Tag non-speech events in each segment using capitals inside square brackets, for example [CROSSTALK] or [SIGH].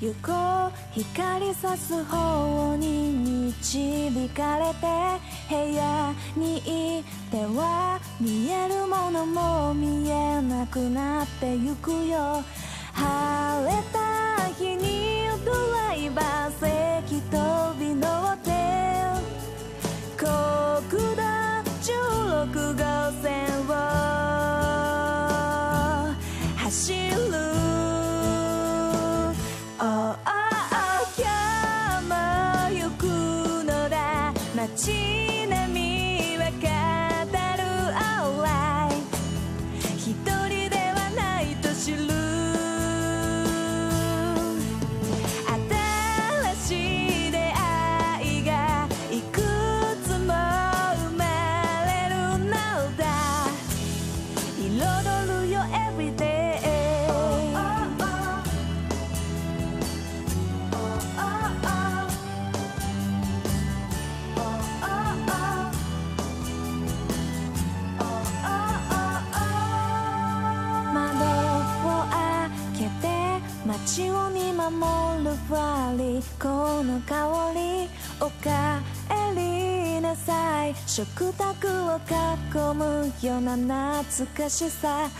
行こう。光さす方に導かれて懐かしさ。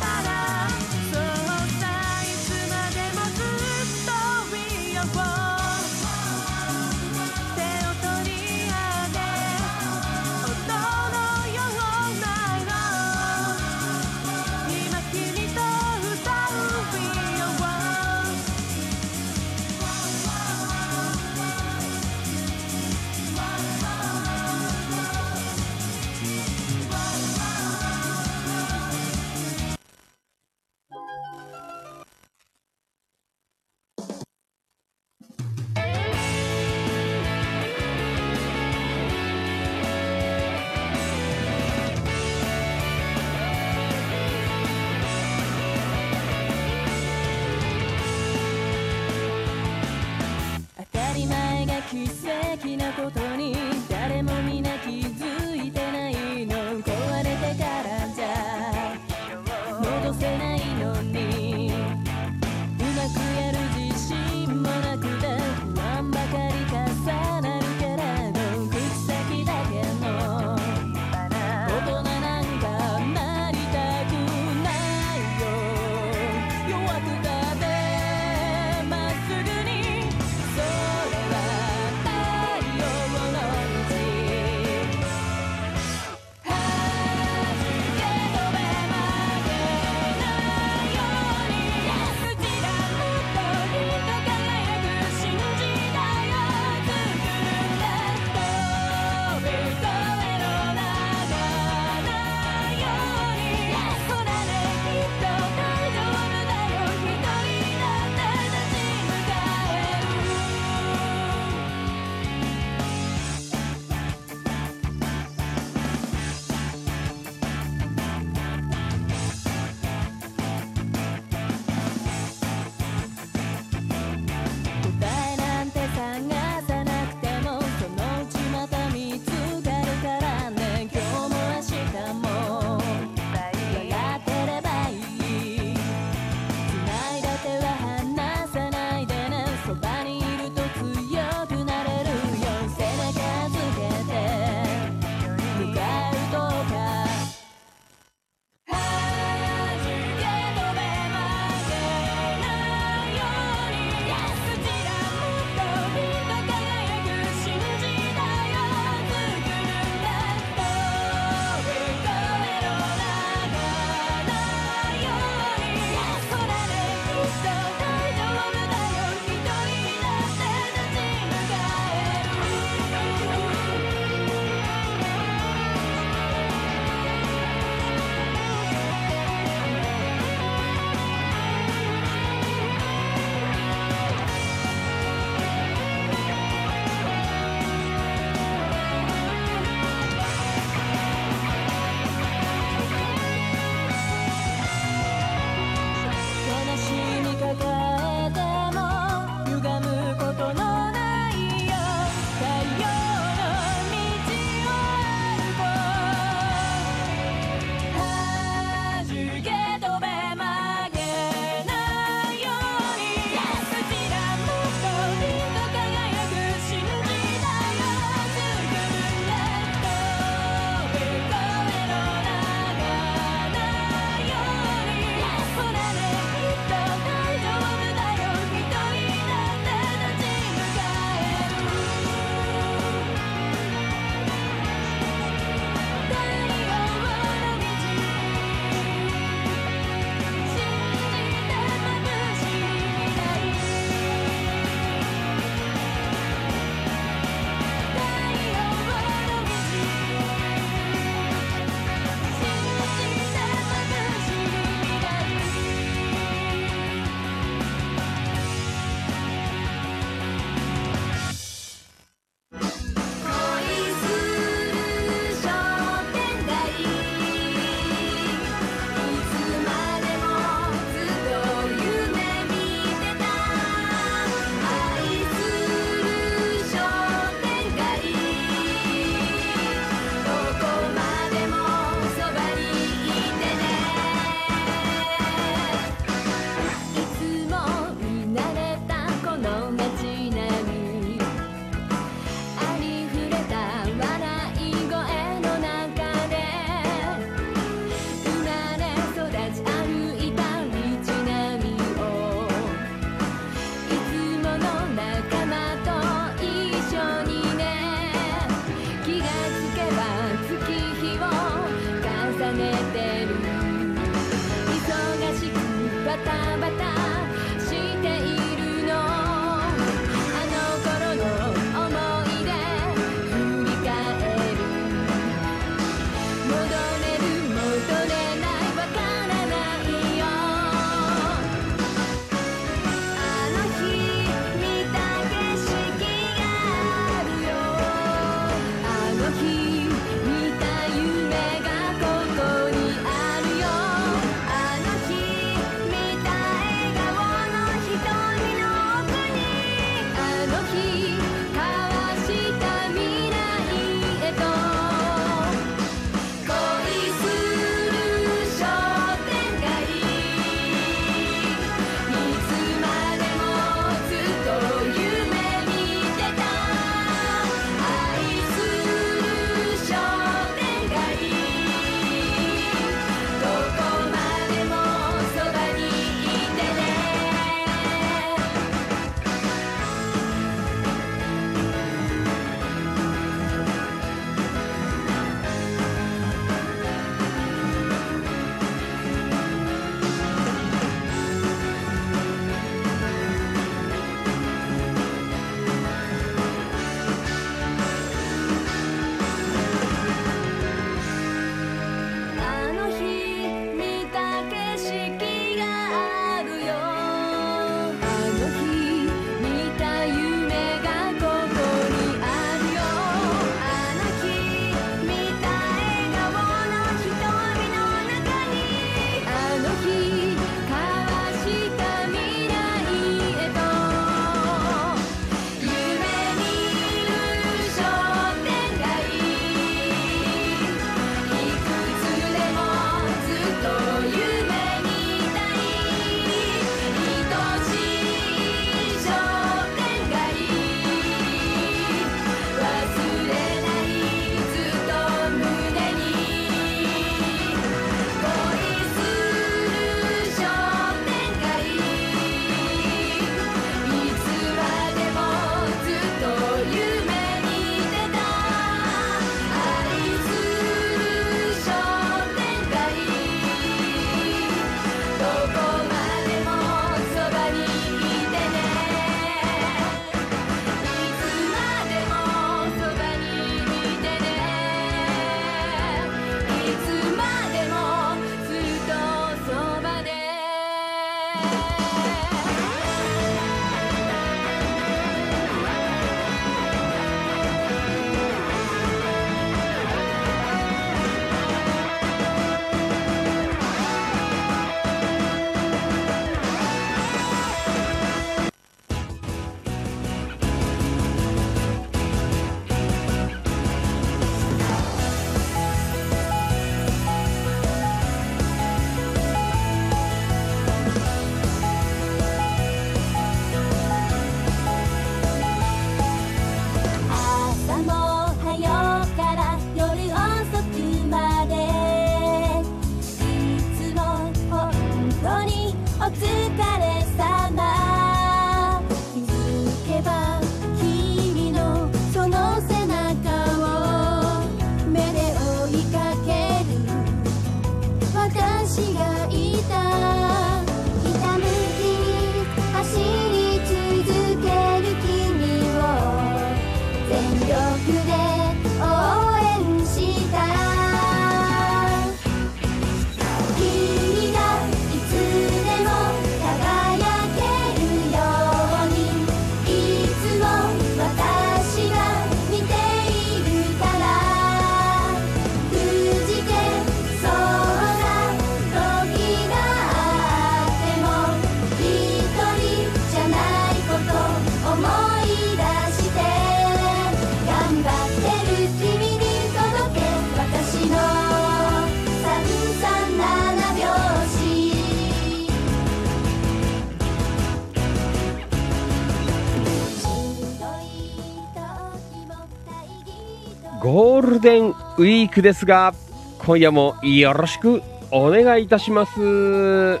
ルデンウィークですが、今夜もよろしくお願いいたします。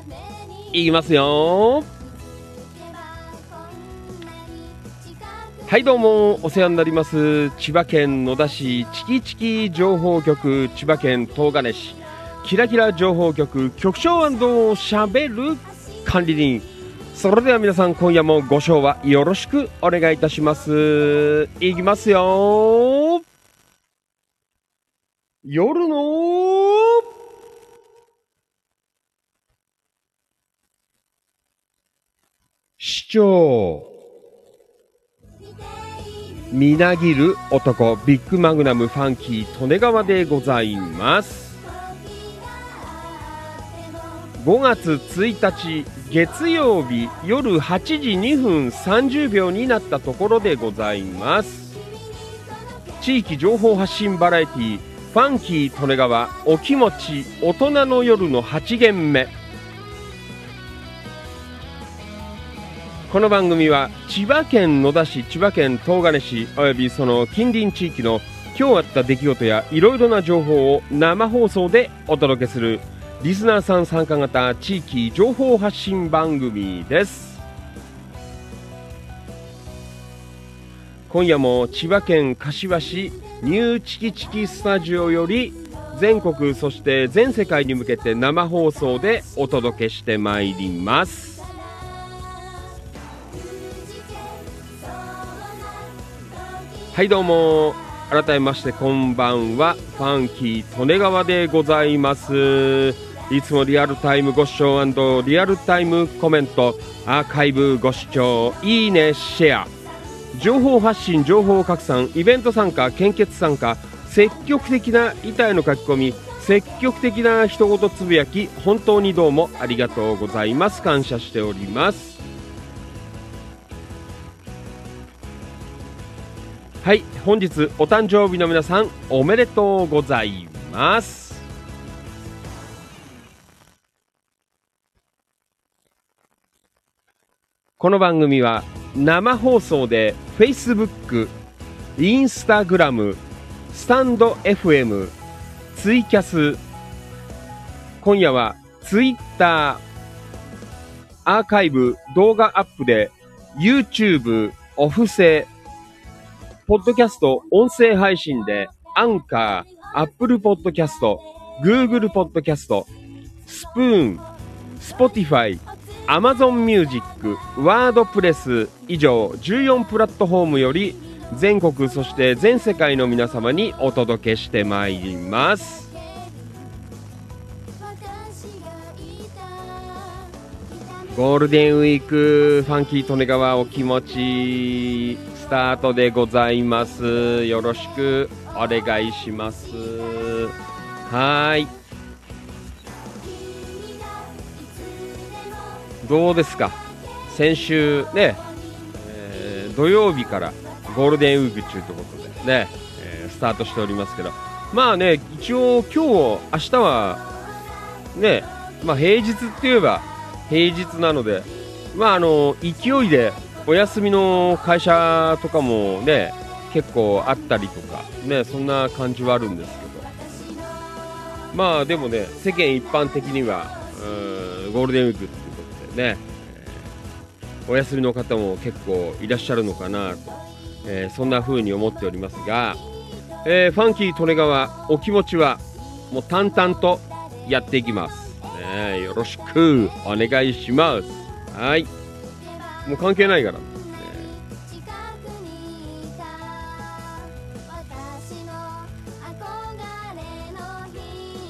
いきますよ。はいどうもお世話になります。千葉県野田市チキチキ情報局千葉県東金市。キラキラ情報局局長しゃべる管理人。それでは皆さん今夜もご賞はよろしくお願いいたします。いきますよ。長みなぎる男ビッグマグナムファンキー利根川でございます。5月1日月曜日夜8時2分30秒になったところでございます。地域情報発信バラエティファンキー利根川お気持ち大人の夜の8限目。この番組は千葉県野田市千葉県東金市およびその近隣地域の今日あった出来事やいろいろな情報を生放送でお届けするリスナーさん参加型地域情報発信番組です。今夜も千葉県柏市ニューチキチキスタジオより全国そして全世界に向けて生放送でお届けしてまいります。はいどうも。改めましてこんばんは。ファンキー利根川でございます。いつもリアルタイムご視聴リアルタイムコメントアーカイブご視聴いいねシェア。情報発信情報拡散イベント参加献血参加積極的な板への書き込み積極的な一言つぶやき本当にどうもありがとうございます。感謝しております。はい本日お誕生日の皆さんおめでとうございます。この番組は生放送で Facebook、Instagram、スタンド FM、ツイキャス、今夜は Twitter、アーカイブ、動画アップで YouTube、お布施、ポッドキャスト音声配信で、 Anchor、Apple Podcast、Google Podcast、Spoon、Spotify、Amazon Music、WordPress 以上14プラットフォームより全国そして全世界の皆様にお届けしてまいります。ゴールデンウィークファンキー利根川お気持ちタートでございます。よろしくお願いします。はーい。どうですか？先週ね、えー土曜日からゴールデンウィーク中ということでね、えースタートしておりますけど。まあね一応今日明日はねまあ平日って言えば平日なので、まあ、あの勢いでお休みの会社とかもね結構あったりとか、ね、そんな感じはあるんですけど、まあでもね、世間一般的にはゴールデンウィークということでね、お休みの方も結構いらっしゃるのかなと、えーそんな風に思っておりますが、えーファンキー利根川、お気持ちはもう淡々とやっていきます。ね、よろしくお願いします。はい。もう関係ないから。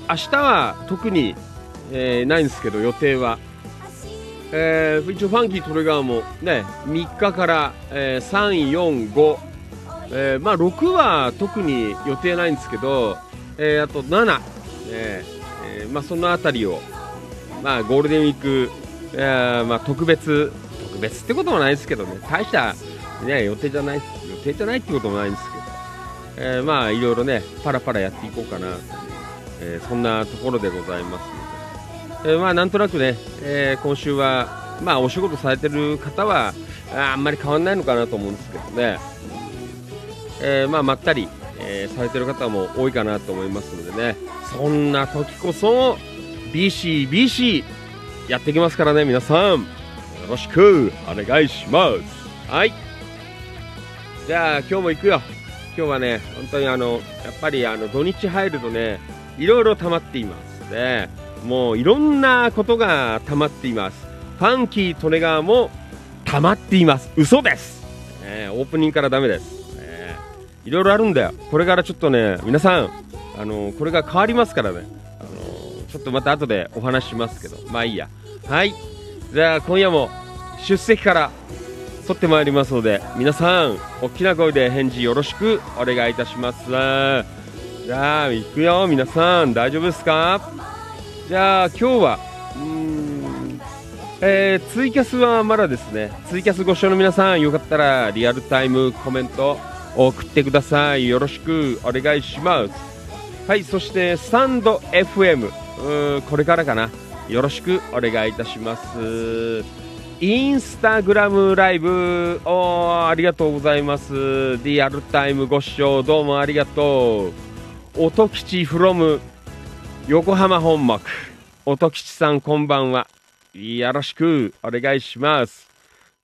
明日は特に、えーないんですけど、予定は。えー一応ファンキートレガーもね、3日から、えー3、4、5、えーまあ6は特に予定ないんですけど、えーあと7、ねえーまあそのあたりを、まあゴールデンウィーク、えーまあ特別、別ってこともないですけどね、大した、ね、予定じゃない、予定じゃないってこともないんですけど、えーまあいろいろね、パラパラやっていこうかなという、えーそんなところでございますので、えーまあなんとなくね、え今週は、まあお仕事されてる方は、あんまり変わんないのかなと思うんですけどね、えまあまったり、えされてる方も多いかなと思いますのでね、そんな時こそ、BC、BC、やっていきますからね、皆さん、ろしくお願いします。はい。じゃあ、今日も行くよ。今日はね、本当にあの、やっぱりあの、土日入るとね、いろいろ溜まっていますね。もういろんなことが溜まっています。ファンキー・トレガーも溜まっています嘘です、えーオープニングからダメです、えーいろいろあるんだよこれからちょっとね皆さんあのこれが変わりますからねあのちょっとまた後でお話ししますけどまあいいやはいじゃあ今夜も出席から撮ってまいりますので皆さん大きな声で返事よろしくお願いいたします。じゃあ行くよ皆さん。大丈夫ですか？じゃあ今日はうーんえーツイキャスはまだですね。ツイキャスご視聴の皆さんよかったらリアルタイムコメント送ってください。よろしくお願いします。はいそしてスタンド FM うーこれからかな。よろしくお願いいたします。インスタグラムライブおーありがとうございます。リアルタイムご視聴どうもありがとう。音吉 from 横浜本幕。音吉さんこんばんは。よろしくお願いします。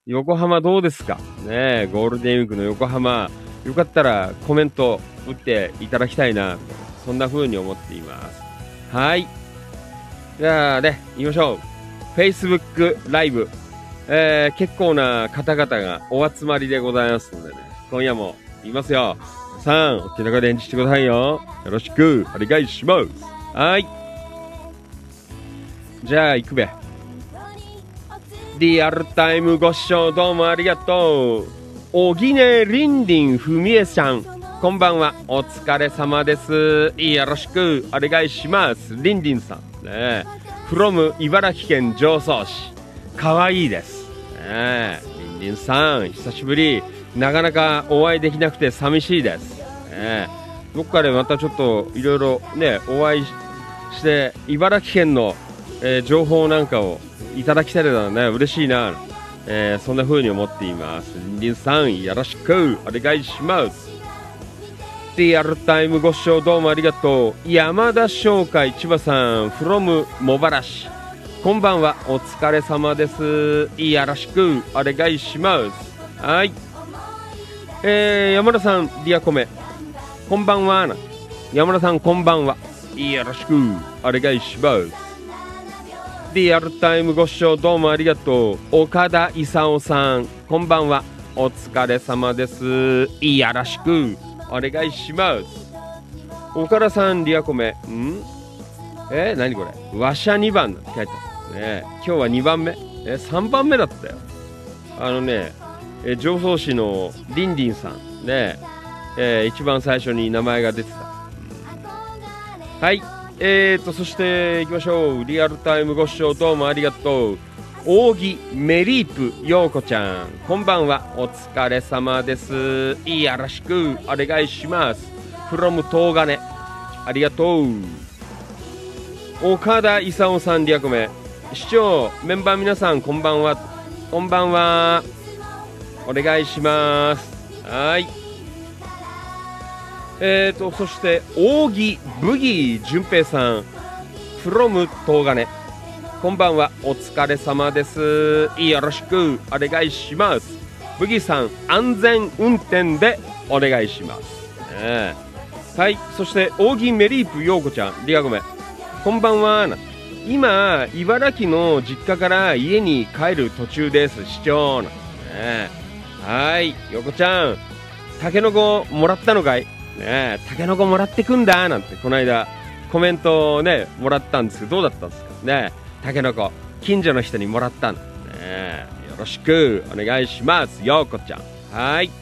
横浜どうですか？ねえゴールデンウィークの横浜。よかったらコメント打っていただきたいなそんな風に思っています。はい。じゃあね行きましょう Facebook ライブえー、結構な方々がお集まりでございますのでね、今夜もいますよ。さん、お気長で演じてくださいよ。よろしくお願いします。はい。じゃあ、行くべ。リアルタイムご視聴どうもありがとう。おぎねりんりんふみえさん。こんばんは。お疲れ様です。よろしくお願いします。りんりんさん。ねえ。from 茨城県常総市。かわいいです。ねえ。りんりんさん、久しぶり。なかなかお会いできなくて寂しいです。ねえ。どっかでまたちょっといろいろね、お会いして、茨城県の、えー情報なんかをいただきたいのね、嬉しいな。えーそんな風に思っています。りんりんさん、よろしくお願いします。リアルタイムご視聴どうもありがとう。山田商会千葉さん、from 茂原市。こんばんは、お疲れ様です。よろしくお願いします。はい。えー、山田さん、リアコメ。こんばんは。山田さん、こんばんは。よろしくお願いします。リアルタイムご視聴どうもありがとう。岡田勲さん、こんばんは。お疲れ様です。よろしくお願いします。岡田さん、リアコメ。ん？えー、何これ？わしゃ2番って書いてある。ね今日は2番目。えー、3番目だったよ。あのね、えー、常総市のりんりんさん。ねえー一番最初に名前が出てた。はい。えーと、そして行きましょう。リアルタイムご視聴どうもありがとう。扇メリープ陽子ちゃん。こんばんは。お疲れ様です。よろしくお願いします。from 東金。ありがとう。岡田勲さんリアコメ。市長、メンバー皆さん、こんばんは。こんばんは。お願いします。はい。えーと、そして、扇ブギー淳平さん、from 東金。こんばんは、お疲れ様です。よろしく。お願いします。ブギさん、安全運転でお願いします。ねはい、そして、扇メリープ陽子ちゃん、リアゴメ。こんばんは。今、茨城の実家から家に帰る途中です、市長。なねはい、陽子ちゃん、タケノコもらったのかい？ねえ、タケノコもらってくんだ。なんて、この間、コメントをね、もらったんですけど、どうだったんですか？ね、タケノコ、近所の人にもらったの。ね、よろしくお願いします、ようこちゃん。はい。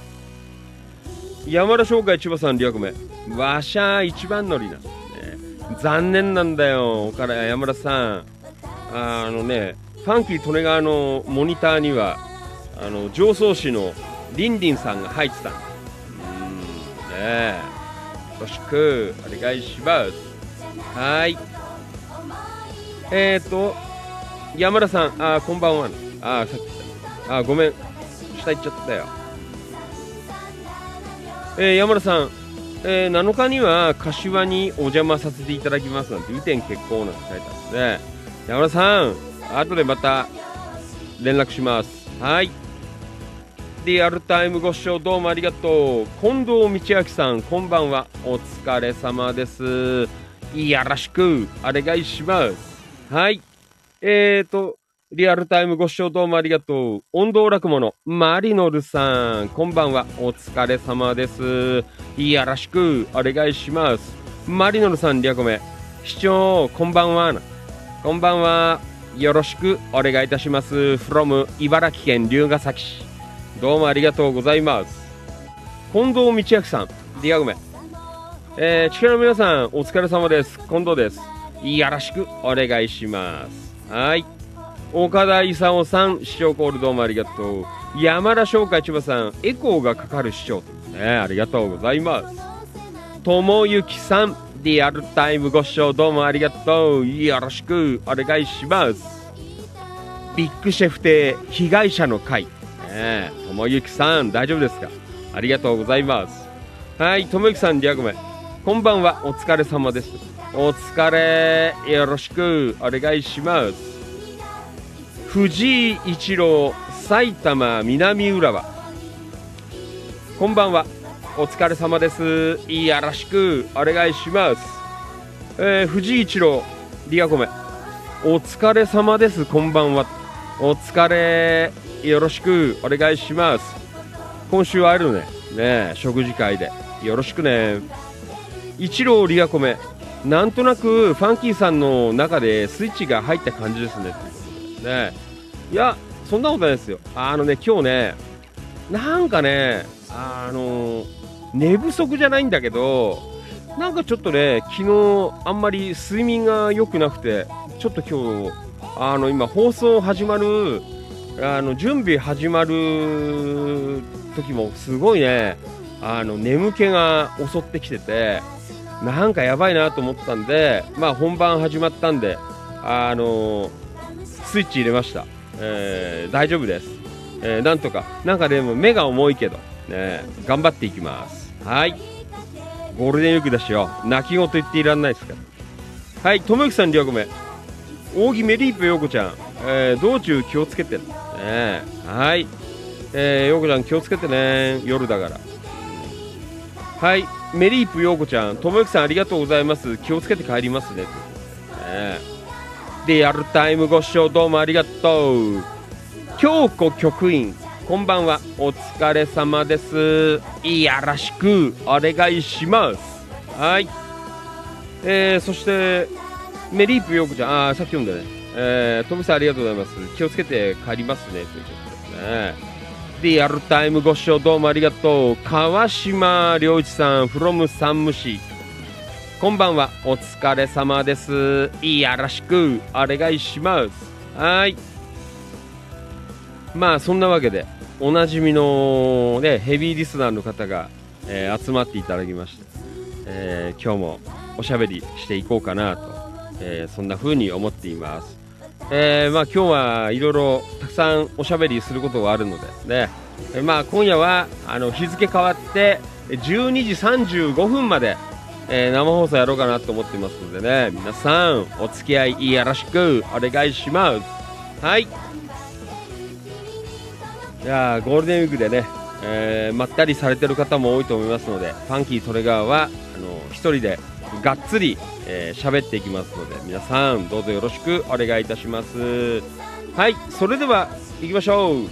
山田商会千葉さん、リアコメ。わしゃ一番乗りなんですね。残念なんだよ、から山田さん。あのね、ファンキー利根川のモニターには、あの、常総市のリンリンさんが入ってたんうんねよろしくお願いしますはいえーと山田さんあこんばんは。あさっき言ったあごめん。下行っちゃったよ。えー山田さん、えー7日には柏にお邪魔させていただきますなんて雨天決行なんて書いてあるんですね山田さん後でまた連絡します。はい。リアルタイムご視聴どうもありがとう。近藤道明さんこんばんは。お疲れ様です。よろしくお願いします。はいえーとリアルタイムご視聴どうもありがとう。音頭落語のマリノルさん、こんばんは。お疲れ様です。よろしくお願いします。マリノルさん、リアコメ。市長、こんばんは。こんばんは。よろしくお願いいたします。from 茨城県龍ケ崎市。どうもありがとうございます。近藤道明さん、リアコメ。えー、地球の皆さん、お疲れ様です。近藤です。よろしくお願いします。はい。岡田勲さん、視聴コールどうもありがとう。山田翔海千葉さん、エコーがかかる視聴ね、ありがとうございます。友幸さん、リアルタイムご視聴どうもありがとう。よろしくお願いします。ビッグシェフ邸被害者の会。ね、友幸さん、大丈夫ですか？ありがとうございます。はい、友幸さん、リアコメ。こんばんは、お疲れ様です。お疲れ、よろしくお願いします。藤井一郎、埼玉南浦和。こんばんは、お疲れ様です。よろしくお願いします。えー、藤井一郎、リアコメ。お疲れ様です、こんばんは。お疲れ、よろしくお願いします。今週会えるね。ね食事会で。よろしくね。一郎リアコメ。なんとなくファンキーさんの中でスイッチが入った感じですね。ということでねいや、そんなことないですよ。あのね、今日ね、なんかね、あの、寝不足じゃないんだけど、なんかちょっとね、昨日あんまり睡眠が良くなくて、ちょっと今日、あの、今放送始まる、あの、準備始まる時もすごいね、あの、眠気が襲ってきてて、なんかやばいなと思ったんで、まあ本番始まったんで、あのスイッチ入れました。えー大丈夫です。えーなんとか、なんかでも目が重いけど、ね、頑張っていきます。はい。ゴールデンウィークだしよ、泣き言言っていらんないですから。はい、ともゆきさん、りょうごめん。扇メリープようこちゃん、えー道中気をつけてね。はい。えー、ようこちゃん気をつけてね。夜だから。はい、メリープようこちゃん、ともゆきさんありがとうございます。気をつけて帰りますね。ねリアルタイムご視聴どうもありがとう。京子局員、こんばんは。お疲れ様です。よろしくお願いします。はい。えー、そして、メリープようこちゃん、あさっき読んだね。えー、ともゆきさんありがとうございます。気をつけて帰りますね。ということですね。リアルタイムご視聴どうもありがとう。川島良一さん、from 山武市。こんばんは、お疲れ様です。よろしくお願いします。はい。まあ、そんなわけで、おなじみのね、ヘビーリスナーの方が、えー集まっていただきまして、えー今日もおしゃべりしていこうかなと、えーそんな風に思っています。えーまあ、今日はいろいろたくさんおしゃべりすることがあるのでね、えーまあ、今夜はあの日付変わって12時35分まで、えー生放送やろうかなと思っていますのでね。皆さんお付き合いよろしくお願いします。はい。いやーゴールデンウィークでね、えーまったりされてる方も多いと思いますのでファンキートレガーはあの一人でがっつりえー喋っていきますので皆さんどうぞよろしくお願いいたします。はいそれでは行きましょう。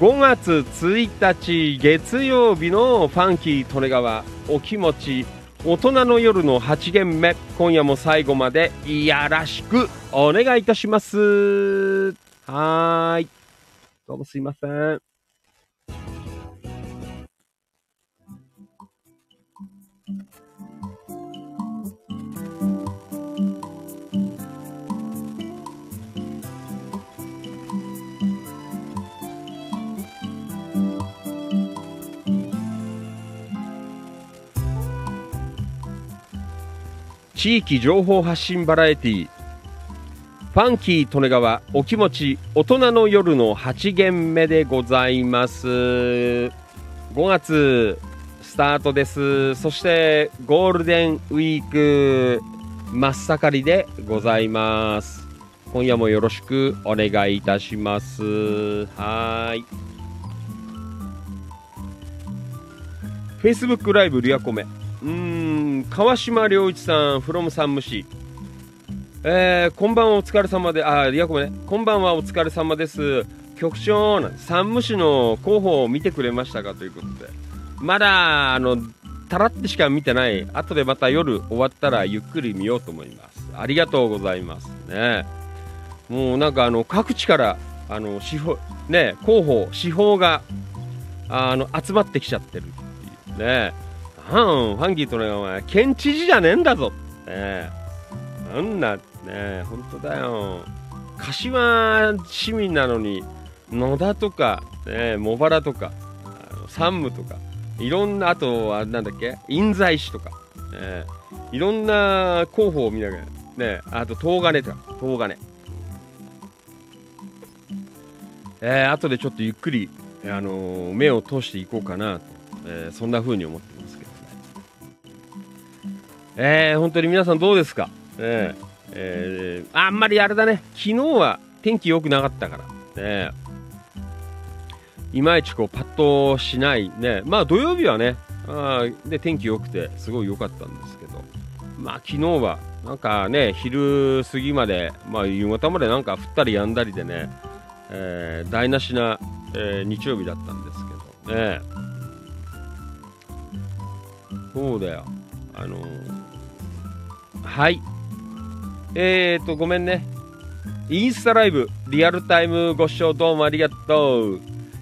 5月1日月曜日のファンキートレガワお気持ち大人の夜の8限目。今夜も最後までよろしくお願いいたします。はーい。どうもすいません。地域情報発信バラエティファンキー利根川お気持ち大人の夜の8限目でございます。5月スタートです。そしてゴールデンウィーク真っ盛りでございます。今夜もよろしくお願いいたします。はーい。Facebook ライブリアコメ。うーん。川島良一さん from 山武市えー、こんばんはお疲れ様で、あ、いやごめんね。こんばんはお疲れ様です。局長、山武市の広報を見てくれましたかということで。まだ、あの、たらってしか見てない。後でまた夜終わったらゆっくり見ようと思います。ありがとうございます。ね。もうなんかあの、各地から、あの、司法、ね、広報、司法が、あの、集まってきちゃってるっていうね。うん、ファンキーとね、お前、県知事じゃねえんだぞ。ねなんだ、ね本当だよ。柏市民なのに、野田とか、ね、茂原とか、あの山武とか、いろんな、あとはなんだっけ、印西市とか、ね、いろんな候補を見ながら、ね、あと東金とか、東金。えー、後でちょっとゆっくり、あのー目を通していこうかなと、えーそんな風に思って。えー、本当に皆さんどうですか、えーえーあんまりあれだね、昨日は天気良くなかったから、ね、いまいちこうパッとしない、ね、まあ土曜日はね、あで天気良くてすごい良かったんですけど、まあ昨日はなんかね、昼過ぎまで、まあ夕方までなんか降ったり止んだりでね、えー台無しな、えー日曜日だったんですけど。ね、そうだよ、あのーはい。えーと、ごめんね。インスタライブ、リアルタイムご視聴どうもありがとう。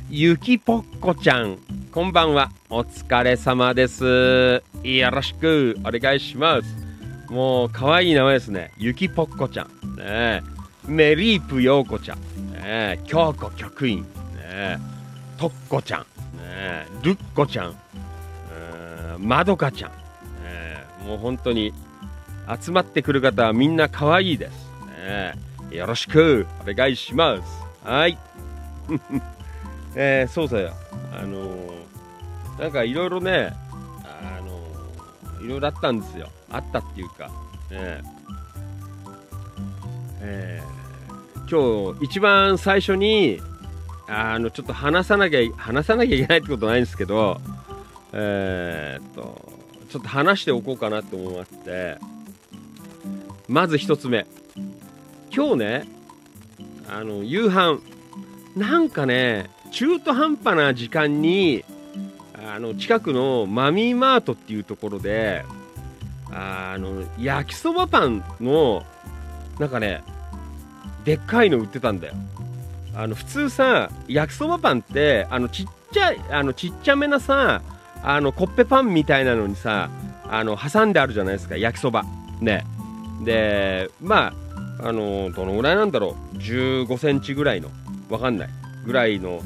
ゆきぽっこちゃん、こんばんは。お疲れ様です。よろしくお願いします。もう、可愛い名前ですね。ゆきぽっこちゃん。ねメリープようこちゃん。ねえ京子局員。ねとっこちゃん。ねえるっこちゃん。えーまどかちゃん。ねえもう本当に、集まってくる方はみんな可愛いです。ねよろしくお願いします。はい。[LAUGHS] えーそうだよ。あのーなんかいろいろね、あのいろいろあったんですよ。あったっていうか、ねえー今日一番最初に、あの、ちょっと話さなきゃ、話さなきゃいけないってことないんですけど、えーっと、ちょっと話しておこうかなと思いまして、まず一つ目。今日ね、あの、夕飯、なんかね、中途半端な時間に、あの、近くのマミーマートっていうところで、あの、焼きそばパンの、なんかね、でっかいの売ってたんだよ。あの、普通さ、焼きそばパンって、あの、ちっちゃい、あの、ちっちゃめなさ、あの、コッペパンみたいなのにさ、あの、挟んであるじゃないですか、焼きそば。ね。で、まあ、あの、どのぐらいなんだろう、15センチぐらいの、わかんない、ぐらいの、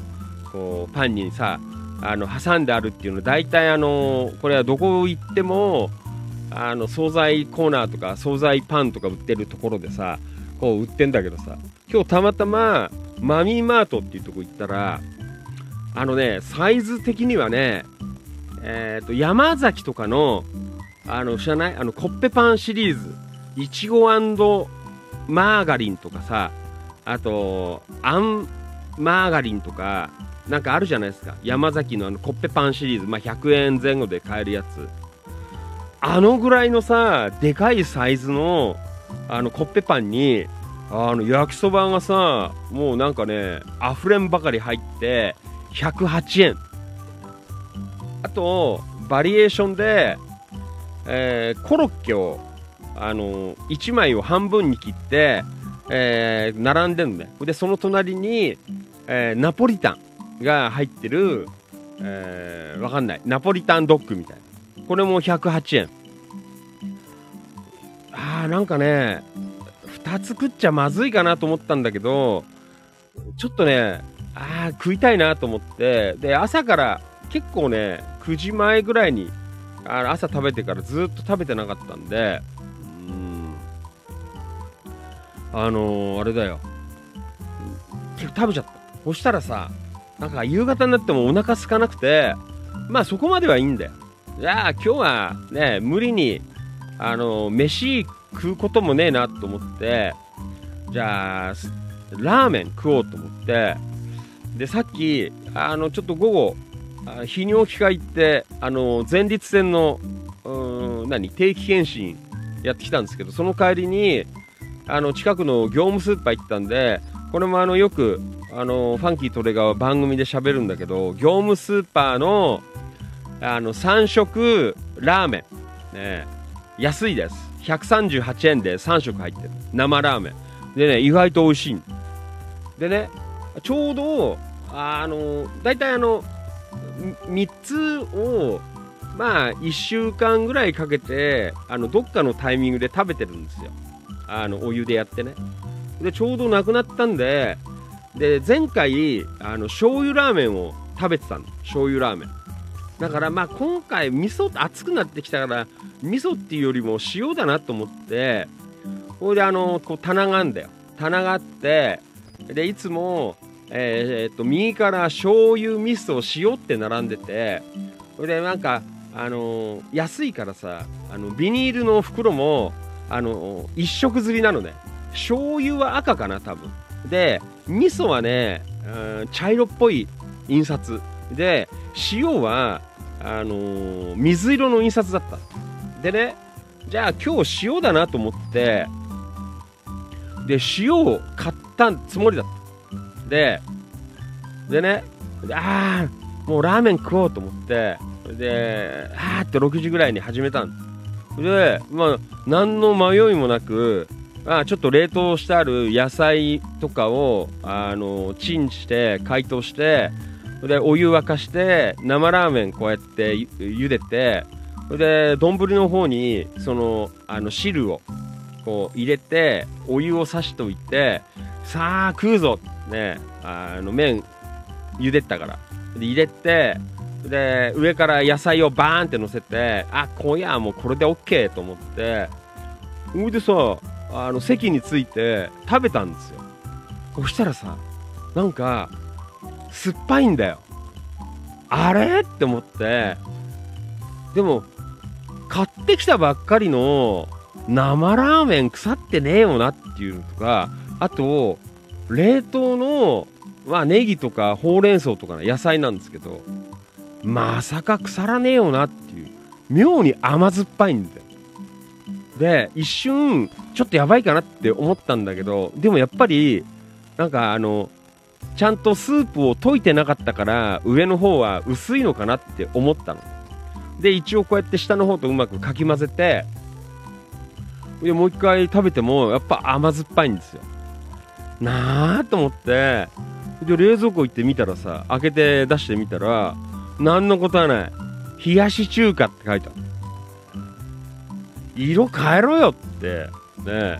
こう、パンにさ、あの、挟んであるっていうの、大体あの、これはどこ行っても、あの、惣菜コーナーとか、惣菜パンとか売ってるところでさ、こう売ってんだけどさ、今日たまたま、マミーマートっていうとこ行ったら、あのね、サイズ的にはね、えっ、と、山崎とかの、あの、知らない？あの、コッペパンシリーズ、いちごマーガリンとかさ、あと、あんマーガリンとか、なんかあるじゃないですか。山崎のあのコッペパンシリーズ、まあ、100円前後で買えるやつ。あのぐらいのさ、でかいサイズの、あのコッペパンに、あの焼きそばがさ、もうなんかね、溢れんばかり入って、108円。あと、バリエーションで、えーコロッケを、あの1枚を半分に切って、えー並んでるのね。で、その隣に、えーナポリタンが入ってる、えーわかんない。ナポリタンドッグみたいな。これも108円。あー、なんかね、2つ食っちゃまずいかなと思ったんだけど、ちょっとね、あー、食いたいなと思って、で、朝から結構ね、9時前ぐらいに、あ朝食べてからずっと食べてなかったんで、あのー、あれだよ。結構食べちゃった。そしたらさ、なんか夕方になってもお腹空かなくて、まあそこまではいいんだよ。じゃあ今日はね、無理に、あのー飯食うこともねえなと思って、じゃあ、ラーメン食おうと思って、で、さっき、あの、ちょっと午後、泌尿器科行って、あの、前立腺の、うん、何、定期検診やってきたんですけど、その帰りに、あの近くの業務スーパー行ったんでこれもあのよくあのファンキートレガーは番組で喋るんだけど業務スーパーのあの3食ラーメン、ね、安いです。138円で3食入ってる。生ラーメン。でね意外と美味しい。でねちょうどあの大体あの3つをまあ1週間ぐらいかけてあのどっかのタイミングで食べてるんですよ。あのお湯でやってね。でちょうどなくなったんでで前回あの醤油ラーメンを食べてたの。醤油ラーメン。だからまあ今回味噌熱くなってきたから味噌っていうよりも塩だなと思ってこれであのこう棚があんだよ。棚があってでいつもえー、っと右から醤油味噌塩って並んでてそれでなんかあの、安いからさあのビニールの袋もあの、一色釣りなのね。醤油は赤かな多分。で味噌はね、うん、茶色っぽい印刷。で塩はあのー、水色の印刷だった。でねじゃあ今日塩だなと思ってで塩を買ったつもりだった。ででねああもうラーメン食おうと思ってであーって6時ぐらいに始めたんでまあ何の迷いもなくまあちょっと冷凍してある野菜とかをあのチンして解凍してでお湯沸かして生ラーメンこうやって茹でてで丼の方にそのあの汁をこう入れてお湯をさしといてさあ食うぞねあの麺茹でたから。で入れてで上から野菜をバーンって乗せてあ今夜はもうこれで OK と思ってそれでさあの席に着いて食べたんですよ。そしたらさなんか酸っぱいんだよ。あれ？って思って。でも買ってきたばっかりの生ラーメン腐ってねえよなっていうのとかあと冷凍のまあネギとかほうれん草とかの野菜なんですけどまさか腐らねえよなっていう妙に甘酸っぱいんだよ。で一瞬ちょっとやばいかなって思ったんだけどでもやっぱりなんかあのちゃんとスープを溶いてなかったから上の方は薄いのかなって思ったの。で一応こうやって下の方とうまくかき混ぜてでもう一回食べてもやっぱ甘酸っぱいんですよ。なあと思ってで冷蔵庫行ってみたらさ開けて出してみたら何のことはない。冷やし中華って書いてある。色変えろよって。ね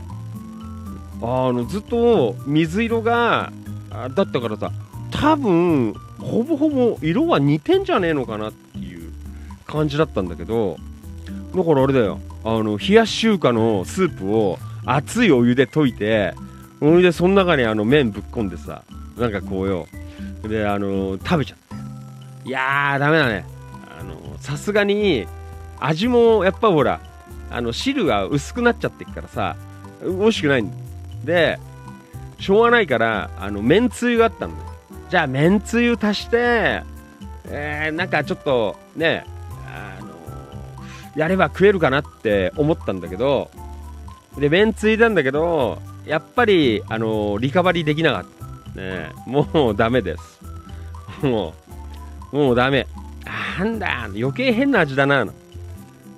あのずっと水色がだったからさ多分ほぼほぼ色は似てんじゃねえのかなっていう感じだったんだけどだからあれだよ。あの冷やし中華のスープを熱いお湯で溶いてお湯でその中にあの麺ぶっ込んでさなんかこうよ。であの食べちゃっていやーダメだね。あのさすがに味もやっぱほらあの汁が薄くなっちゃってっからさ美味しくないんでしょうがないからあのめんつゆがあったの。ねじゃあめんつゆ足してえー、なんかちょっとねあのやれば食えるかなって思ったんだけどでめんつゆなんだけどやっぱりあのリカバリーできなかった。ねもうダメです。もうもうダメ。なんだ。余計変な味だな。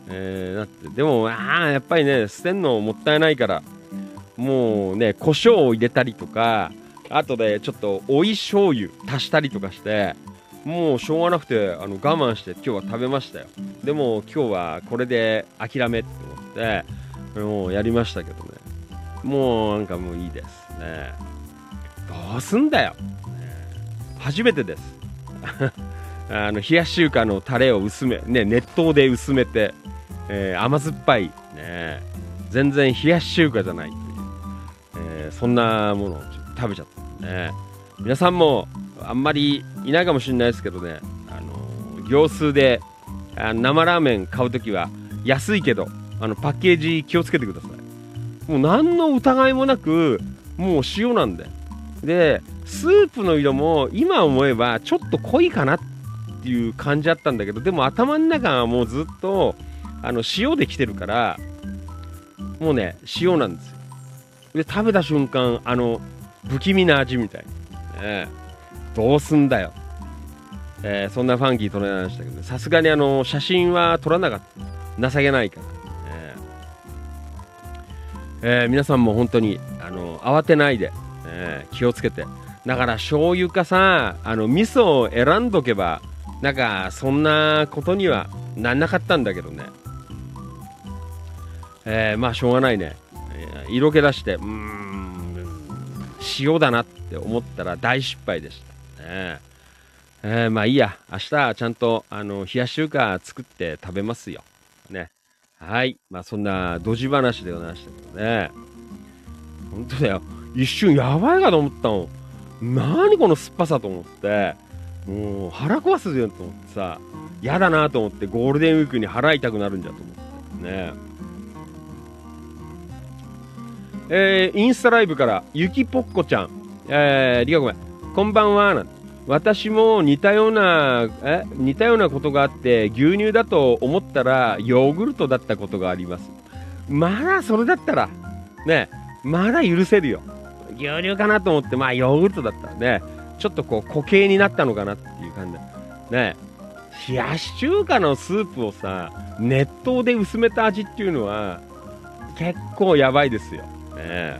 えー、だって。でもああやっぱりね捨てんのもったいないから。もうね胡椒を入れたりとかあとでちょっと追い醤油足したりとかしてもうしょうがなくてあの我慢して今日は食べましたよ。でも今日はこれで諦めって思ってもうやりましたけどね。もうなんかもういいですね。どうすんだよ、初めてです。あの冷やし中華のタレを薄め、ね、熱湯で薄めてえー、甘酸っぱい、ね、全然冷やし中華じゃない。っていう、えー、そんなものを食べちゃった。ね皆さんもあんまりいないかもしれないですけどね、あのー、行数で生ラーメン買うときは安いけどあのパッケージ気をつけてください。もう何の疑いもなくもう塩なんで。でスープの色も今思えばちょっと濃いかなってていう感じだったんだけどでも頭の中はもうずっとあの塩で来てるからもうね塩なんですよ。で食べた瞬間あの不気味な味みたい、ね、どうすんだよ、えー、そんなファンキー撮れましたけどさすがにあの写真は撮らなかった。情けないから、えーえー、皆さんも本当にあの慌てないで、えー、気をつけて。だから醤油かさあの味噌を選んどけばなんかそんなことにはなんなかったんだけどね。えー、まあしょうがないね、色気出してうーん塩だなって思ったら大失敗でした。ねえー、まあいいや。明日ちゃんとあの冷やし中華作って食べますよ。ね。はい。まあそんなドジ話でございましたけどね。本当だよ。一瞬やばいかと思ったもん。何この酸っぱさと思って。もう腹壊すよと思ってさ嫌だなと思ってゴールデンウィークに腹痛くなるんじゃと思ってね。えー、インスタライブからゆきぽっこちゃん、えー、りがごめん。こんばんは。なん私も似たようなえ似たようなことがあって牛乳だと思ったらヨーグルトだったことがあります。まだそれだったらねまだ許せるよ。牛乳かなと思ってまあヨーグルトだったらね。ちょっとこう固形になったのかなっていう感じ。ね冷やし中華のスープをさ熱湯で薄めた味っていうのは結構やばいですよ、ね、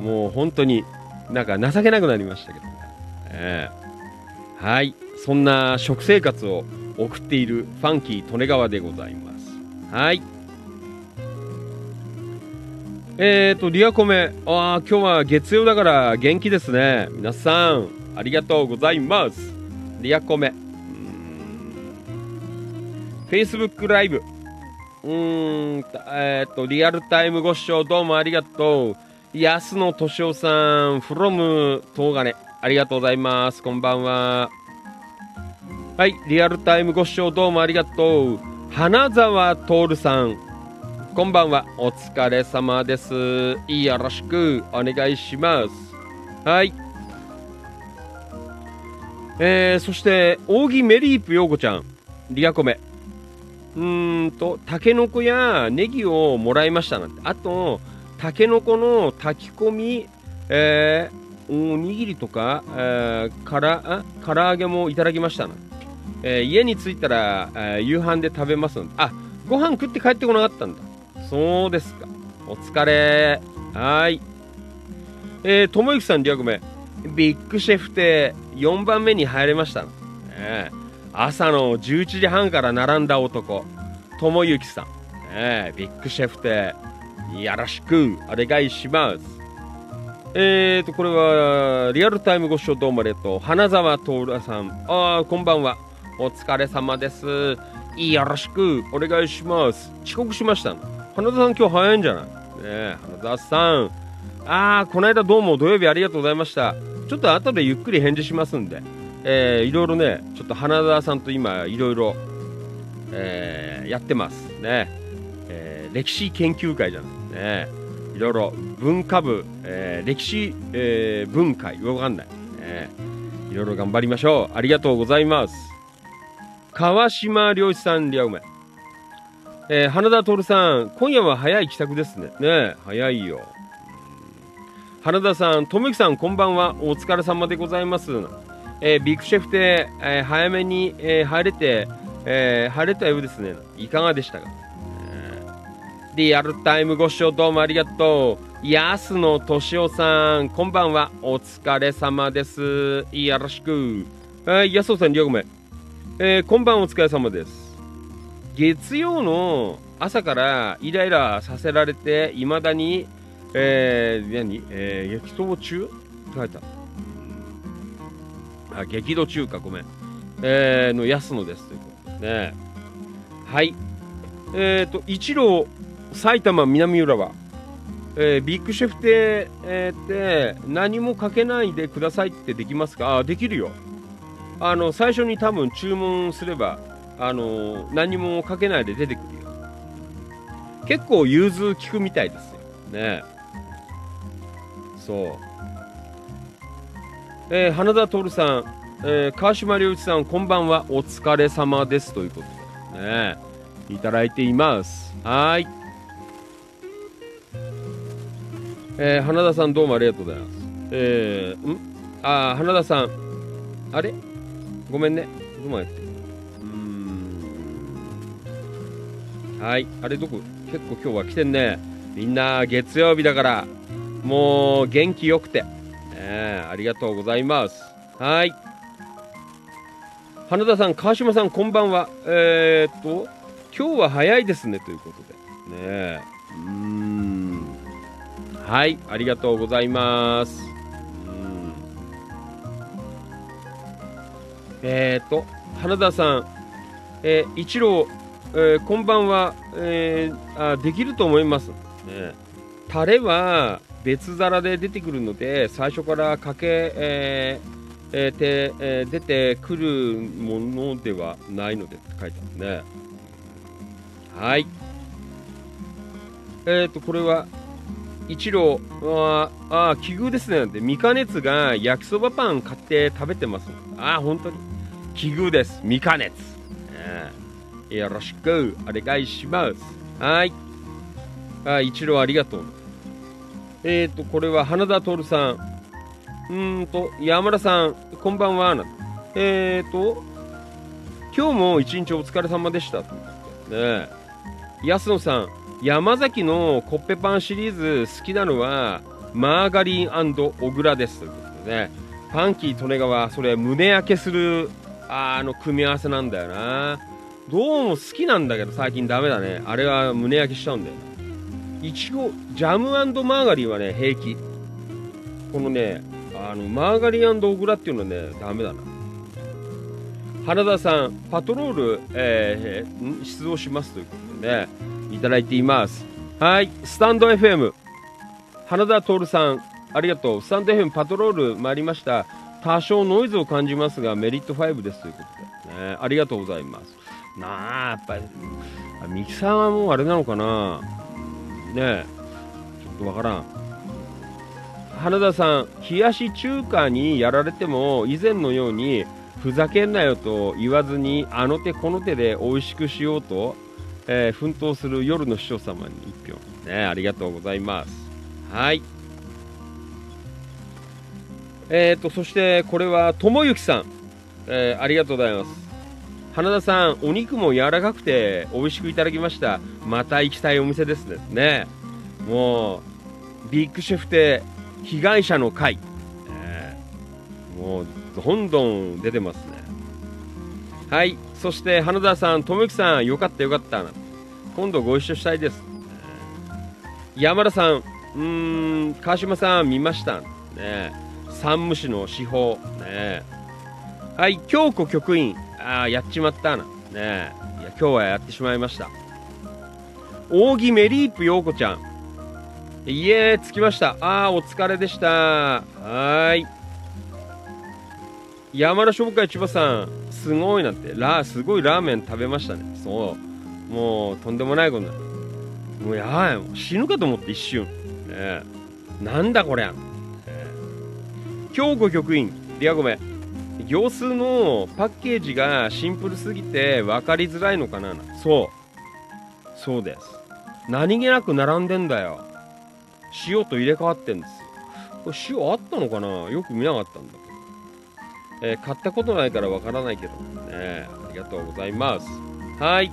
もう本当になんか情けなくなりましたけど。ね、ねはい。そんな食生活を送っているファンキー利根川でございます。はい。えーと、リアコメ、ああ、今日は月曜だから元気ですね。皆さん、ありがとうございます。リアコメ。Facebook ライブ。うーん、えっ、ー、と、リアルタイムご視聴どうもありがとう。安野敏夫さん、from 東金。ありがとうございます。こんばんは。はい、リアルタイムご視聴どうもありがとう。花沢徹さん、こんばんは。お疲れ様です。よろしくお願いします。はい。えー、そして、扇メリープ陽子ちゃん、リアコメ。うーんと、タケノコやネギをもらいましたなんて。あと、タケノコの炊き込み、えー、おにぎりとか、えー、からあ唐揚げもいただきましたなえー、家に着いたら、えー、夕飯で食べますので、あ、ご飯食って帰ってこなかったんだ。そうですか。お疲れ。はい。えー、ともゆきさん、リアクメ。ビッグシェフって4番目に入れました、ね。朝の11時半から並んだ男、ともゆきさん。ね、ビッグシェフってよろしくお願いします。えーと、これは、リアルタイムご視聴どうもありがとう。花沢徹さん。ああ、こんばんは。お疲れ様です。よろしくお願いします。遅刻しました、花田さん今日早いんじゃない？ね花田さん。あー、この間どうも土曜日ありがとうございました。ちょっと後でゆっくり返事しますんで、えー、いろいろね、ちょっと花田さんと今いろいろ、えー、やってますね。えー、歴史研究会じゃない？ね。いろいろ文化部、えー、歴史、えー、文化、わかんない。ね、いろいろ頑張りましょう。ありがとうございます。川島良一さん、りゃうめ。えー、花田徹さん、今夜は早い帰宅ですね。ね早いよ。花田さん、とむきさん、こんばんは。お疲れ様でございます。えー、ビッグシェフで、えー、早めに、えー、入れて、えー、入れたようですね。いかがでしたか、えー、リアルタイムご視聴どうもありがとう。安野敏夫さん、こんばんは。お疲れ様です。よろしく。はい、安尾さん、りょうめ。えー、こんばんお疲れ様です。月曜の朝からイライラさせられて、いまだに、えー、何、えー、激闘中って書いた。あ、激怒中か、ごめん。えー、の安野ですということですね。はい。えっ、ー、と、一郎、埼玉南浦和。えー、ビッグシェフ亭、えー、って何もかけないでくださいってできますか？あ、できるよ。あの、最初に多分注文すればあの何もかけないで出てくるよ。結構融通効くみたいですよ。ね。そう。えー、花田徹さん、えー、川島良一さんこんばんは。お疲れ様です。ということで。ね。いただいています。はい。えー花田さんどうもありがとうございます。えー、ん？あ、花田さん。あれ？ごめんね。どうもやって。はい。あれどこ結構今日は来てんね。みんな月曜日だから、もう元気よくて。えー、ありがとうございます。はい。花田さん、川島さん、こんばんは。えー、っと、今日は早いですね、ということで。ねえ。うん。はい、ありがとうございます。うんえー、と、花田さん、えー一郎、えーこんばんは、えーあ、できると思います。ね、タレは別皿で出てくるので、最初からかけ、えーえーてえー出てくるものではないのでって書いてあるね。はい。えー、と、これは、一郎あーあー奇遇ですね。なんてミカネツが焼きそばパン買って食べてます。ああ本当に。奇遇です。ミカネツ、えーよろしく。お願いします。はい。あー一郎ありがとう。えっ、ー、とこれは花田徹さん。うーんと山田さんこんばんは。えっ、ー、と今日も一日お疲れ様でした。ね。え安野さん山崎のコッペパンシリーズ好きなのはマーガリン小倉です。ということでね。パンキー利根川それ胸焼けするあの組み合わせなんだよな。どうも好きなんだけど最近ダメだねあれは胸焼けしちゃうんだよないちごジャムマーガリンはね平気このねあのマーガリン小倉っていうのはねダメだな原田さんパトロール、えー出動しますということでねいただいています。はい、スタンド FM。花田徹さん、ありがとう。スタンド FM パトロール参りました。多少ノイズを感じますが、メリット5ですということで、ね、ありがとうございます。なあ、やっぱり、あミキサーはもうあれなのかなねえ、ちょっとわからん。花田さん、冷やし中華にやられても、以前のように、ふざけんなよと言わずに、あの手この手で美味しくしようと、えー奮闘する夜の師匠様に一票、ね、ありがとうございます。はい。えーと、そしてこれは、ともゆきさん、えーありがとうございます。花田さん、お肉も柔らかくて美味しくいただきました。また行きたいお店ですね。ねもう、ビッグシェフで被害者の会、えーもう、どんどん出てますね。はい、そして花田さん、ともゆきさん、よかったよかった。今度ご一緒したいです。山田さん、うん、川島さん、見ました。ね、山武市の司法。ね、はい、京子局員、あーやっちまったな。ね、いや今日はやってしまいました。扇メリープ陽子ちゃん。いえ、着きました。あー、お疲れでした。はーい。山田商会千葉さん、すごいなんて、ラー、すごいラーメン食べましたね。そう。もう、とんでもないことになる。もうやばい、もう死ぬかと思って一瞬。ね、なんだこりゃ。ね、京子局員、リアゴメ。行数のパッケージがシンプルすぎて分かりづらいのかなそう。そうです。何気なく並んでんだよ。塩と入れ替わってんです。これ塩あったのかな？よく見なかったんだけど。えー買ったことないからわからないけどねありがとうございますはい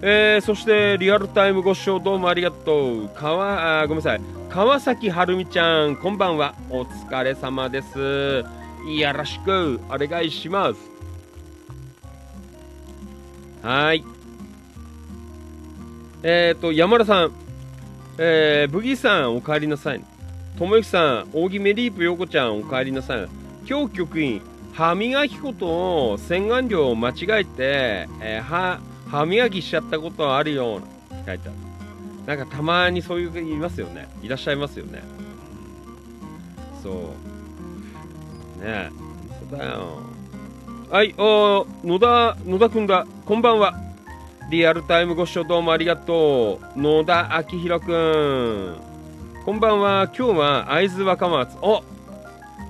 えーそしてリアルタイムご視聴どうもありがとう川あごめんなさい川崎はるみちゃんこんばんはお疲れ様ですよろしくお願いします。はい。えっ、と山田さん。えー、ブギさんお帰りなさい。ともゆきさん扇メリープよこちゃんお帰りなさい。今日局員歯磨き粉と洗顔料を間違えて、えー歯歯磨きしちゃったことはあるよって書いてある。なんかたまにそういう方いますよね。いらっしゃいますよね。そう。ね。えそうだよはいおー野田野田くんだ。こんばんは。リアルタイムご視聴どうもありがとう。野田明宏くん。こんばんは。今日は会津若松。お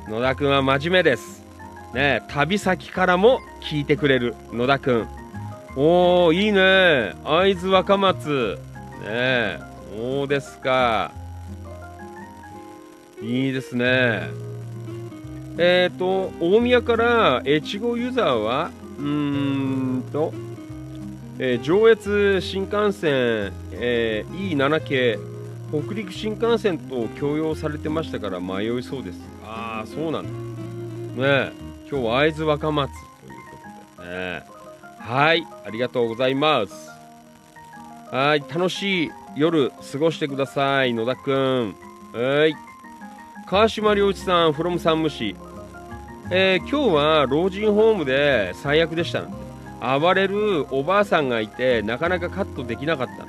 野田くんは真面目です。ね旅先からも聞いてくれる。野田くん。おーいいね。会津若松。ねそうですか。いいですね。えっ、ー、と、大宮から越後ユーザーは、うーんと、えー、上越新幹線、えー、E7 系、北陸新幹線と共用されてましたから迷いそうです。ああ、そうなんだ。ね今日は会津若松ということでね。はい、ありがとうございます。はい、楽しい夜過ごしてください、野田くん。はい。川島良一さん、from 山武市。えー、今日は老人ホームで最悪でした。暴れるおばあさんがいてなかなかカットできなかった、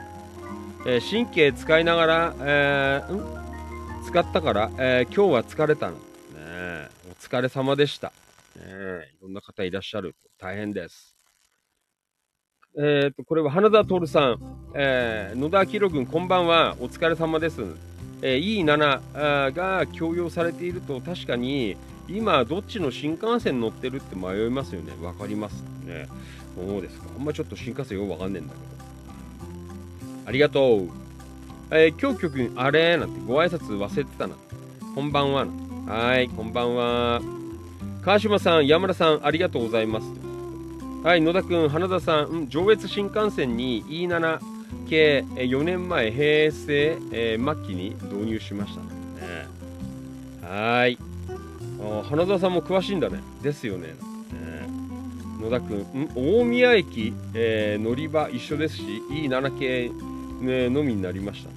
えー、神経使いながら、えー、ん？使ったから、え今日は疲れたの、ね、お疲れ様でした、ね、いろんな方いらっしゃる。大変です。えっ、とこれは花田徹さん、えー野田明君こんばんは。お疲れ様です。えー、E7 が供用されていると確かに今どっちの新幹線乗ってるって迷いますよね。分かりますね。そうですか。あんまちょっと新幹線よくわかんねえんだけど。ありがとう。えー、今日曲あれなんてご挨拶忘れてたな。こんばんははいこんばんは。川島さん山田さんありがとうございます。はい野田君花田さん、うん、上越新幹線に E7 系4年前平成、え、末期に導入しましたね。はい。花澤さんも詳しいんだね。ですよね、ね野田君ん？大宮駅、えー、乗り場一緒ですし E7 系、ね、のみになりました。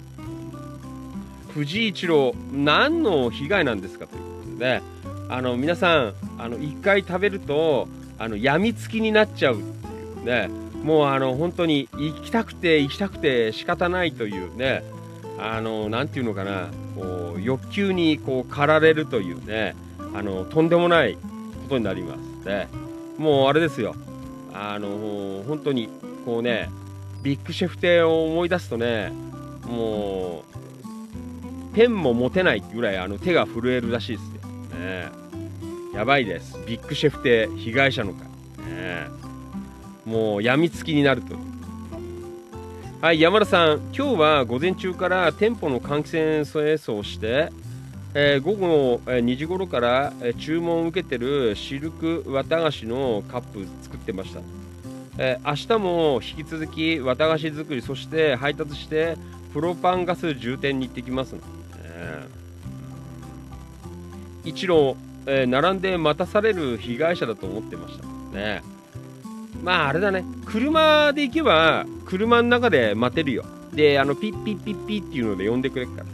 藤井一郎何の被害なんですかということで、ね、あの皆さんあの1回食べるとあの病みつきになっちゃうっていうね。もうあの本当に行きたくて行きたくて仕方ないというねあのなんていうのかなこう欲求にこう駆られるというねあのとんでもないことになりますでもうあれですよ。あの本当にこうねビッグシェフ亭を思い出すとねもうペンも持てないぐらいあの手が震えるらしいですよ、ね、やばいです。ビッグシェフ亭被害者の会、ね、もう病みつきになると。はい山田さん今日は午前中から店舗の換気扇清掃をしてえー、午後の2時頃から、注文を受けてるシルク綿菓子のカップ作ってました、えー、明日も引き続き綿菓子作りそして配達してプロパンガス充填に行ってきます、えー、一路、えー、並んで待たされる被害者だと思ってました。ね。まああれだね。車で行けば車の中で待てるよ。であのピッピッピッピッっていうので呼んでくれるから。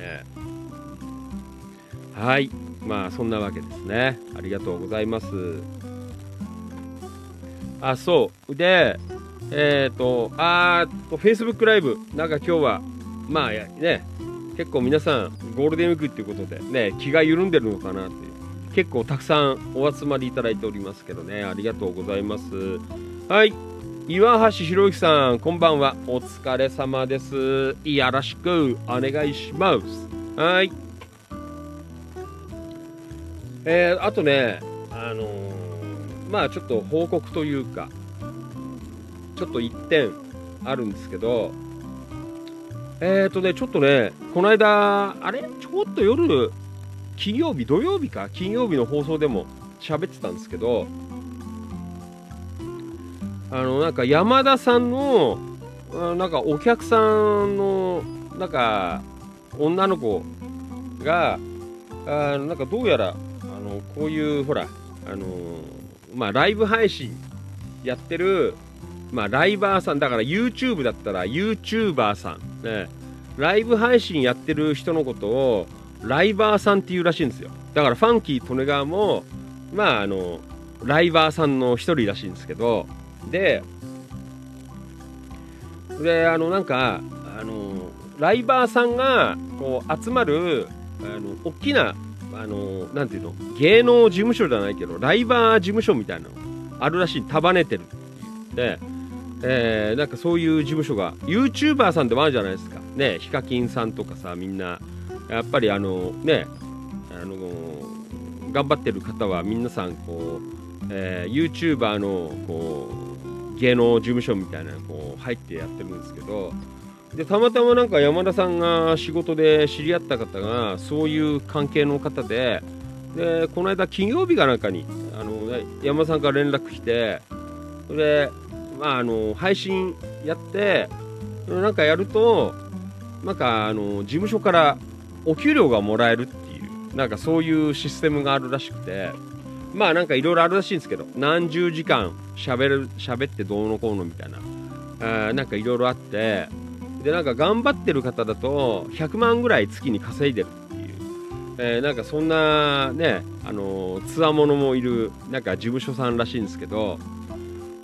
ね。はい。まあそんなわけですね。ありがとうございます。あそう。でえっ、ー、とあーと Facebook ライブなんか今日はまあね。結構皆さんゴールデンウィークっていうことでね気が緩んでるのかなっていう。結構たくさんお集まりいただいておりますけどね。ありがとうございます。はい。岩橋博之さんこんばんは。お疲れ様です。よろしくお願いします。はい。えー、あとね、あのー、まあちょっと報告というか、ちょっと1点あるんですけど、えっ、ー、とね、ちょっとね、この間、あれ？ちょっと夜、金曜日、土曜日か金曜日の放送でも喋ってたんですけど、あの、なんか山田さんの、なんかお客さんの、なんか、女の子が、あなんかどうやらあのこういうほらあのまあライブ配信やってるまあライバーさんだから YouTube だったら YouTuber さんねライブ配信やってる人のことをライバーさんっていうらしいんですよ。だからファンキー・利根川もまああのライバーさんの一人らしいんですけど。でであのなんかあのライバーさんがこう集まるあの大きなあのなんていうの芸能事務所じゃないけどライバー事務所みたいなのあるらしい。束ねてる。で、えー、なんかそういう事務所が YouTuber さんでもあるじゃないですか。ねヒカキンさんとかさみんな。やっぱりあのねあの頑張ってる方は皆さんこう、えー、YouTuber のこう芸能事務所みたいなこう入ってやってるんですけどでたまたまなんか山田さんが仕事で知り合った方がそういう関係の方ででこの間金曜日かなんかにあの山田さんから連絡来てで、まあ、あの配信やってなんかやるとなんかあの事務所からお給料がもらえるっていうなんかそういうシステムがあるらしくてまあなんかいろいろあるらしいんですけど何十時間しゃべる喋ってどうのこうのみたいなあなんかいろいろあってでなんか頑張ってる方だと100万ぐらい月に稼いでるっていう、えー、なんかそんなねあのつわものもいるなんか事務所さんらしいんですけど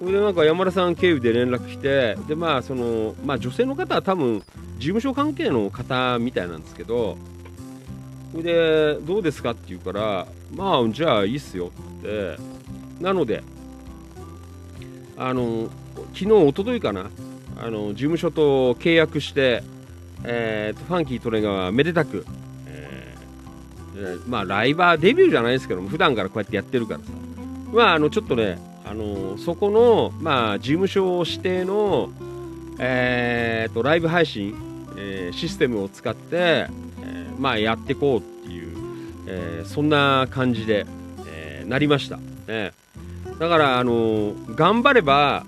でなんか山田さん経由で連絡来てでまあそのまあ女性の方は多分事務所関係の方みたいなんですけどでどうですかって言うからまあじゃあいいっすよって。なのであの昨日一昨日かなあの事務所と契約して、えーと、ファンキートレガーめでたく、えー、まあライバーデビューじゃないですけども普段からこうやってやってるからさ。まああのちょっとねあのそこの、まあ、事務所指定の、えーと、ライブ配信、えー、システムを使って、えー、まあ、やっていこうっていう、えー、そんな感じで、えなりました、ね、だからあの頑張れば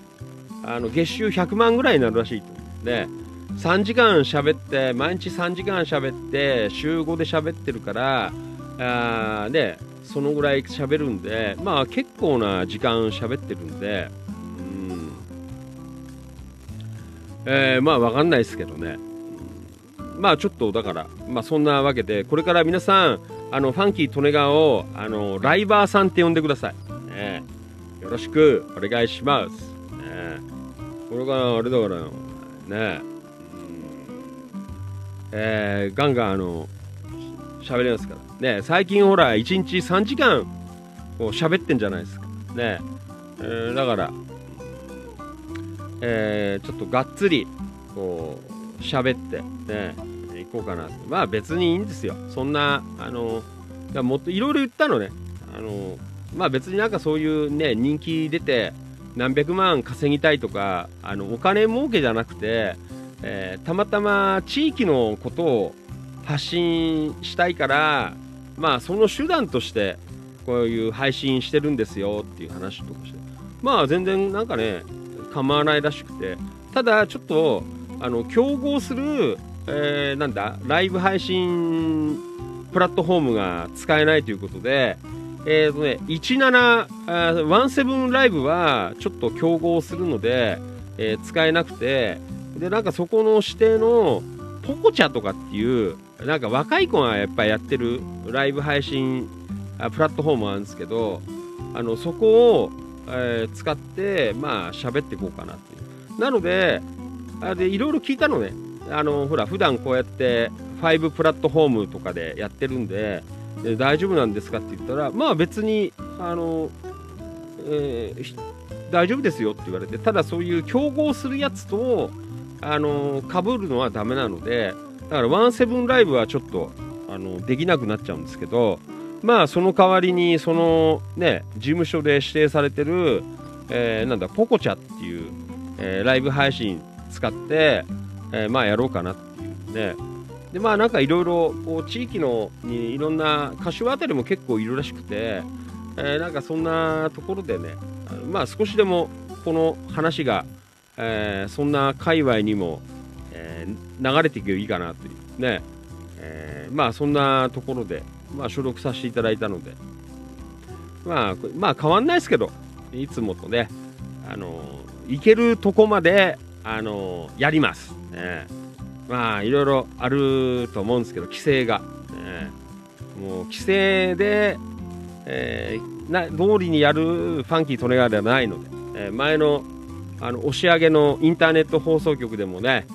あの月収100万ぐらいになるらしいと。で3時間喋って毎日3時間喋って週5で喋ってるからあでそのぐらい喋るんでまあ結構な時間喋ってるんでうん。え、まあ分かんないですけどね。まあちょっとだからまあそんなわけでこれから皆さんあのファンキー利根川をあのライバーさんって呼んでください、ね、よろしくお願いします、ね。これがあれだからよねえー、ガンガンあの喋りますから。ね最近ほら1日3時間こう喋ってんじゃないですか。ねえー、だからえー、ちょっとがっつりこう喋ってね行こうかなまあ別にいいんですよ。そんなあのもっといろいろ言ったのね。あのまあ別になんかそういうね人気出て何百万稼ぎたいとかあのお金儲けじゃなくて、えー、たまたま地域のことを発信したいからまあその手段としてこういう配信してるんですよっていう話とかして。まあ全然なんかね構わないらしくて。ただちょっとあの競合する、えー、なんだライブ配信プラットフォームが使えないということでえーとね、17、17ライブはちょっと競合するので、えー、使えなくて、で、なんかそこの指定のポコチャとかっていう、なんか若い子がやっぱやってるライブ配信プラットフォームなんですけど、あのそこを、えー、使って、まあ喋っていこうかなっていう。なので、あでいろいろ聞いたのね。あのほら、普段こうやって5プラットフォームとかでやってるんで、で大丈夫なんですかって言ったら、まあ別に、あの、えー、大丈夫ですよって言われて、ただそういう競合するやつと、あの、被るのはダメなので、だからワンセブンライブはちょっと、あの、できなくなっちゃうんですけど、まあその代わりに、そのね、事務所で指定されてる、えー、なんだ、ポコチャっていう、えー、ライブ配信使って、えー、まあやろうかなっていうね、でまあなんかいろいろこう地域のにいろんな柏辺りも結構いるらしくて、えー、なんかそんなところでねまあ少しでもこの話が、えー、そんな界隈にも、えー、流れていけばいいかなという。ね、えー、まあそんなところで、まあ、所属させていただいたので。まあまあ変わんないですけどいつもとねあの行けるとこまであのやります。ね。まあいろいろあると思うんですけど規制が、ね、もう規制で、えー、な通りにやるファンキー・トネガーではないので、えー、前のあの押し上げのインターネット放送局でもね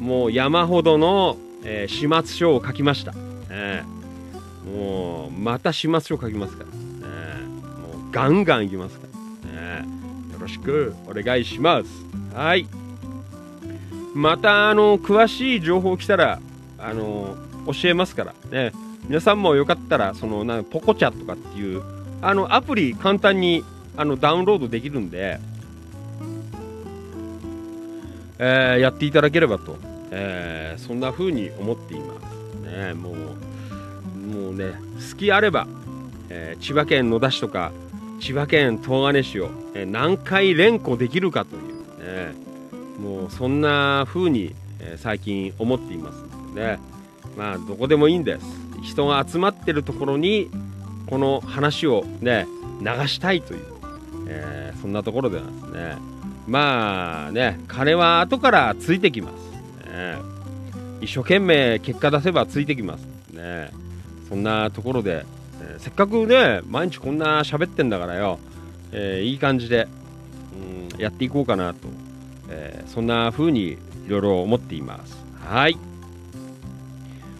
もう山ほどの、えー、始末書を書きました、ね、もうまた始末書書きますから、ね、もうガンガンいきますから、ね、よろしくお願いします。はい。またあの詳しい情報来たらあの教えますから。ね。皆さんもよかったらそのなポコチャとかっていうあのアプリ簡単にあのダウンロードできるんで、えー、やっていただければと、えーそんな風に思っています。ね、もうもうね好きあれば、えー千葉県野田市とか千葉県東金市を、えー何回連呼できるかという、ね、もうそんな風に、え最近思っています。のでねまあどこでもいいんです。人が集まってるところにこの話をね流したいという、えそんなところではですね。まあね金は後からついてきます、ね、一生懸命結果出せばついてきます。ね。そんなところで、えーせっかくね毎日こんな喋ってんだからよ、えーいい感じで、うん、やっていこうかなと、えーそんな風にいろいろ思っています。はい。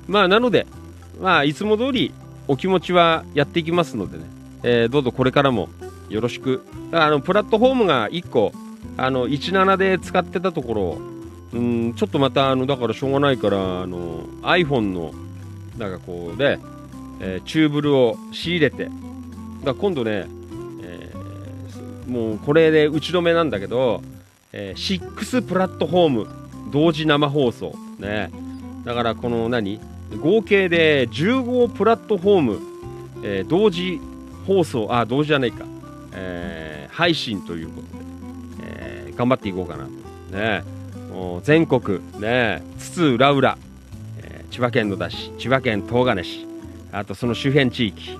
まあなのでまあいつも通りお気持ちはやっていきますのでね、えどうぞこれからもよろしく。あのプラットフォームが1個あの17で使ってたところうんちょっとまたあのだからしょうがないからあの iPhone のなんかこうね、えーチューブルを仕入れてだ今度ね、えーもうこれで打ち止めなんだけど、えー6プラットフォーム同時生放送ね。だからこの何合計で15プラットフォーム、えー同時放送あ同時じゃないか、えー配信ということ、頑張っていこうかなと。ね。もう全国ね。津々浦々、えー千葉県野田市千葉県東金市。あとその周辺地域、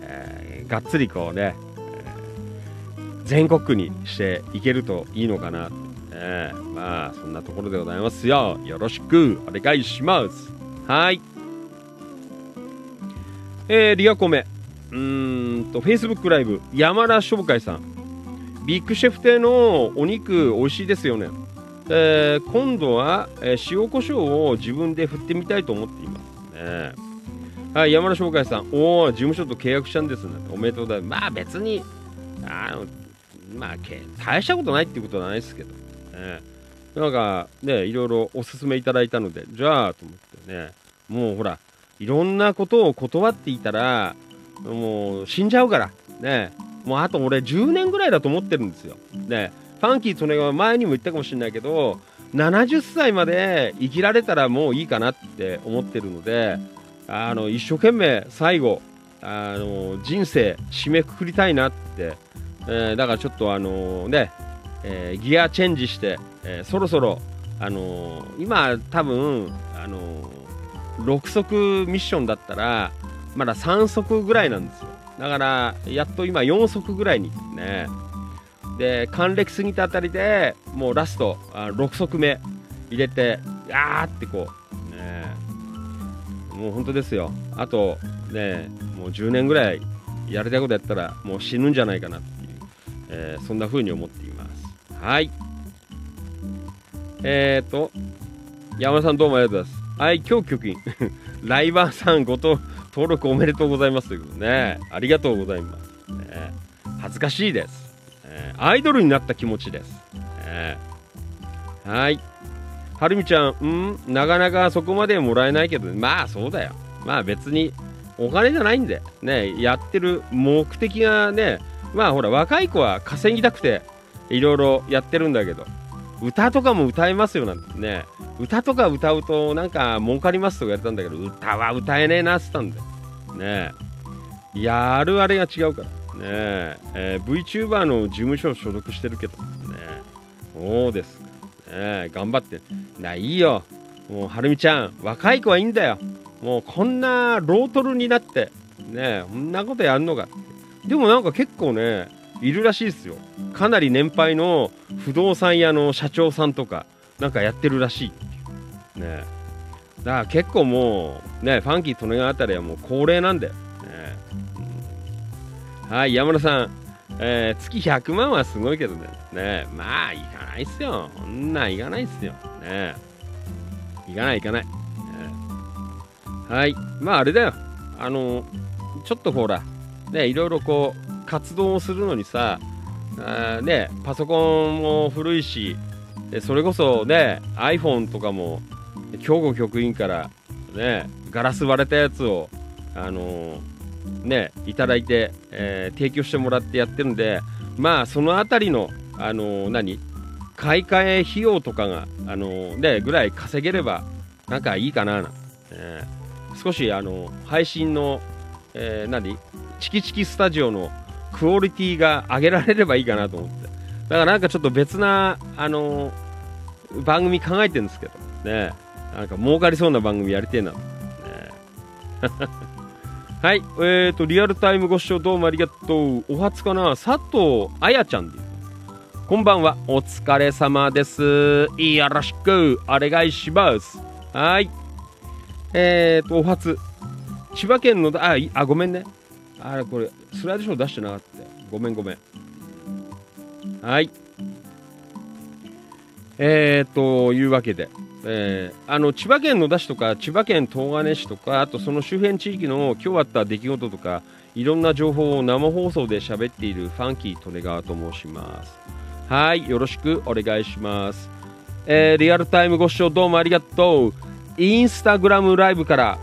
えーがっつりこうね、全国にしていけるといいのかなと、ね、まあそんなところでございますよ。よろしくお願いします。はい。えー、リアコメ。うーんと Facebook ライブ山田商会さん。ビッグシェフ亭のお肉美味しいですよね、えー今度は、えー塩コショウを自分で振ってみたいと思っています。ねはい山田商会さん。おお事務所と契約したんですね。おめでとうございます。まあ別にあのまあ大したことないってことはないですけど、ね、なんかねいろいろおすすめいただいたのでじゃあと思ってね。もうほらいろんなことを断っていたらもう死んじゃうから。ね。もうあと俺10年ぐらいだと思ってるんですよ。ねファンキー・トネガは前にも言ったかもしれないけど70歳まで生きられたらもういいかなって思ってるのであの一生懸命最後あの人生締めくくりたいなって、えーだからちょっとあのね、えーギアチェンジして、えーそろそろあの今多分あの6足ミッションだったらまだ3足ぐらいなんですよ。だからやっと今4足ぐらいにね。で還暦過ぎたあたりでもうラストあ6足目入れてあーってこうね。もう本当ですよ。あとねもう10年ぐらいやりたいことやったらもう死ぬんじゃないかなっていう、えーそんな風に思っています。はい。えーと山田さんどうもありがとうございます。はい今日局員ライバーさんごと登録おめでとうございますということでね。ありがとうございます、ね、恥ずかしいです、えアイドルになった気持ちです、ね。はい。はるみちゃんん？なかなかそこまでもらえないけどまあそうだよ。まあ別にお金じゃないんで。ね。やってる目的がね。まあほら若い子は稼ぎたくていろいろやってるんだけど。歌とかも歌えますよなんてね。歌とか歌うとなんか儲かりますとか言われたんだけど歌は歌えねえなって言ったんだよ。ねやるあれが違うから。ねえ。ー VTuber の事務所所属してるけど。ねそうです。かね頑張って。ないいよ。もうはるみちゃん。若い子はいいんだよ。もうこんなロートルになって。ねえ。こんなことやるのかでもなんか結構ねいるらしいですよ。かなり年配の不動産屋の社長さんとかなんかやってるらしい。ね。だから結構もうねファンキー利根川あたりはもう高齢なんだよ、ね。はい山田さん、えー月100万はすごいけどね。ね。まあいかないっすよ。こんなんいかないっすよ。ね。いかないいかない、ね。はい。まああれだよ。あのちょっとほらねいろいろこう活動をするのにさあねパソコンも古いしでそれこそね iPhone とかも兵庫局員からねガラス割れたやつをあのーねいただいて、えー提供してもらってやってるんでまあそのあたりのあのー何買い替え費用とかが、あのでぐらい稼げればなんかいいかなな、え少しあの配信の、え何チキチキスタジオのクオリティが上げられればいいかなと思って。だからなんかちょっと別な、あの番組考えてるんですけど。ね。なんか儲かりそうな番組やりてえな、ね。[LAUGHS] はい。えーとリアルタイムご視聴どうもありがとう。お初かな。佐藤彩ちゃんでこんばんは。お疲れ様です。よろしく。お願いします。はい。えーとお初。千葉県のああごめんね。あれこれ。スライドショー出してなかったごめんごめん。はい。えー、というわけで、えーあの千葉県野田市とか千葉県東金市とかあとその周辺地域の今日あった出来事とかいろんな情報を生放送で喋っているファンキー利根川と申します。はい。よろしくお願いします、えーリアルタイムご視聴どうもありがとう。インスタグラムライブから。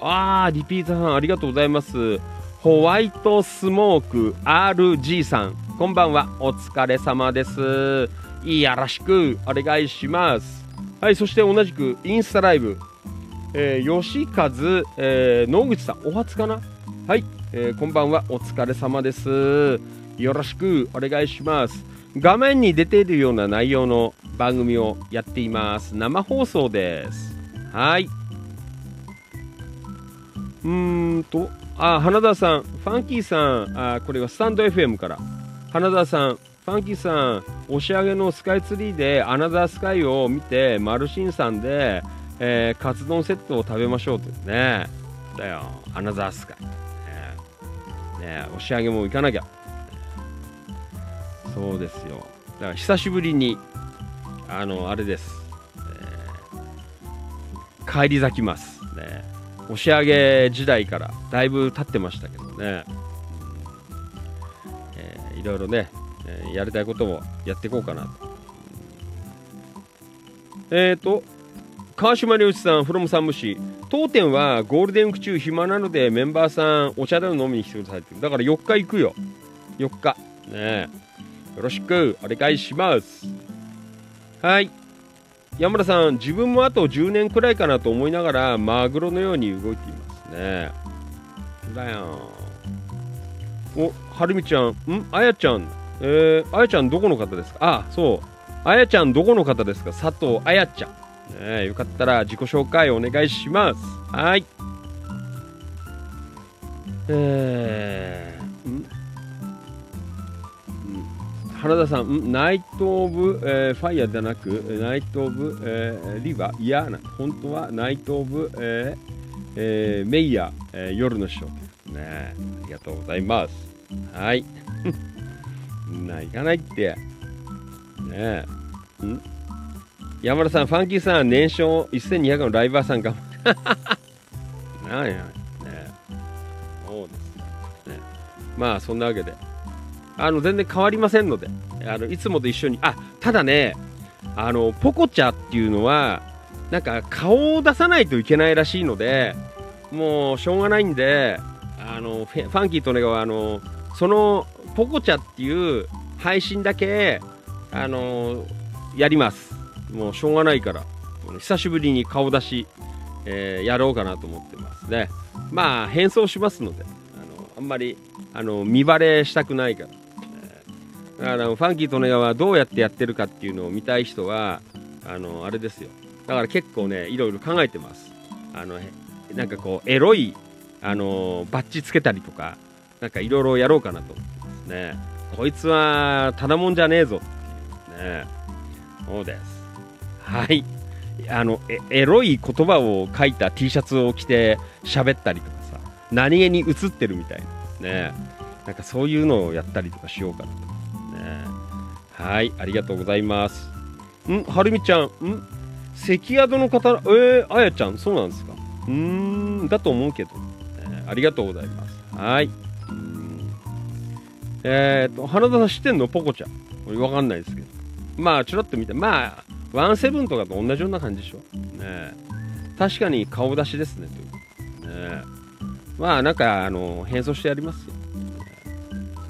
あーリピーターさんありがとうございます。ホワイトスモーク RG さん。こんばんは。お疲れ様です。よろしくお願いします。はいそして同じくインスタライブ、えー吉和、えー野口さん。お初かな？はい、えーこんばんは。お疲れ様です。よろしくお願いします。画面に出ているような内容の番組をやっています。生放送です。はい。うーんと、あ、花田さん、ファンキーさん、あ、これはスタンド FM から。花田さん、ファンキーさん、押し上げのスカイツリーでアナザースカイを見て、マルシンさんで、えーカツ丼セットを食べましょうってね。だよ、アナザースカイ。ねね押し上げも行かなきゃ。そうですよ。だから久しぶりに、あの、あれです。えー帰り咲きます。ね。押し上げ時代からだいぶ経ってましたけどね、えーいろいろね、えーやりたいこともやっていこうかなと。えっ、と、川島良一さん、フロムさん虫、当店はゴールデンウィーク中暇なのでメンバーさんお茶でも飲みに来てくださいって。だから4日行くよ。4日。ねよろしくお願いします。はい。山田さん、自分もあと10年くらいかなと思いながら、マグロのように動いていますね。だよ。お、はるみちゃん、ん？あやちゃん、えー、あやちゃんどこの方ですか？あ、そう。あやちゃんどこの方ですか？佐藤あやちゃん。ね、よかったら自己紹介お願いします。はい。えー、原田さん、ナイト・オブ、えーファイヤーじゃなく、ナイト・オブ、えーリバー、いやな、本当はナイト・オブ、えーえーメイヤー、えー夜のショーね。ありがとうございます。はい。[LAUGHS] な、行かないって。ねえ。ん？山田さん、ファンキーさん、年商1200のライバーさんかも。なんや、ねえそうです。ねまあ、そんなわけで。あの全然変わりませんので。あのいつもと一緒に。あただねあのポコチャっていうのはなんか顔を出さないといけないらしいのでもうしょうがないんであのファンキーとねはあのそのポコチャっていう配信だけあのやります。もうしょうがないから。久しぶりに顔出し、えーやろうかなと思ってます。ねまあ変装しますのであのあんまりあの見バレしたくないから。だからファンキーとネガはどうやってやってるかっていうのを見たい人はあのあれですよ。だから結構ねいろいろ考えてます。あのなんかこうエロいあのバッジつけたりとかなんかいろいろやろうかなと思ってますね。こいつはただもんじゃねえぞ。っていうねそうです。はい。あのエロい言葉を書いた T シャツを着て喋ったりとかさ何気に映ってるみたいなね。なんかそういうのをやったりとかしようかなと。はいありがとうございます。ん？はるみちゃんん？関宿の方えー、あやちゃんそうなんですか？うーんだと思うけど、えーありがとうございます。はい。うーん。えー、と花田さん知ってんの？ポコちゃん。俺わかんないですけど。まあちょろっと見て。まあワンセブンとかと同じような感じでしょ？ね確かに顔出しですねという。ねまあなんかあの変装してやりますよ。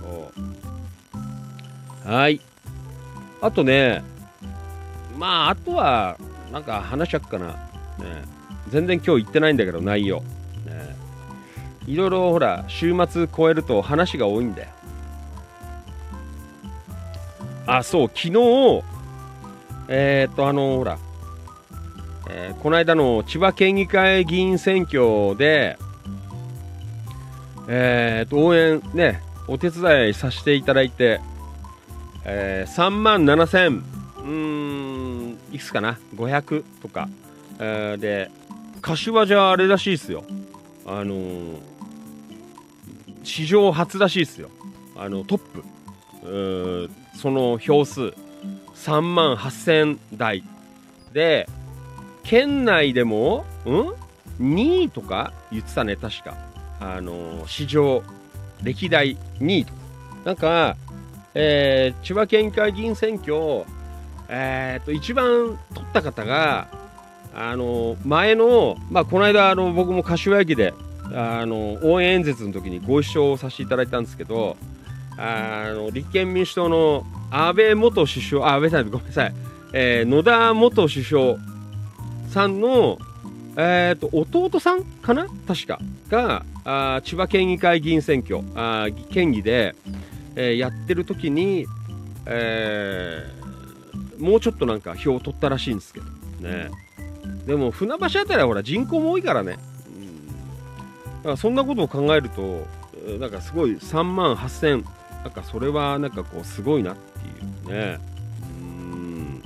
そう。はい。あとねまああとはなんか話しゃっかな、ね、全然今日言ってないんだけど内容、ね、いろいろほら週末超えると話が多いんだよ。あそう昨日えー、っとあのほら、えー、この間の千葉県議会議員選挙でえー、っと応援ねお手伝いさせていただいて、えー、3万7000うーんいくつかな？500とか、えー、で柏じゃあれらしいですよ。あのー、史上初らしいですよ。あのトップ。その票数。3万8000台。で県内でもん？2位とか言ってたね確か。あの史上歴代2位とか。なんか、えー、千葉県議会議員選挙えー、っと一番取った方があの前の、まあ、この間あの僕も柏駅であの応援演説の時にご一緒させていただいたんですけどあの立憲民主党の安倍元首相あ安倍さんごめんなさい、えー、野田元首相さんの、えーと、弟さんかな？確か。があ千葉県議会議員選挙あ県議で、えー、やってる時に、えー、もうちょっとなんか票を取ったらしいんですけど。ね。でも船橋辺りはほら人口も多いからね、うん、だからそんなことを考えるとなんかすごい3万8000なんかそれはなんかこうすごいなっていう。ね。うん。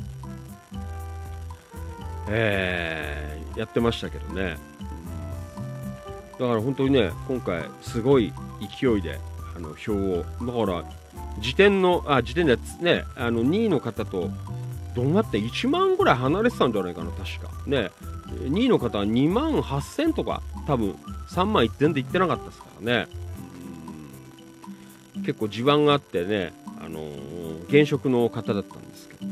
えー、やってましたけどね。だから本当にね今回すごい勢いであの票を。だから時点のあ時点でね。あの2位の方とどうなって1万ぐらい離れてたんじゃないかな確か。ね。2位の方は2万8000とか多分3万全然いってなかったですからね。結構地盤があってね、あのー、現職の方だったんですけど、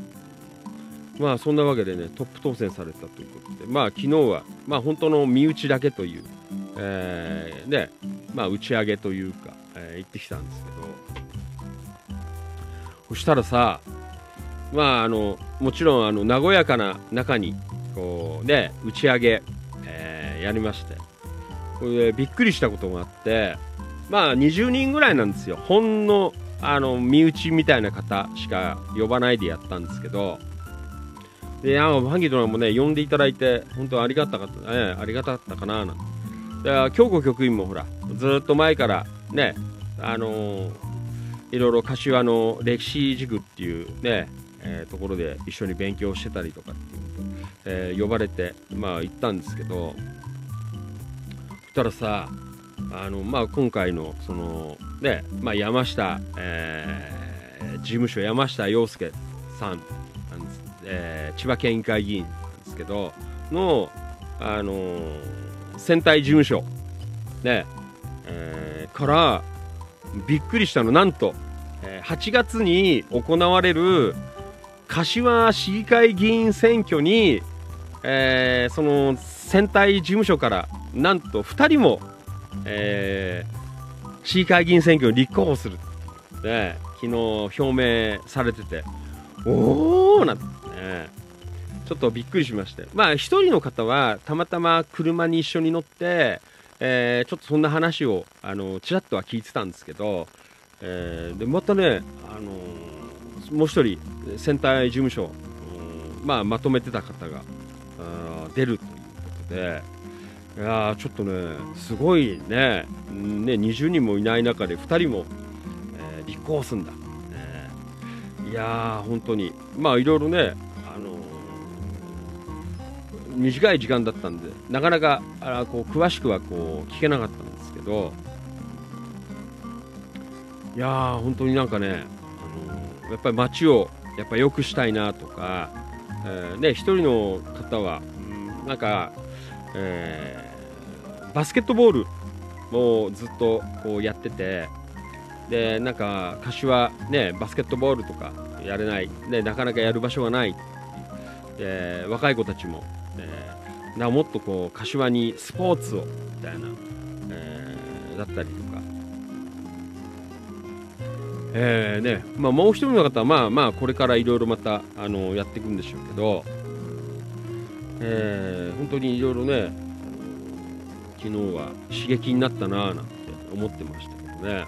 まあそんなわけでね、トップ当選されたということで、まあ昨日は、まあ本当の身内だけという、えー、ね、まあ打ち上げというか、えー、行ってきたんですけど、そしたらさ、まああの、もちろんあの和やかな中に、こうね、打ち上げ、えー、やりまして、これでびっくりしたことがあって、まあ20人ぐらいなんですよ。ほんのあの身内みたいな方しか呼ばないでやったんですけど。であのファンキードラもね呼んでいただいて本当ありがたかった、ね、ありがたかったかななんて。で京子局員もほらずっと前からねあの、いろいろ柏の歴史塾っていうね、えー、ところで一緒に勉強してたりとかっていう、えー、呼ばれてまあ行ったんですけどそしたらさあの、まあ、今回のその、ねまあ、山下、えー、事務所山下洋介さんなんです、えー、千葉県議会議員なんですけどの、あのー、選対事務所、ねえー、からびっくりしたの。なんと、8月に行われる柏市議会議員選挙に、えー、その選対事務所からなんと2人もえー、市議会議員選挙に立候補する。って昨日表明されてて。おおなんて。ねちょっとびっくりしまして。まあ1人の方はたまたま車に一緒に乗って、えー、ちょっとそんな話をあのちらっとは聞いてたんですけど、えー、でまたね、あのー、もう1人選対事務所、まあ、まとめてた方が出るということで。いやちょっとね、すごいね、ね20人もいない中で2人も、えー、立候補するんだ、ね、いやー、本当に、まあいろいろね、短い時間だったんで、なかなかあこう詳しくはこう聞けなかったんですけど、いやー、本当になんかね、あの、やっぱり街をやっぱ良くしたいなとか、えー、ね、一人の方は、うん、なんか、えー、バスケットボールもずっとこうやっててでなんか柏ねバスケットボールとかやれない、ね、なかなかやる場所がないで若い子たちも、えー、なもっとこう柏にスポーツをみたいな、えー、だったりとか。えーねまあ、もう一人の方はまあまあこれからいろいろまたあのやっていくんでしょうけど、えー本当にいろいろね昨日は刺激になったなぁなんて思ってましたけどね。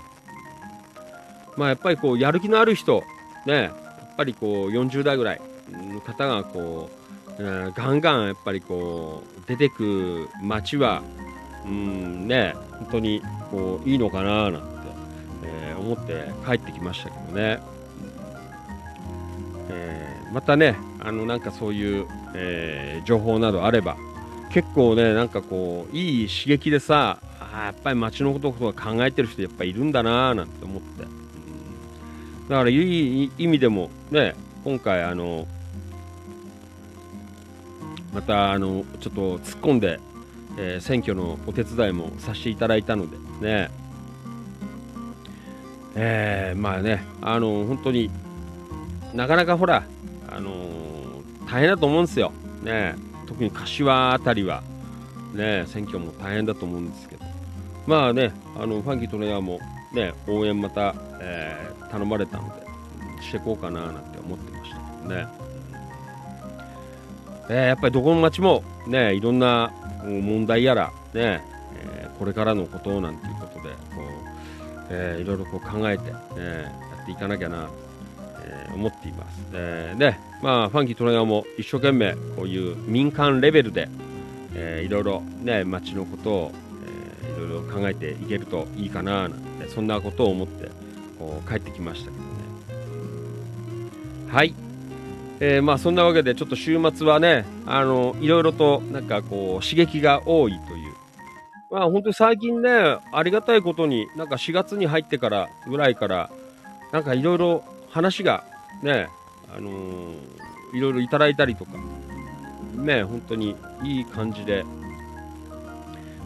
まあやっぱりこうやる気のある人ねやっぱりこう40代ぐらいの方がこう、ガンガンやっぱりこう出てく街はうんね本当にこういいのかななんて、えー思って帰ってきましたけどね、えーまたねあのなんかそういう、えー情報などあれば結構ねなんかこういい刺激でさあやっぱり街のこととか考えてる人やっぱいるんだなーなんて思って、だからいい意味でもね今回あのまたあのちょっと突っ込んで、えー選挙のお手伝いもさせていただいたのでね。えーまあねあの本当になかなかほらあの大変だと思うんですよ。ね。特に柏あたりはね選挙も大変だと思うんですけど。まあねあのファンキートレーナーもね応援また、えー頼まれたのでしていこうかななんて思ってましたけどね、えーやっぱりどこの町もねいろんな問題やらね、えーこれからのことなんていうことでこう、えーいろいろこう考えて、えーやっていかなきゃな、えー思っています、えーでまあファンキートレーナーも一生懸命こういう民間レベルで、えーいろいろね町のことを、えーいろいろ考えていけるといいかななんてそんなことを思ってこう帰ってきましたけどね。はい。えーまあそんなわけでちょっと週末はねあのいろいろとなんかこう刺激が多いという。まあ本当に最近ねありがたいことになんか4月に入ってからぐらいからなんかいろいろ話がねあのーいろいろいただいたりとかね本当にいい感じで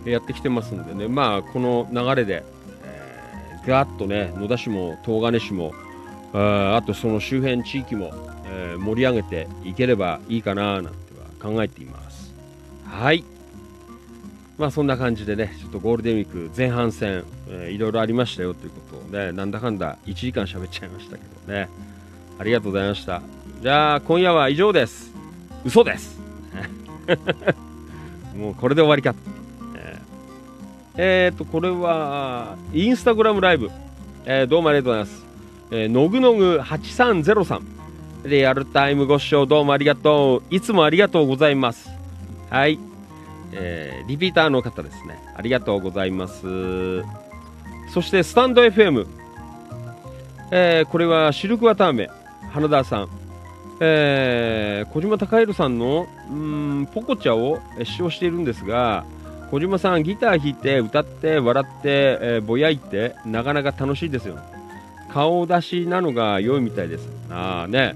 やってきてますんでね。まあこの流れで、えー、ガーッとね野田市も東金市もああとその周辺地域も、えー盛り上げていければいいかななんては考えています。はい。まあそんな感じでねちょっとゴールデンウィーク前半戦、えーいろいろありましたよということをねなんだかんだ1時間喋っちゃいましたけどね。ありがとうございました。じゃあ今夜は以上です。嘘です。[LAUGHS] もうこれで終わりかと。えー。えーとこれはインスタグラムライブ、えーどうもありがとうございます、えーのぐのぐ8303リアルタイムご視聴どうもありがとう。いつもありがとうございます。はい、えーリピーターの方ですね。ありがとうございます。そしてスタンド FM、えーこれはシルクワターメ花田さん。えー小島孝弘さんのうーんポコチャを使用しているんですが小島さんギター弾いて歌って笑って、えーぼやいてなかなか楽しいですよ。顔出しなのが良いみたいです。ああね、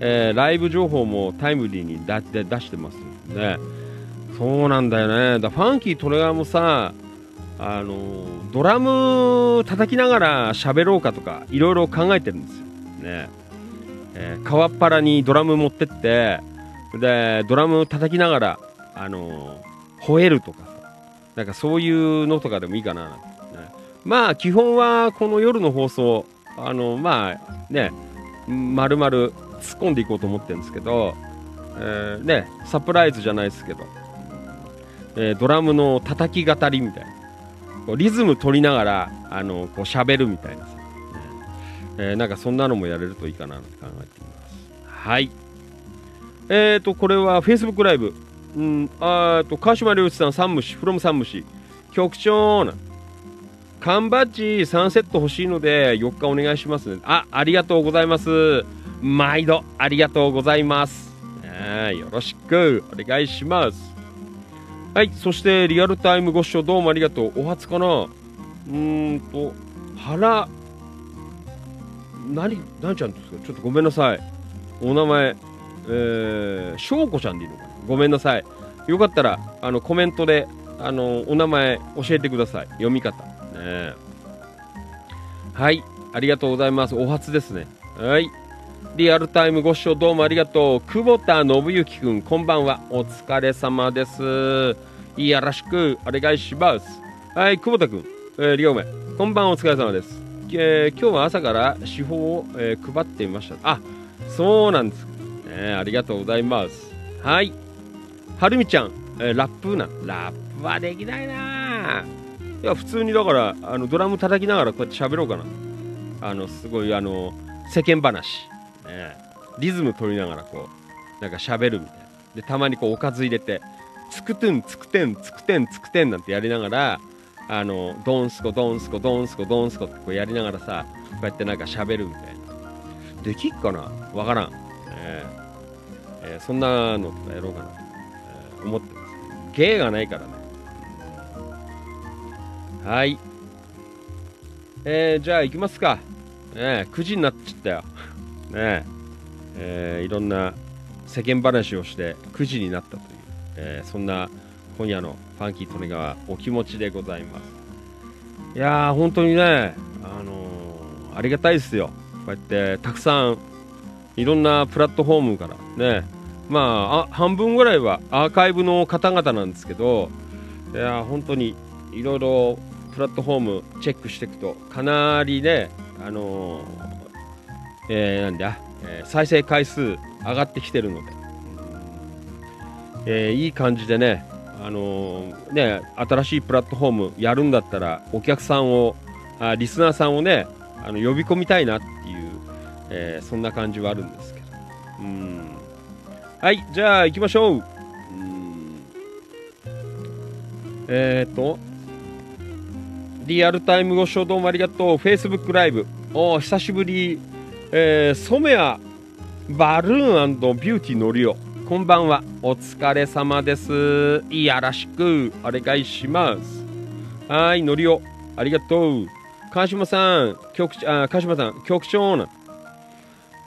えーライブ情報もタイムリーに出してますね。そうなんだよね。だファンキートレガーもさあのドラム叩きながら喋ろうかとかいろいろ考えてるんですよ。ね。えー川っ腹にドラム持ってってでドラム叩きながら、あの吠えるとかさ。なんかそういうのとかでもいいかな。なんてね。まあ基本はこの夜の放送あのまあねまるまる突っ込んでいこうと思ってるんですけど、えーねサプライズじゃないですけど、えードラムの叩き語りみたいなこうリズム取りながらあのこう喋るみたいなさえーなんかそんなのもやれるといいかなと考えています。はい。えーと、これは Facebook ライブ。うん、あと、川島良一さん、三虫、from 三虫。局長な。缶バッジ3セット欲しいので、4日お願いしますね。あ、ありがとうございます。毎度、ありがとうございます。えーよろしく、お願いします。はい、そして、リアルタイムご視聴どうもありがとう。お初かなうーんと、原、何、何ちゃんですか？ちょっとごめんなさい。お名前、えー、しょうこちゃんでいいのかな？ごめんなさい。よかったら、あの、コメントで、あの、お名前教えてください。読み方。ね、はい、ありがとうございます。お初ですね。はい。リアルタイムご視聴どうもありがとう。久保田信之くん、こんばんは。お疲れ様です。よろしくお願いします。はい、久保田くん、えー、両名、こんばんはお疲れ様です。えー今日は朝から手法を、えー配ってみました。あそうなんです。ねありがとうございます。はい。はるみちゃん、えーラップな。ラップはできないな。いや普通にだからあのドラム叩きながらこうやって喋ろうかな。あのすごいあの世間話、ね、リズム取りながらこうなんか喋るみたいな。でたまにこうおかず入れてつくてんつくてんつくてんつくてんなんてやりながらあのドンスコドンスコドンスコドンスコってこうやりながらさこうやってなんか喋るみたいな。できっかな？わからん、えーえーそんなのとかやろうかな、えー思ってます。芸がないからね。はい。えー、じゃあ行きますか、ね、9時になっちゃったよ。ねえーいろんな世間話をして9時になったという、えーそんな今夜のファンキー利根川お気持ちでございます。いやー本当にねあのーありがたいですよ。こうやってたくさんいろんなプラットフォームからねまあ半分ぐらいはアーカイブの方々なんですけどいや本当にいろいろプラットフォームチェックしていくとかなりねあのーえーなんだ、えー再生回数上がってきてるので、えーいい感じでね、あのーね新しいプラットフォームやるんだったらお客さんをあリスナーさんをねあの呼び込みたいなっていう、えーそんな感じはあるんですけど。はいじゃあ行きましょう。うん。えっ、とリアルタイムご視聴どうもありがとう。Facebook ライブ。お久しぶり。えー、染谷バルーンビューティーのりおこんばんは。お疲れ様です。いやらしくお願いします。はいのりおありがとう。川島さん局長あ川島さん局長な。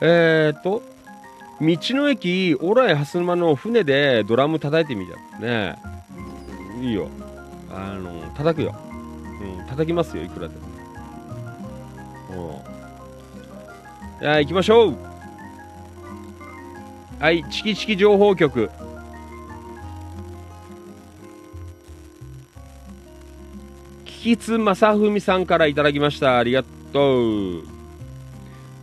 えー、っと道の駅オライハス沼の船でドラム叩いてみた。ねいいよ。あの叩くよ、うん、叩きますよいくらでも。うん。じゃあ行きましょう。はいチキチキ情報局。キキツ正文さんからいただきました。ありがとう。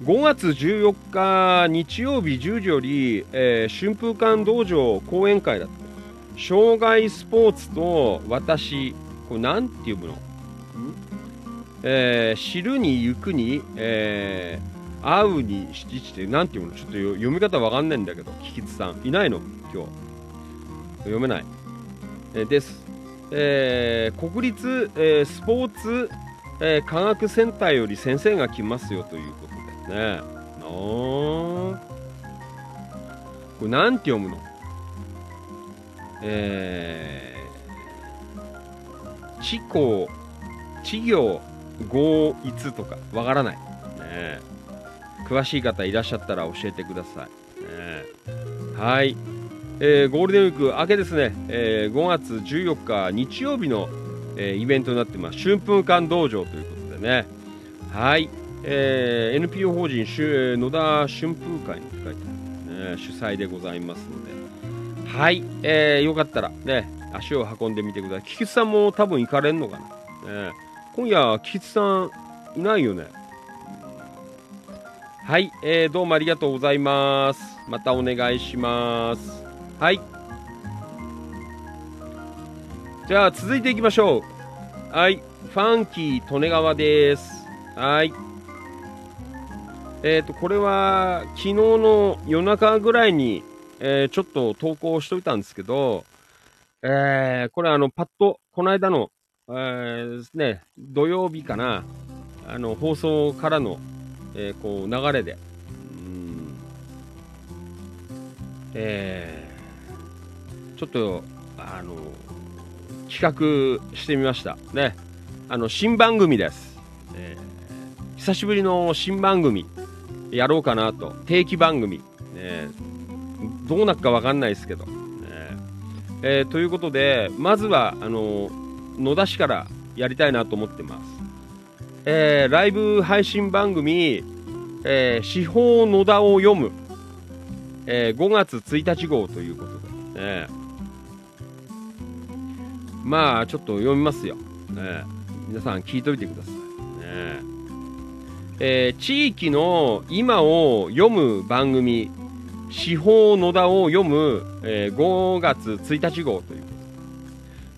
5月14日日曜日10時より、えー春風館道場講演会だった。障害スポーツと私これなんて呼ぶの？えー知るに行くに、えー会うに七地ってなんていうのちょっと読み方わかんないんだけどキキツさん。いないの？今日。読めない、えーです、えー国立、えースポーツ、えー科学センターより先生が来ますよということでね。おー。これなんて読むの？えー、地高地行合一とかわからない。ね。詳しい方いらっしゃったら教えてください。ねはい、えーゴールデンウィーク明けですね、えー5月14日日曜日の、えーイベントになってます。春風館道場ということでね。はい、えー NPO 法人しゅ野田春風会に書いてある、ね、主催でございますので。はい、えーよかったらね足を運んでみてください。菊池さんも多分行かれんのかな、ね今夜菊池さんいないよね。はい、えーどうもありがとうございます。またお願いします。はい。じゃあ続いていきましょう。はい、ファンキー利根川です。はい。えっ、と、これは昨日の夜中ぐらいに、えちょっと投稿しといたんですけど、えーこれあの、パッと、この間の、えーね、土曜日かな、あの、放送からの、えーこう流れで、うんえーちょっとあの企画してみました。ね。あの新番組です、えー久しぶりの新番組やろうかなと。定期番組、ね、どうなるかわかんないですけど、ねえーということでまずはあの野田市からやりたいなと思ってます。えーライブ配信番組「えー司法野田を読む」えー5月1日号ということで、ね、まあちょっと読みますよ、ね、皆さん聞いといてください、ね。えー地域の今を読む番組「司法野田」を読む、えー5月1日号という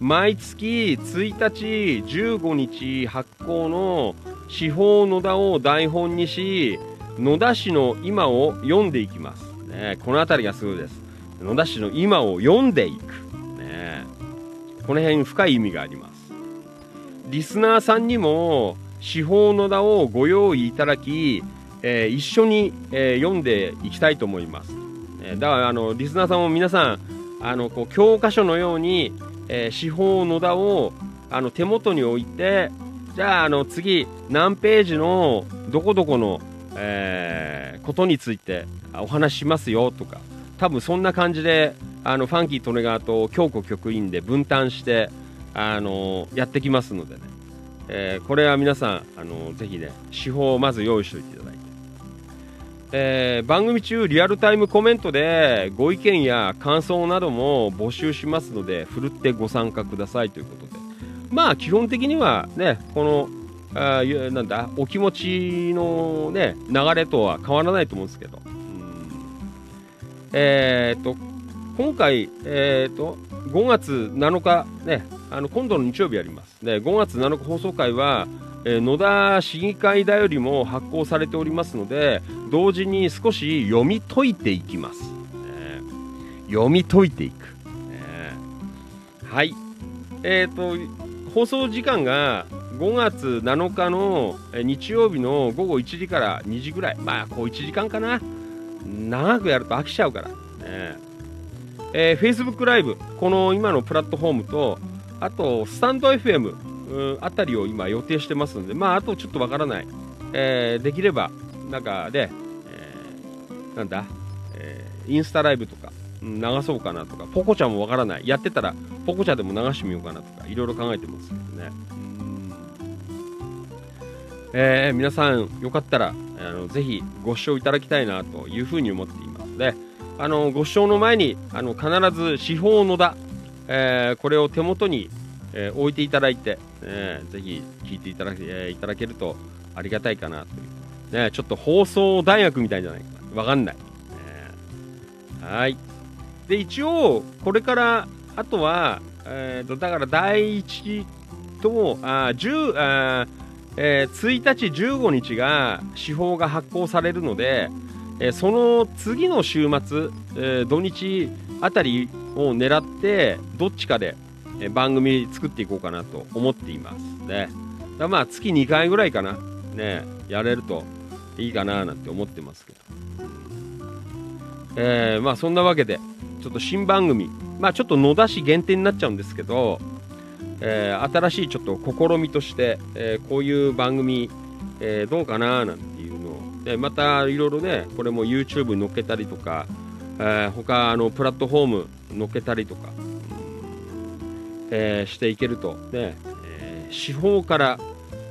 毎月1日15日発行の「司法野田」を台本にし野田市の今を読んでいきます、ね、この辺りがすごいです。野田市の今を読んでいく、ね、この辺深い意味があります。リスナーさんにも司法野田をご用意いただき、えー一緒に、えー読んでいきたいと思います、えーだからあのリスナーさんも皆さんあのこう教科書のように、えー司法野田をあの手元に置いてじゃああの次何ページのどこどこの、えーことについてお話ししますよとか多分そんな感じであのファンキー・トネガーと京子局員で分担してあのやってきますのでね、えーこれは皆さんあのぜひね手法をまず用意しておいていただいて、えー番組中リアルタイムコメントでご意見や感想なども募集しますのでふるってご参加くださいということで。まあ基本的にはねこのあなんだお気持ちのね流れとは変わらないと思うんですけど、うん。えーっと今回、えー、と5月7日、ね、あの今度の日曜日やります、で5月7日放送会は、え野田市議会だよりも発行されておりますので同時に少し読み解いていきます、ね読み解いていく、ねはい。えー、と放送時間が5月7日の日曜日の午後1時から2時ぐらい。まあこう1時間かな。長くやると飽きちゃうから、ねえー、Facebook ライブ、この今のプラットフォームと、あと、スタンド FM あたりを今予定してますので、まあ、あとちょっとわからない。えーできれば、なんかで、えーなんだ、えーインスタライブとか、流そうかなとか、ポコちゃんもわからない。やってたら、ポコちゃんでも流してみようかなとか、いろいろ考えてますけどね。えー皆さん、よかったら、あのぜひご視聴いただきたいなというふうに思っています。で、あのご視聴の前にあの必ず司法野田、えーこれを手元に、えー置いていただいて、えーぜひ聞いていただけ,、えいただけるとありがたいかなという、ね、ちょっと放送大学みたいじゃないか。なわかんない、ねはい。で一応これからあとは、えーとだから第一とあ10あえー1日15日が司法が発行されるので、えーその次の週末、えー土日あたりを狙ってどっちかで、え番組作っていこうかなと思っています。ね。だまあ月2回ぐらいかな。ねやれるといいかななんて思ってますけど、えーまあそんなわけでちょっと新番組まあちょっと野田市限定になっちゃうんですけどえー新しいちょっと試みとして、えーこういう番組、えどうかななんていうのをでまたいろいろねこれも YouTube に載っけたりとか、え他のプラットフォーム載っけたりとか、えーしていけるとね、えー司法から、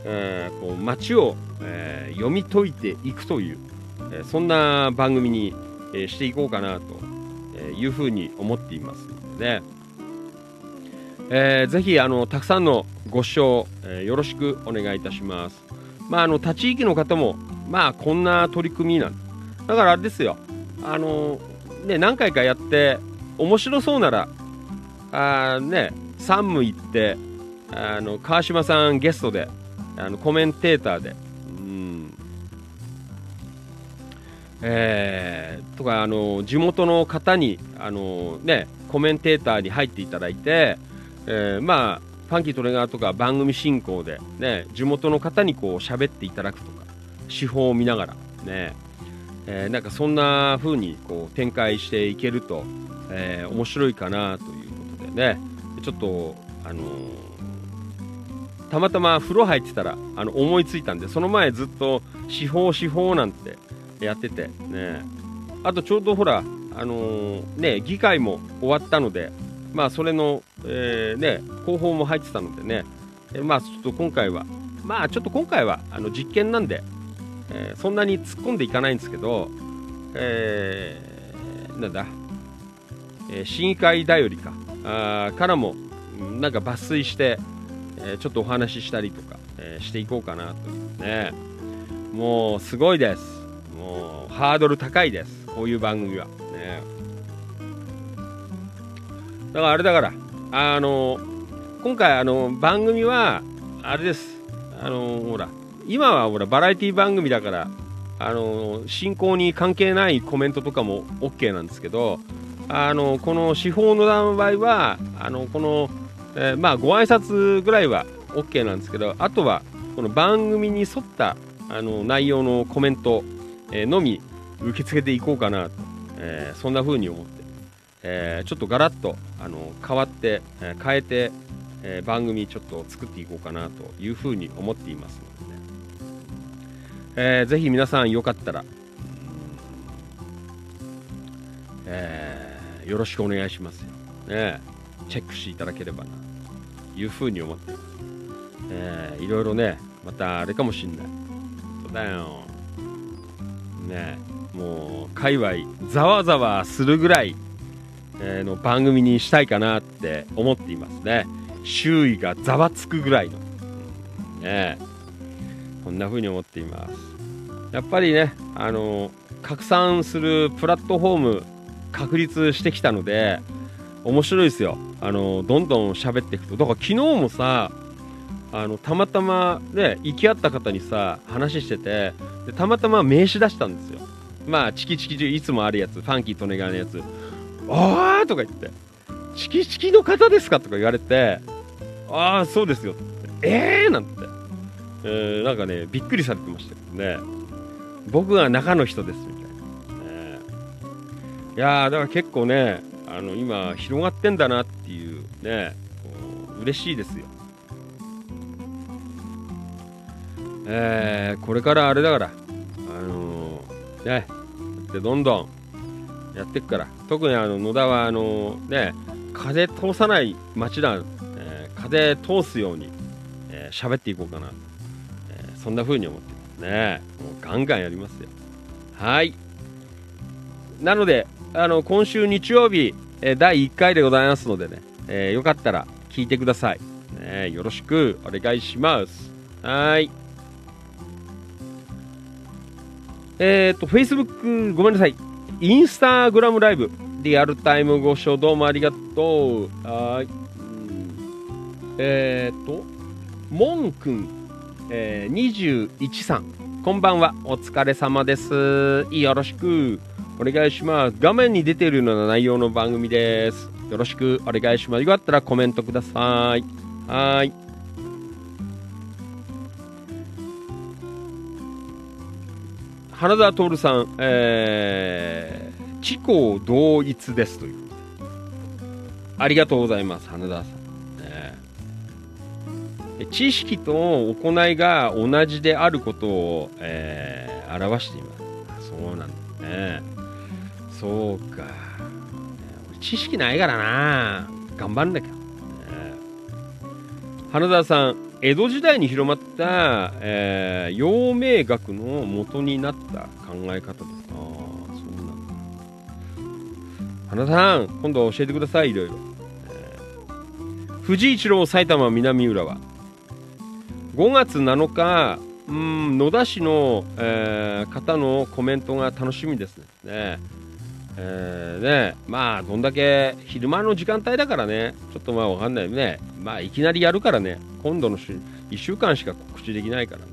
えーこう街を、えー読み解いていくという、えーそんな番組に、えーしていこうかなとえーいうふうに思っていますのでね。えーぜひあのたくさんのご視聴、えーよろしくお願いいたします。まああの他地域の方もまあこんな取り組みなんだからあれですよ。あのね何回かやって面白そうならあね山武行ってあの川島さんゲストであのコメンテーターでうん。えーとかあの地元の方にあの、ね、コメンテーターに入っていただいて、えーまあ、ファンキートレガーとか番組進行で、ね、地元の方にこう喋っていただくとか手法を見ながら、ねえーなんかそんな風にこう展開していけると、えー面白いかなということでね。ちょっと、あのたまたま風呂入ってたらあの思いついたんでその前ずっと司法司法なんてやっててね。あとちょうどほらあのーね議会も終わったのでまあそれの、えーね広報も入ってたのでね。えまあちょっと今回はまあちょっと今回はあの実験なんで、えーそんなに突っ込んでいかないんですけどえーなんだ、えー市議会だよりか。あからもなんか抜粋して、えーちょっとお話ししたりとか、えーしていこうかなと。ね。もうすごいです。もうハードル高いです。こういう番組は。ね。だからあれだからあの今回あの番組はあれです。あのほら今はほらバラエティ番組だからあの進行に関係ないコメントとかも OK なんですけどあのこの司法の段の場合はあのこの、えー、まあご挨拶ぐらいは OK なんですけどあとはこの番組に沿ったあの内容のコメント、え、のみ受け付けていこうかなと、えー、そんな風に思って、えちょっとガラッとあの変わって、え変えて、え番組ちょっと作っていこうかなという風に思っていますのでね、えー、ぜひ皆さんよかったら、えよろしくお願いしますよ、ね、チェックしていただければな。という風に思って。ます、えいろいろねまたあれかもしんない。そうだよ。ねもう界隈ざわざわするぐらい、えの番組にしたいかなって思っていますね。周囲がざわつくぐらいの。ねこんな風に思っています。やっぱりねあの拡散するプラットフォーム確立してきたので面白いですよ。あのどんどん喋っていくと。だから昨日もさあのたまたまね行き合った方にさ話しててでたまたま名刺出したんですよ。まあチキチキ中いつもあるやつファンキーとネガのやつああとか言ってチキチキの方ですか？とか言われてああそうですよええー、なんて、えー、なんかねびっくりされてましたけどね。僕が中の人です、いやだから結構ねあの今広がってんだなっていうね嬉しいですよえー、これからあれだから、あのー、ね、でどんどんやっていくから、特にあの野田はあのー、ね、風通さない街だ、えー、風通すように喋、えー、っていこうかな、えー、そんな風に思ってますね。もうガンガンやりますよ。はい。なので、あの今週日曜日、え、第1回でございますのでね、えー、よかったら聞いてください。ね、よろしくお願いします。はい。えっ、と、Facebook、ごめんなさい。インスタグラムライブ、リアルタイムご視聴どうもありがとう。はい。えっ、と、モンくん、えー、21さん。こんばんは。お疲れ様です。よろしくお願いします。画面に出ているような内容の番組です。よろしくお願いします。よかったらコメントください。はい。花田徹さん、えー、地高同一ですという。ありがとうございます、花田さん。ね、知識と行いが同じであることを、えー、表しています。そうなんだね。そうか。知識ないからな。頑張んなきゃ。花田さん、江戸時代に広まった、えー、陽明学の元になった考え方です。ああ、そうなんだ。花さん、今度教えてください、いろいろ。えー、藤井一郎埼玉南浦和。5月7日、うん、野田市の、えー、方のコメントが楽しみですね。えー、ね、まあ、どんだけ昼間の時間帯だからね、ちょっとまあわかんないね。まあ、いきなりやるからね、今度の週1週間しか告知できないからね。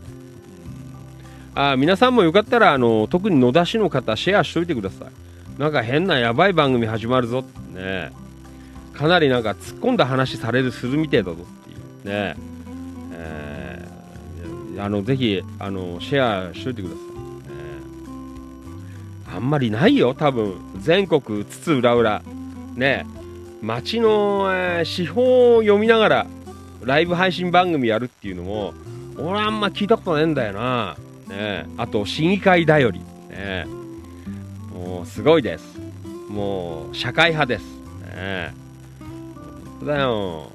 あ皆さんもよかったら、あの、特に野田市の方、シェアしといてください。なんか変なやばい番組始まるぞってね。かなりなんか突っ込んだ話される、するみてえだぞっていうね。えー、あの、ぜひ、あの、シェアしといてください。あんまりないよ、多分全国津々浦々、ね、街の、えー、資本を読みながらライブ配信番組やるっていうのも、俺あんま聞いたことねえんだよな。ね、あと、市議会だより、ね、もうすごいです。もう社会派です。ね、だよ。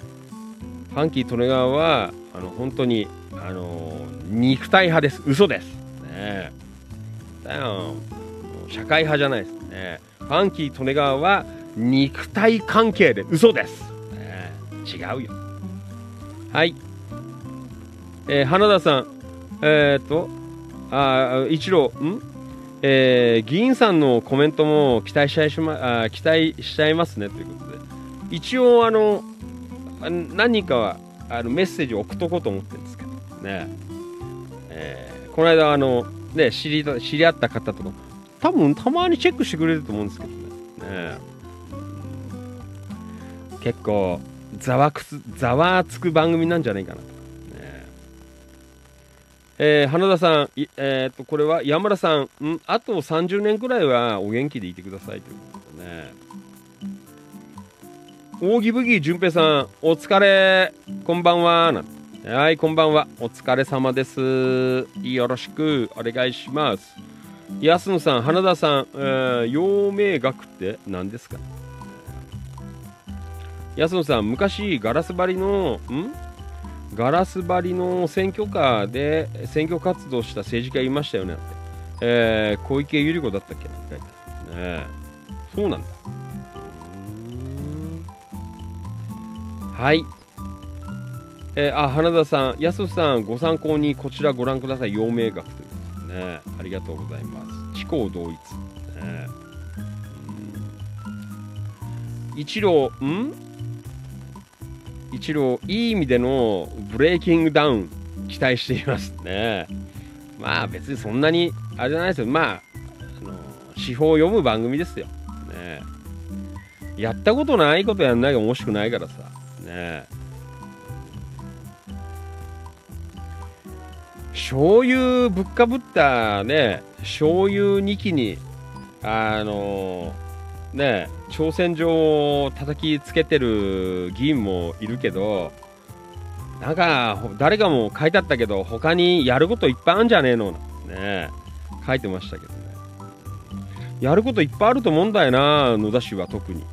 ファンキー利根川は、あの本当に、あの肉体派です。嘘です。ね、だよ。社会派じゃないですね。ファンキー利根川は肉体関係で嘘です。ね、違うよ。はい。えー、花田さん、えっ、と、あ一郎ん？えー、議員さんのコメントも期待しちゃいまあ期待しちゃいますねということで一応あの何人かはあのメッセージを送っとこうと思ってるんですけどね、えー、この間あのね知り知り合った方とか多分たまにチェックしてくれると思うんですけどねね結構ざわくすざわつく番組なんじゃないかなとねえー、花田さん、えー、っとこれは山田さんん、あと30年くらいはお元気でいてくださいということでね。大木ブギー淳平さん、お疲れ、こんばんは。はい、こんばんは。お疲れ様です。よろしくお願いします。安野さん、花田さん、えー、陽明学って何ですか？安野さん、昔ガラス張りの、ん？ガラス張りの選挙カーで選挙活動した政治家いましたよねって、えー、小池百合子だったっけ？なって書いてあるねそうなんだ。はい。えー、あ花田さん、安野さん、ご参考にこちらご覧ください、陽明学という。ね、ありがとうございます。地高同一。ね、一郎、ん？一郎、いい意味でのブレイキングダウン期待していますね。まあ別にそんなに、あれじゃないですよ。まあ、あの、司法を読む番組ですよ。ねやったことないことやんないが面白くないからさ。ね醤油ぶっかぶったね、醤油2機に、あのね挑戦状を叩きつけてる議員もいるけどなんか誰かも書いてあったけど他にやることいっぱいあるんじゃねえのね書いてましたけどね。やることいっぱいあると思うんだよな野田氏は特に、ね、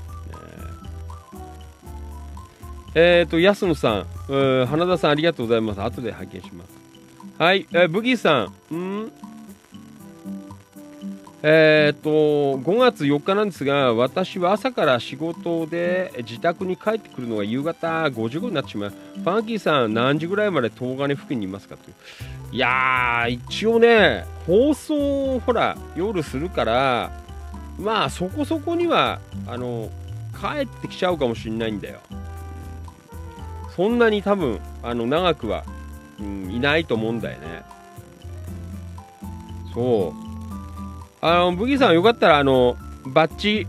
えっ、ー、と安野さん花田さんありがとうございます。後で拝見します。はい、えー、ブギーさん。ん？えー、っと5月4日なんですが私は朝から仕事で自宅に帰ってくるのが夕方5時頃になってしまう。ファンキーさん何時ぐらいまで東金付近にいますかという。いやー一応ね放送ほら夜するからまあそこそこにはあの帰ってきちゃうかもしれないんだよ。そんなに多分あの長くは、うん、いないと思うんだよねそうあの、ブギーさんよかったら、あの、バッチ、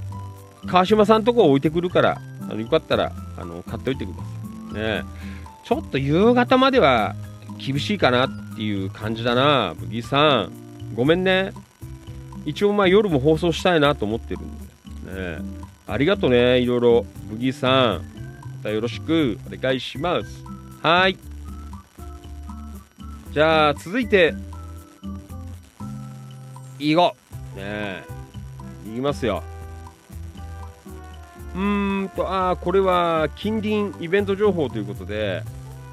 川島さんとこ置いてくるから、あのよかったら、あの、買っておいてください。ねちょっと夕方までは厳しいかなっていう感じだな、ブギーさん。ごめんね。一応、まあ夜も放送したいなと思ってるんで。ねありがとね、いろいろ。ブギーさん。またよろしくお願いします。はい。じゃあ、続いて、囲碁。ねいきますよ。うーんとああこれは近隣イベント情報ということで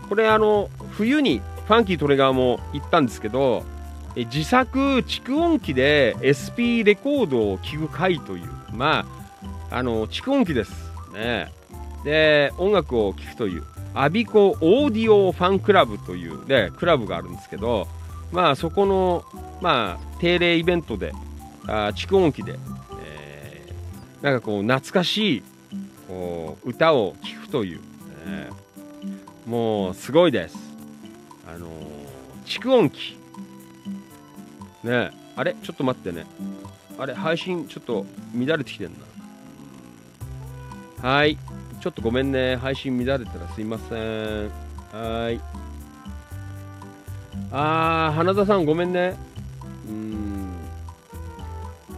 これあの冬にファンキートレガーも行ったんですけどえ自作蓄音機で SP レコードを聴く会というまああの蓄音機です。ねで音楽を聴くという。アビコオーディオファンクラブという、ね、クラブがあるんですけどまあそこのまあ定例イベントであ蓄音機で、えー、なんかこう懐かしいこう歌を聴くという、えー、もうすごいです。あのー、蓄音機。ねあれ？ちょっと待ってね。あれ？配信ちょっと乱れてきてんな。はい。ちょっとごめんね配信乱れたらすいませんはいあー花田さんごめんねうん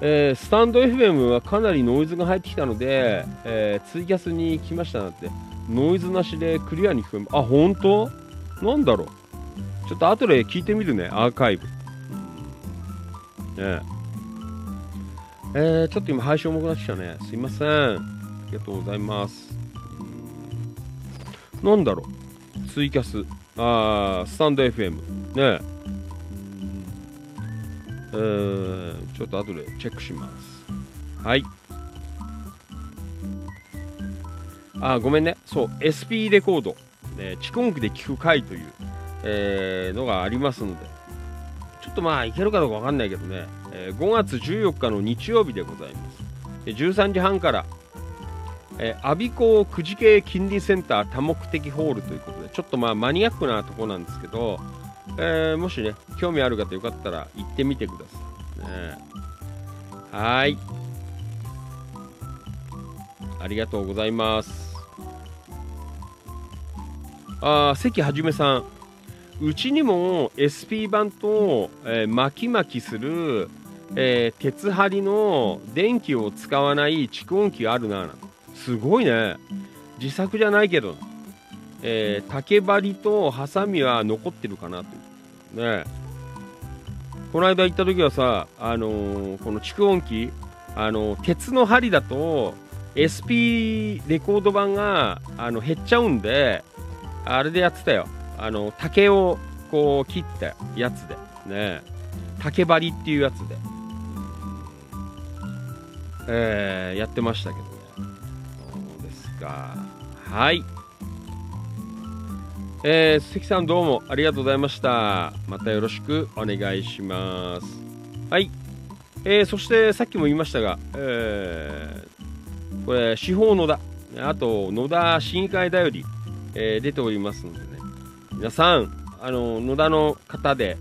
えー、スタンド FM はかなりノイズが入ってきたので、えー、ツイキャスに来ましたなんて、ノイズなしでクリアに聞こえます。あ、本当？なんだろうちょっと後で聞いてみるね、アーカイブ。ねえー、ちょっと今配信重くなってきたね。すいません。ありがとうございます。なんだろうツイキャス。あ、スタンド FM。ねえー、ちょっと後でチェックします。はい。あ、ごめんね。そう、SP レコード、ね、蓄音機で聞く回という、えー、のがありますので、ちょっとまあいけるかどうかわかんないけどね、えー5月14日の日曜日でございます13時半からえー、阿鼻子久慈系金利センター多目的ホールということでちょっとまあマニアックなとこなんですけど、えーもしね興味ある方よかったら行ってみてください、ね、はい。ありがとうございます。あ関はじめさん。うちにも SP 版と、えー巻き巻きする、えー鉄針の電気を使わない蓄音機があるななんて。すごいね。自作じゃないけど、えー竹針とハサミは残ってるかなとねこの間行った時はさ、あのーこの蓄音機、あのー鉄の針だと SP レコード版があの減っちゃうんであれでやってたよ。あの竹をこう切ったやつで。ね竹針っていうやつで、えーやってましたけど。か？はい。えー、関さんどうもありがとうございました。またよろしくお願いします。はい。えーそしてさっきも言いましたが、えーこれ司法野田。あと野田市議会だより、えー出ておりますのでね。皆さんあの野田の方で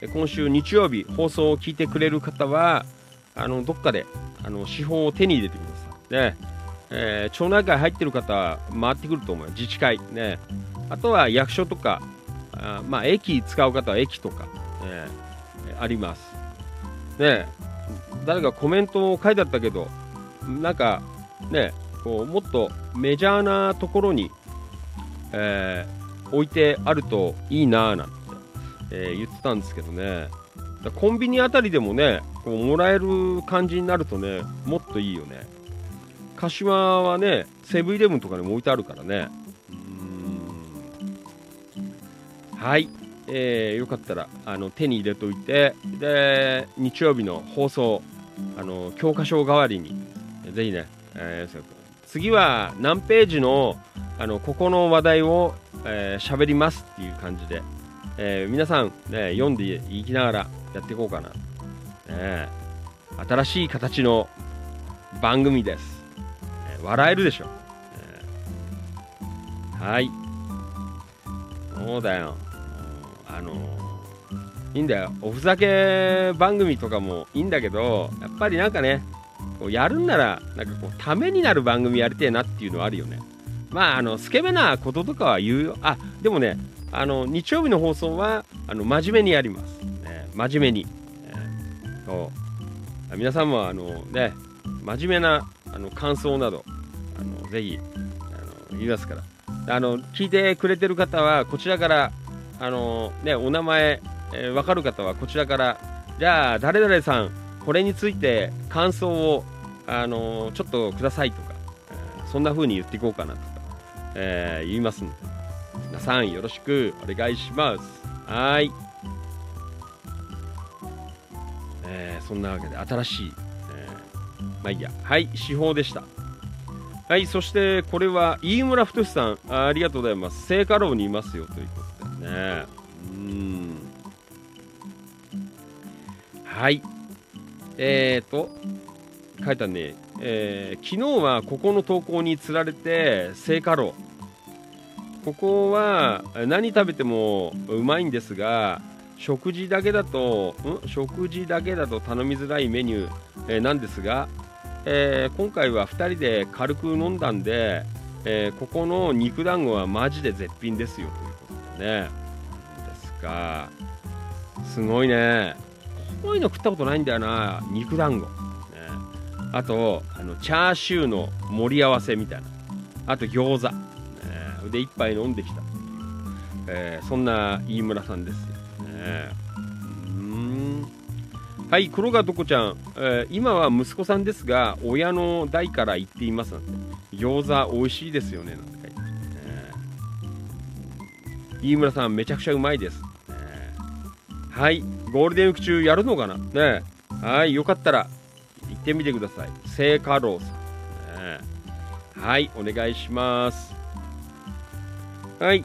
え今週日曜日放送を聞いてくれる方はあのどっかであの司法を手に入れてください。ね、えー町内会入ってる方回ってくると思うよ。自治会。ね。あとは役所とかあまあ駅使う方は駅とか、えーあります。ね。誰かコメントを書いてあったけどなんかねこうもっとメジャーなところに、えー置いてあるといいなぁなんて、え言ってたんですけどね。コンビニあたりでもねこうもらえる感じになるとねもっといいよね。柏はねセブンイレブンとかにも置いてあるからね。はい、えーよかったらあの手に入れといて。で日曜日の放送あの教科書代わりにぜひね、えー次は何ページのあのここの話題を喋、えーりますっていう感じで、えー皆さん、ね、読んでいきながらやっていこうかな、ね新しい形の番組です、笑えるでしょ、えー。はい。そうだよ。あのいいんだよ。おふざけ番組とかもいいんだけどやっぱりなんかねこうやるんならなんかこうためになる番組やりてえなっていうのはあるよね。まああのスケベなこととかは言うよ。あでもねあの日曜日の放送はあの真面目にやります、ね真面目に、えーそう。皆さんもあのね真面目なあの感想などあのぜひあの言いますから。あの聞いてくれてる方はこちらからあのねお名前、えー、分かる方はこちらからじゃあ誰々さんこれについて感想をあのちょっとくださいとか、えーそんな風に言っていこうかなとか、えー言いますので。皆さんよろしくお願いします。はい、えーそんなわけで新しい、まあいいや。はい司法でした。はいそしてこれは飯村太さんありがとうございます。聖火楼にいますよということでね。うん。はい。えーと書いたね、えー昨日はここの投稿につられて聖火楼。ここは何食べてもうまいんですが食事だけだとん？食事だけだと頼みづらいメニュー、えーなんですが、えー今回は2人で軽く飲んだんで、えーここの肉団子はマジで絶品ですよということでね。ですかすごいね。こういうの食ったことないんだよな肉団子、ね、あとあのチャーシューの盛り合わせみたいな。あと餃子、ね、で一杯飲んできた、えそんな飯村さんです、ね、うーん。はい黒川とこちゃん、えー今は息子さんですが親の代から言っています。なんて餃子美味しいですよね。なんて書いてある、ね。飯村さんめちゃくちゃうまいです、ね。はいゴールデンウィーク中やるのかな。ね。はいよかったら行ってみてください。聖火ローさん、ね。はいお願いします。はい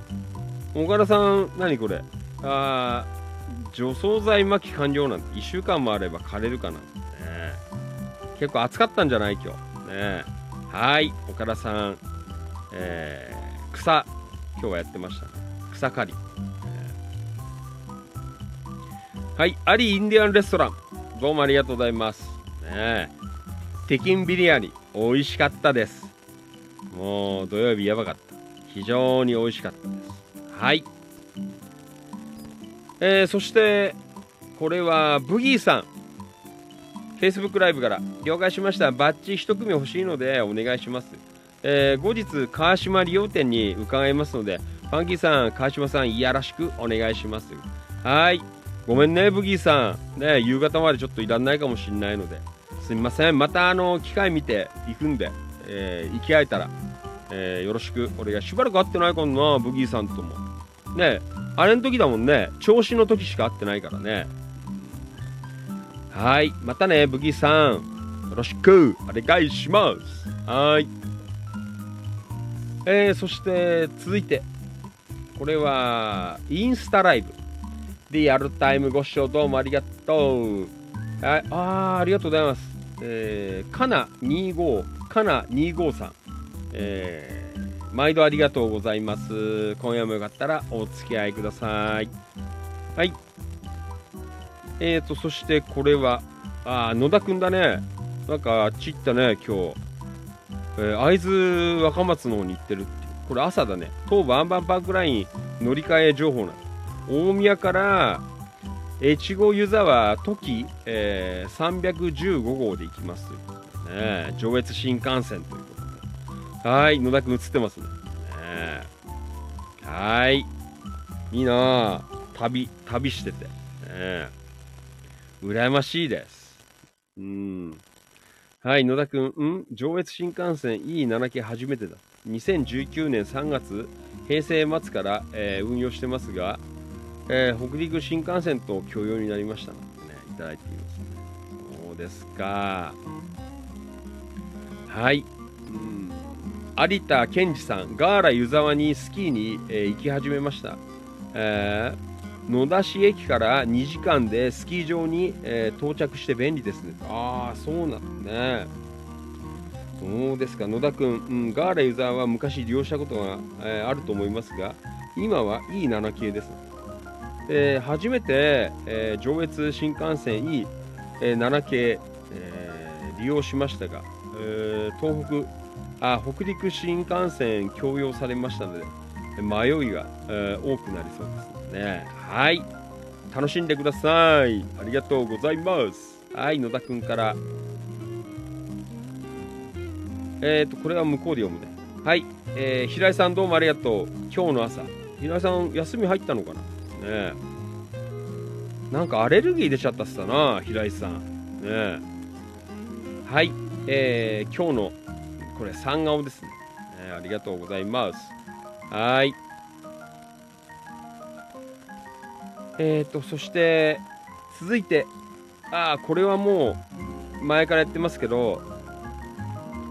岡田さん何これ？あー除草剤撒き完了なんて1週間もあれば枯れるかな、ね、結構暑かったんじゃない今日。ね。はい岡田さん、えー、草今日はやってましたね。草刈り、えーはいアリインディアンレストラン。どうもありがとうございます。ね。テキンビリヤニ美味しかったです。もう土曜日やばかった。非常に美味しかったです。はい。えー、そしてこれはブギーさん。Facebook ライブから。了解しました。バッジ1組欲しいのでお願いします、えー、後日川島利用店に伺いますのでファンキーさん川島さんいやらしくお願いします。はい。ごめんねブギーさん。ね夕方までちょっといらないかもしれないので。すみません。またあの機会見て行くんで、えー、行き合えたら、えー、よろしくお願い。しばらく会ってないかなブギーさんとも。ねあれの時だもんね調子の時しか会ってないからね。はいまたねブギーさん。よろしくお願いします。はい。えー、そして続いて。これはインスタライブ。リアルタイムご視聴どうもありがとう。はいあーありがとうございます。えー、かな25かな25さん。えー毎度ありがとうございます。今夜もよかったらお付き合いください。はい。えーと、そしてこれは、あ野田くんだね。なんか、あっち行ったね、今日。えー、会津若松の方に行ってるって。これ朝だね。東武アンバンパークライン乗り換え情報なの。大宮から越後湯沢時、えー、315号で行きますということでね。上越新幹線ということはい、野田くん映ってますね。はい。いいな旅、旅してて。ね羨ましいです。うん。はい、野田くん、ん上越新幹線 E7 系初めてだ。2019年3月、平成末から、えー、運用してますが、えー、北陸新幹線と共用になりましたのでね、いただいていますね。そうですか。はい。うん有田健二さん、ガーラ湯沢にスキーに、えー、行き始めました、えー、野田市駅から2時間でスキー場に、えー、到着して便利ですね。ああ、そうなんね。そうですか、野田君、うん、ガーラ湯沢は昔利用したことが、えー、あると思いますが、今は E7 系です。えー、初めて、えー、上越新幹線 E7 系、えー、利用しましたが、えー、東北あ北陸新幹線供用されましたので迷いが、えー、多くなりそうですね。はい。楽しんでください。ありがとうございます。はい野田くんから。えっ、ー、とこれは向こうで読むね。はい、えー、平井さんどうもありがとう。今日の朝。平井さん休み入ったのかな？ねなんかアレルギー出ちゃったっすだな平井さん。ねはい。えー、今日のこれ三顔ですね、えー、ありがとうございます。はい。えーとそして続いて。ああこれはもう前からやってますけど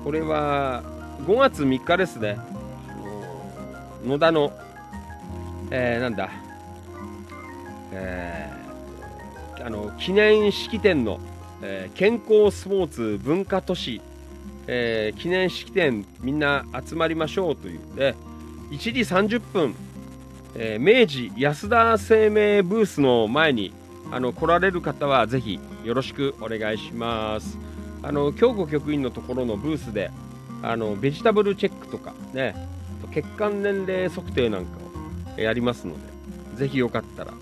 これは5月3日ですね。野田の、えー、なんだ、えー、あの記念式典の、えー、健康スポーツ文化都市えー、記念式典みんな集まりましょうというで1時30分、えー、明治安田生命ブースの前にあの来られる方はぜひよろしくお願いします。あの京子局員のところのブースであのベジタブルチェックとかね血管年齢測定なんかをやりますのでぜひよかったら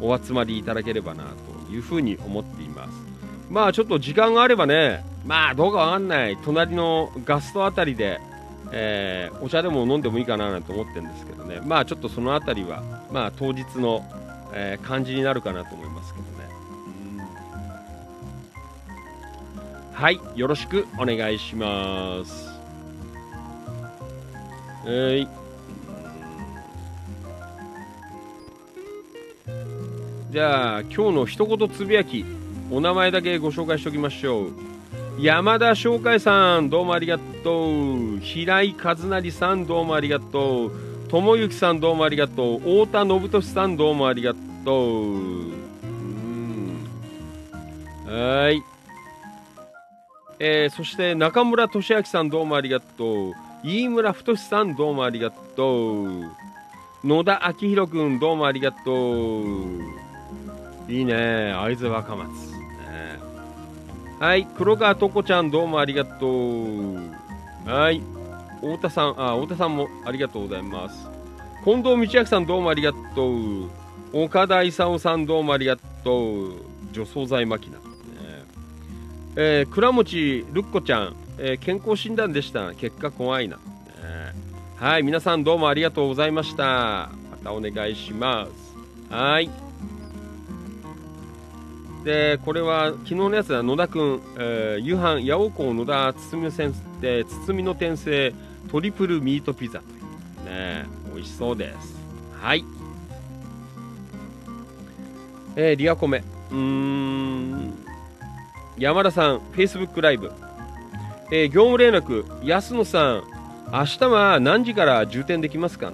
お集まりいただければなというふうに思っています。まあちょっと時間があればねまあどうかわかんない。隣のガストあたりで、えー、お茶でも飲んでもいいかななんて思ってるんですけどね。まあちょっとそのあたりはまあ当日の、えー、感じになるかなと思いますけどね。はいよろしくお願いします。はい。じゃあ今日の一言つぶやき。お名前だけご紹介しておきましょう山田翔海さん、どうもありがとう。平井和成さん、どうもありがとう。友幸さん、どうもありがとう。太田信俊さん、どうもありがとう。うん。はい。えー、そして中村俊明さんどうもありがとう。飯村太さんどうもありがとう。野田明宏くんどうもありがとう。いいね。会津若松。はい。黒川とこちゃんどうもありがとう。はい。太田さん、あ、太田さんもありがとうございます。近藤道明さんどうもありがとう。岡田勲さんどうもありがとう。除草剤マキナ。えー倉持るっこちゃん、えー健康診断でした。結果怖いな。ねはい、皆さんどうもありがとうございました。またお願いします。はい。で、これは昨日のやつだ、野田くん、えー夕飯、八尾港野田包みの先生、包みの転生、トリプルミートピザというね、美味しそうです。はい。えーリアコメ。うーん。山田さん、Facebook ライブ。えー業務連絡、安野さん、明日は何時から充填できますか？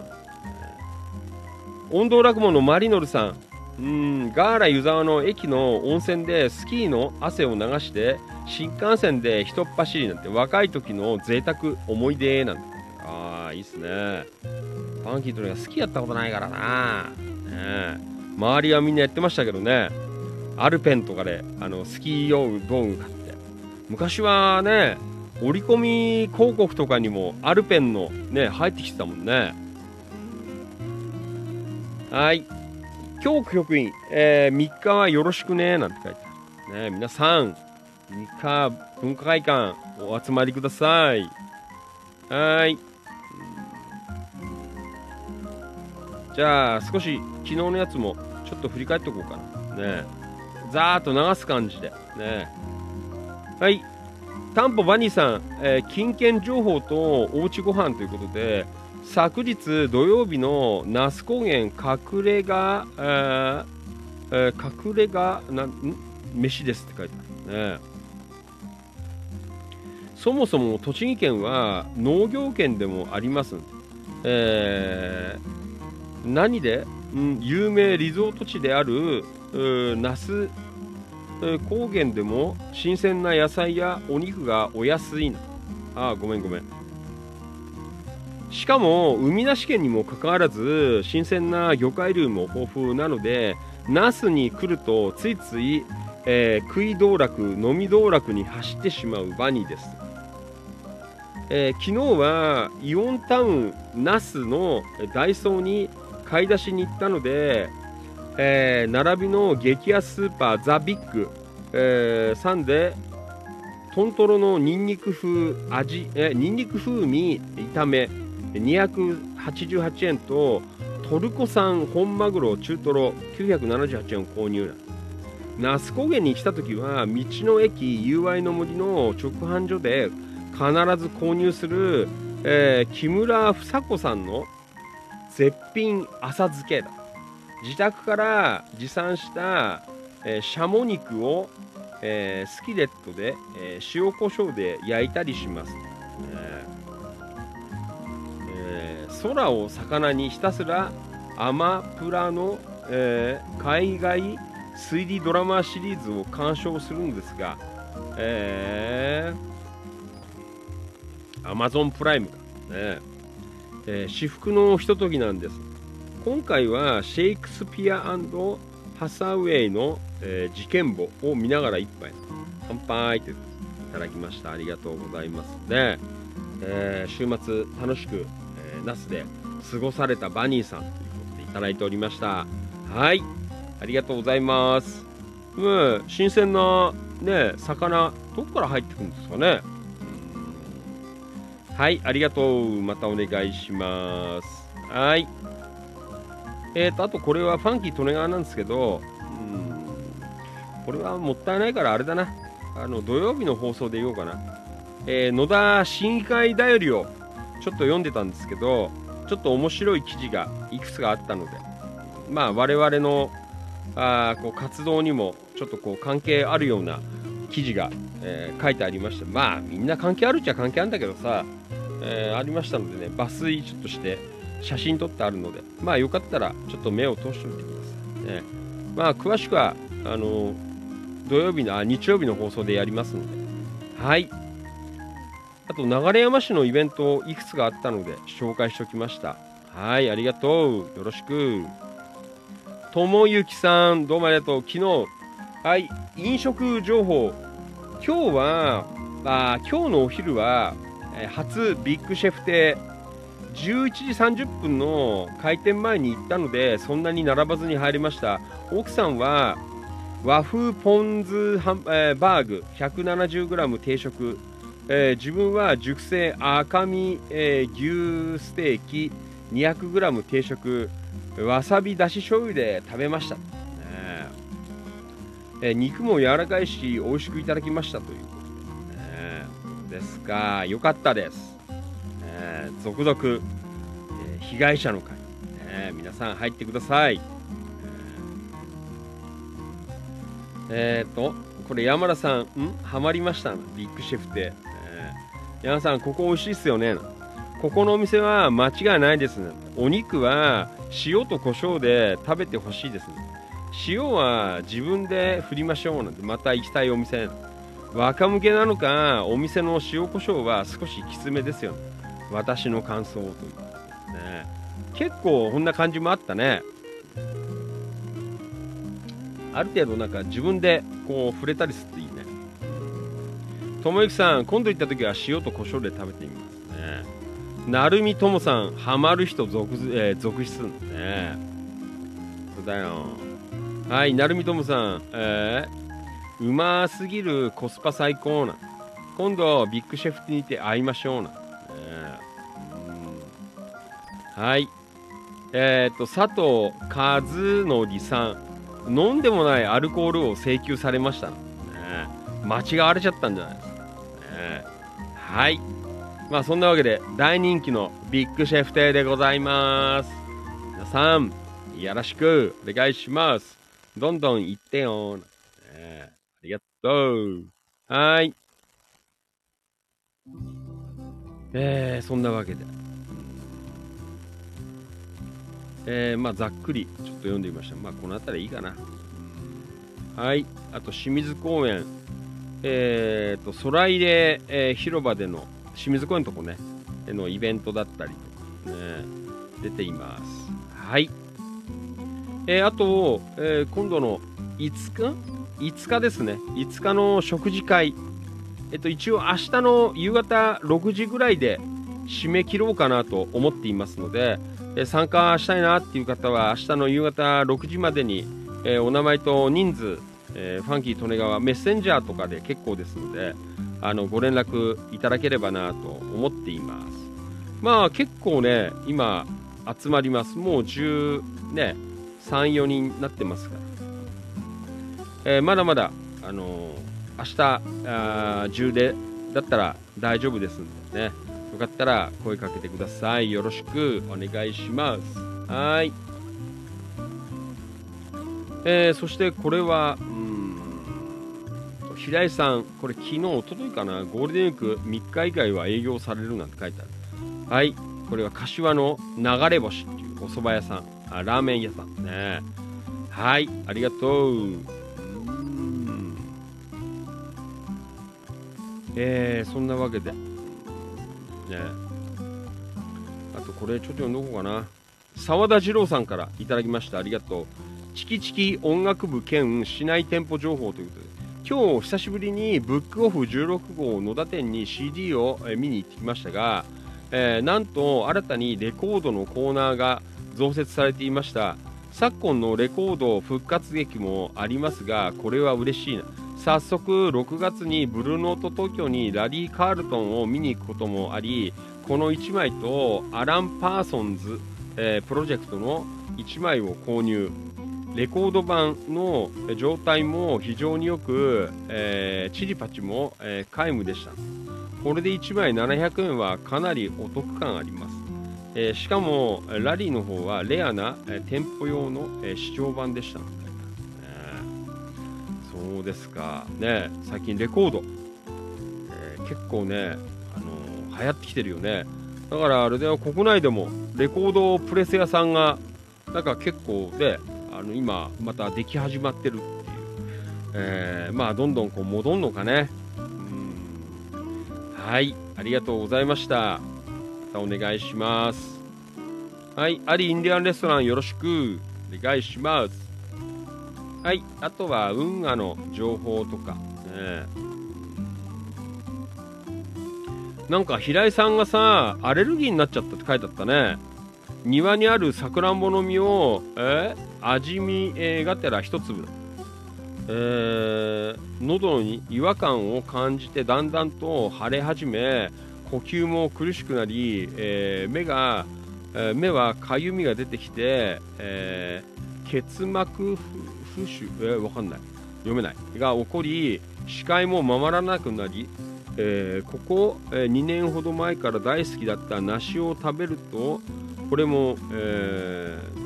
音頭落語のマリノルさん、うん。ガーラ湯沢の駅の温泉でスキーの汗を流して新幹線で一っ走りなんて若い時の贅沢思い出なんて。ああいいっすね。ファンキーとねスキーやったことないからな、ね、周りはみんなやってましたけどね。アルペンとかであのスキー用道具買って。昔はね折り込み広告とかにもアルペンのね入ってきてたもんね。はい。教区局員、えー3日はよろしくね。なんて書いてある。ね皆さん3日文化会館お集まりください。はい。じゃあ少し昨日のやつもちょっと振り返っておこうかな。ねざーっと流す感じで。ねはい。タンポバニーさん、えー金券情報とおうちご飯ということで昨日土曜日の那須高原隠れ家、えーえー隠れ家なん飯ですって書いてあるねそもそも栃木県は農業県でもあります、えー何で、うん、有名リゾート地である那須高原でも新鮮な野菜やお肉がお安いなあごめんごめんしかも海なし県にもかかわらず新鮮な魚介類も豊富なので那須に来るとついつい、えー食い道楽飲み道楽に走ってしまうバニーです、えー昨日はイオンタウン那須のダイソーに買い出しに行ったので、えー並びの激安スーパーザ・ビッグ、えーさんでトントロのニンニク風味えニンニク風味炒め288円とトルコ産本マグロ中トロ978円を購入。那須高原に来た時は道の駅友愛の森の直販所で必ず購入する、えー木村房子さんの絶品浅漬けだ。自宅から持参した、えーシャモ肉を、えースキレットで、えー塩コショウで焼いたりします、空を魚にひたすらアマプラの、えー海外推理ドラマシリーズを鑑賞するんですが、えー、Amazon プライムか。ね、えー至福のひとときなんです。今回はシェイクスピアハサウェイの、えー事件簿を見ながら一杯乾杯っていただきました。ありがとうございます。ね、えー週末楽しく、ー那須で過ごされたバニーさんということでいただいておりました。はい。ありがとうございます。うん新鮮なね魚どこから入ってくるんですかね。うんはいありがとう。またお願いします。はい。えーとあとこれはファンキー利根川なんですけどうんこれはもったいないからあれだな。あの土曜日の放送で言おうかな、えー野田市議会だよりをちょっと読んでたんですけどちょっと面白い記事がいくつかあったので。まあ我々のあこう活動にもちょっとこう関係あるような記事が、えー書いてありましてまあみんな関係あるっちゃ関係あるんだけどさ、えーありましたのでね抜粋ちょっとして写真撮ってあるのでまあよかったらちょっと目を通しておいてください。ね。まあ詳しくはあの土曜日のあ日曜日の放送でやりますので。はい。あと流山市のイベントいくつかあったので紹介しておきました。はいありがとう。よろしく。ともゆきさんどうもありがとう。昨日はい飲食情報。今日はあ今日のお昼は、えー初ビッグシェフ亭。11時30分の開店前に行ったのでそんなに並ばずに入りました。奥さんは和風ポン酢ハン、えーバーグ 170g 定食、えー自分は熟成赤身、えー牛ステーキ 200g 定食わさびだし醤油で食べました、ねえ。ー肉も柔らかいし美味しくいただきましたということで、ね、ですが良かったです、ね続々、えー被害者の会、ね皆さん入ってください。えー、とこれ山田さんん？ハマりました？ビッグシェフって、えー山田さんここ美味しいっすよね。ここのお店は間違いないです。お肉は塩と胡椒で食べてほしいです。塩は自分で振りましょうなんてまた行きたいお店。若向けなのかお店の塩コショウは少しきつめですよ。ね私の感想という。ね。結構こんな感じもあったね。ある程度なんか自分でこう触れたりするといい。ともゆきさん今度行った時は塩と胡椒で食べてみますね。なるみともさんハマる人続,、えー続出ね。そうだよ。はいなるみともさんえー、うますぎるコスパ最高な。今度ビッグシェフにて会いましょうな、ねうん。はい。えっ、と佐藤和則さん。飲んでもないアルコールを請求されました。ね間違われちゃったんじゃない？はい。まあそんなわけで大人気のビッグシェフ亭でございます。皆さんよろしくお願いします。どんどん行ってよ、ね、ありがとう。はい。えー、そんなわけで。えー、まあざっくりちょっと読んでみました。まあこの辺りいいかな。はい。あと清水公園。えー、と空入れ、えー広場での清水公園のとこねでのイベントだったりとかね出ています。はい。えーあと、えー今度の5日？5日ですね。5日の食事会。えっと一応明日の夕方6時ぐらいで締め切ろうかなと思っていますので、えー参加したいなっていう方は明日の夕方6時までに、えーお名前と人数、えーファンキー利根川メッセンジャーとかで結構ですのであのご連絡いただければなと思っています。まあ結構ね今集まります。もう1ね34人になってますから、えーまだまだあのー明日あー中でだったら大丈夫ですんでね。よかったら声かけてください。よろしくお願いします。はい。えーそしてこれはうん平井さんこれ昨日おとといかなゴールデンウィーク3日以外は営業されるなんて書いてある。はいこれは柏の流れ星っていうお蕎麦屋さん。あラーメン屋さんね。はいありがとう。えー、そんなわけで。ね。あとこれちょっと読んどこうかな。澤田二郎さんからいただきました。ありがとう。チキチキ音楽部兼市内店舗情報ということで今日久しぶりにブックオフ16号野田店に CD を見に行ってきましたが、えーなんと新たにレコードのコーナーが増設されていました。昨今のレコード復活劇もありますがこれは嬉しいな。早速6月にブルーノート東京にラリー・カールトンを見に行くこともありこの1枚とアラン・パーソンズ、えープロジェクトの1枚を購入。レコード版の状態も非常によく、えーチリパチも、えー皆無でした。これで1枚700円はかなりお得感あります、えーしかもラリーの方はレアな、え店舗用の、えー試聴版でした、ねそうですか。ね最近レコード、え結構ね、あの流行ってきてるよね。だからあれだよ。国内でもレコードプレス屋さんがなんか結構で、ああの今またでき始まってるっていう、えーまあどんどんこう戻んのかね。うん。はい。ありがとうございました。またお願いします。はい。アリインディアンレストランよろしく。お願いします。はい。あとは運河の情報とか。ねなんか平井さんがさアレルギーになっちゃったって書いてあったね。庭にあるさくらんぼの実を、えー？味見、がてら一粒。えー喉に違和感を感じてだんだんと腫れ始め呼吸も苦しくなり、えー目が、えー目はかゆみが出てきて、えー結膜浮腫、えーわかんない。読めない。が起こり視界もままらなくなり、えーここ、えー2年ほど前から大好きだった梨を食べるとこれも、えー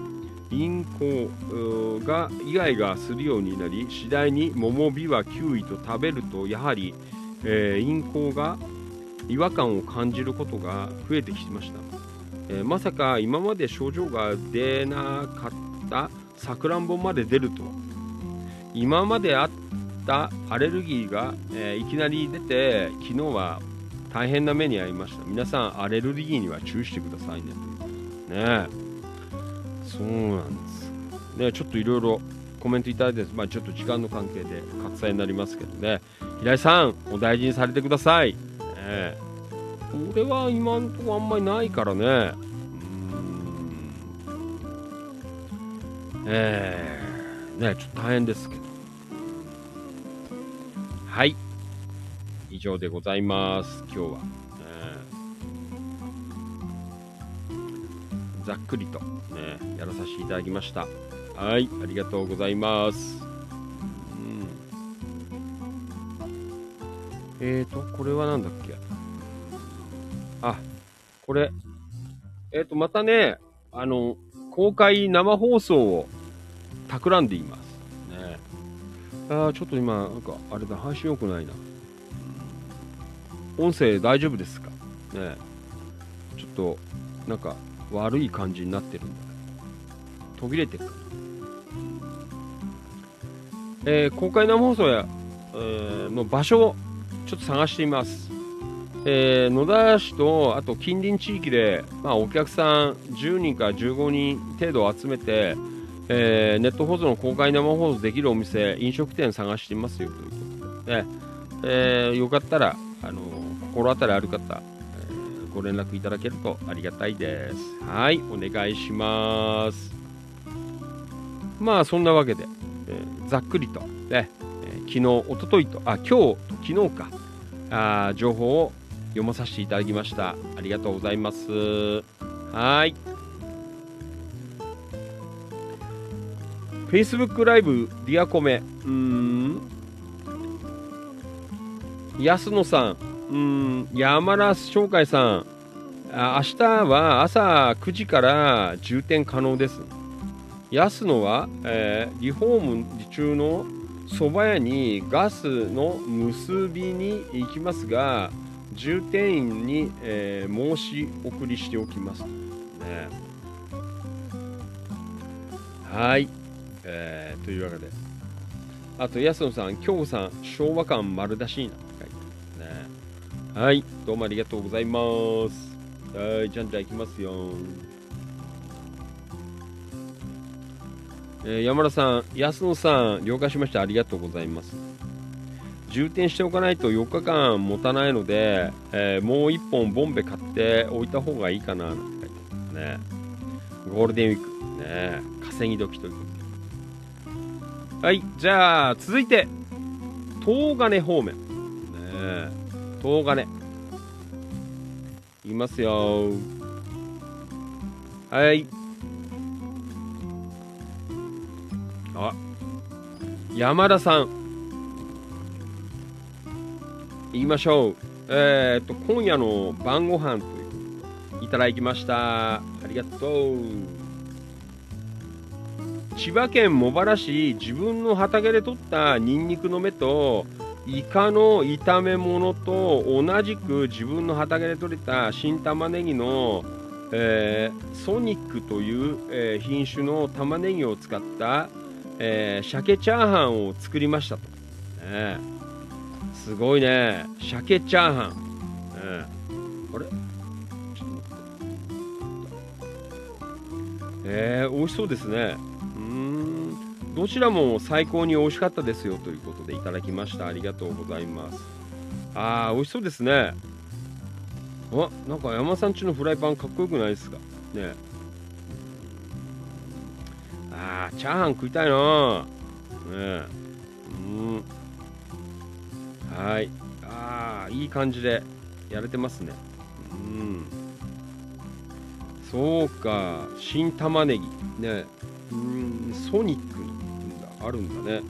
インコうーがイガイガするようになり次第に桃ビワキウイと食べるとやはり、えーインコが違和感を感じることが増えてきました、えーまさか今まで症状が出なかったさくらんぼまで出るとは。今まであったアレルギーが、えーいきなり出て昨日は大変な目に遭いました。皆さんアレルギーには注意してくださいね。ねえ。そうなんです。ねちょっといろいろコメントいただいてまあちょっと時間の関係で割愛になりますけどね。平井さんお大事にされてください、ねえ、俺は今んとこあんまりないからね。うーん。ねちょっと大変ですけど。はい。以上でございます。今日は、ええざっくりと、ね、やらさせていただきました。はいありがとうございます、うん、えーとこれはなんだっけ？あこれ。えーとまたねあの公開生放送を企んでいます。ね。あちょっと今なんかあれだ配信良くないな。音声大丈夫ですか？ね。ちょっとなんか悪い感じになってるんだ。途切れてる。かえー公開生放送や、えーの場所をちょっと探しています、えー野田市とあと近隣地域で、まあ、お客さん10人から15人程度を集めて、えーネット放送の公開生放送できるお店飲食店探していますよということで、ねえーよかったらあの心当たりある方、ご連絡いただけるとありがたいです。はいお願いします。まあそんなわけで、えーざっくりと、ねえー昨日おとといとあ今日と昨日か。あ情報を読まさせていただきました。ありがとうございます。はい。Facebook ライブディアコメ。うーん。安野さん。うん山田翔海さん。あ明日は朝9時から充填可能です。安野は、えーリフォーム中の蕎麦屋にガスの結びに行きますが充填員に、えー申し送りしておきます、ね、はい、えーというわけであと安野さん京子さん昭和感丸出しになはいどうもありがとうございますはいじゃんじゃんいきますよえー山田さん、安野さん、了解しました。ありがとうございます。充填しておかないと4日間持たないので、えーもう1本ボンベ買っておいた方がいいかななんて書いてますね。ゴールデンウィーク、ね、稼ぎ時ということで。はい、じゃあ、続いて、東金方面。ね、東金。いますよ。はい。あ山田さん言いましょうえー、っと今夜の晩ご飯といういただきましたありがとう千葉県茂原市自分の畑で採ったニンニクの芽とイカの炒め物と同じく自分の畑で採れた新玉ねぎのえーソニックという、えー品種の玉ねぎを使った、えー鮭チャーハンを作りましたと、ねすごいね。鮭チャーハン、ねあれ？えー、美味しそうですね。うん。どちらも最高に美味しかったですよということでいただきました。ありがとうございます。あー美味しそうですね。あなんか山さんちのフライパンかっこよくないですか？ね。あーチャーハン食いたいな。ね。うん。はい。あーいい感じでやれてますね。うん。そうか。新玉ねぎ。ね。うん。ソニックあるんだね。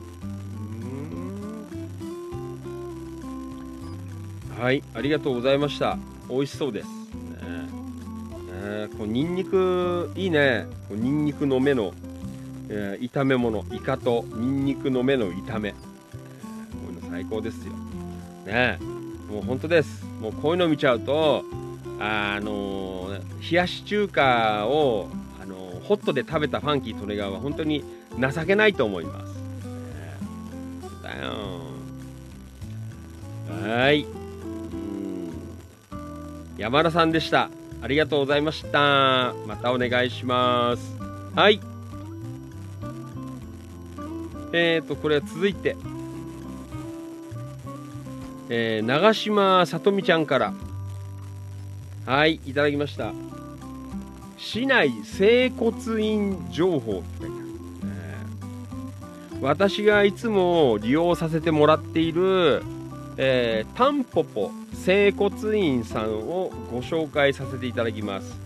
うん。はいありがとうございました。美味しそうです。ね。ね。こうニンニクいいね。こうニンニクの芽の、えー炒め物イカとニンニクの芽の炒め、えーこういうの最高ですよ。ね。もう本当です。もうこういうの見ちゃうとあのー冷やし中華を、あのーホットで食べたファンキートレガーは本当に情けないと思います、だよ。はい。山田さんでした。ありがとうございました。またお願いします。はい。えーとこれは続いて。えー長島さとみちゃんから。はいいただきました。市内整骨院情報って書いてある、私がいつも利用させてもらっている、えータンポポ整骨院さんをご紹介させていただきます。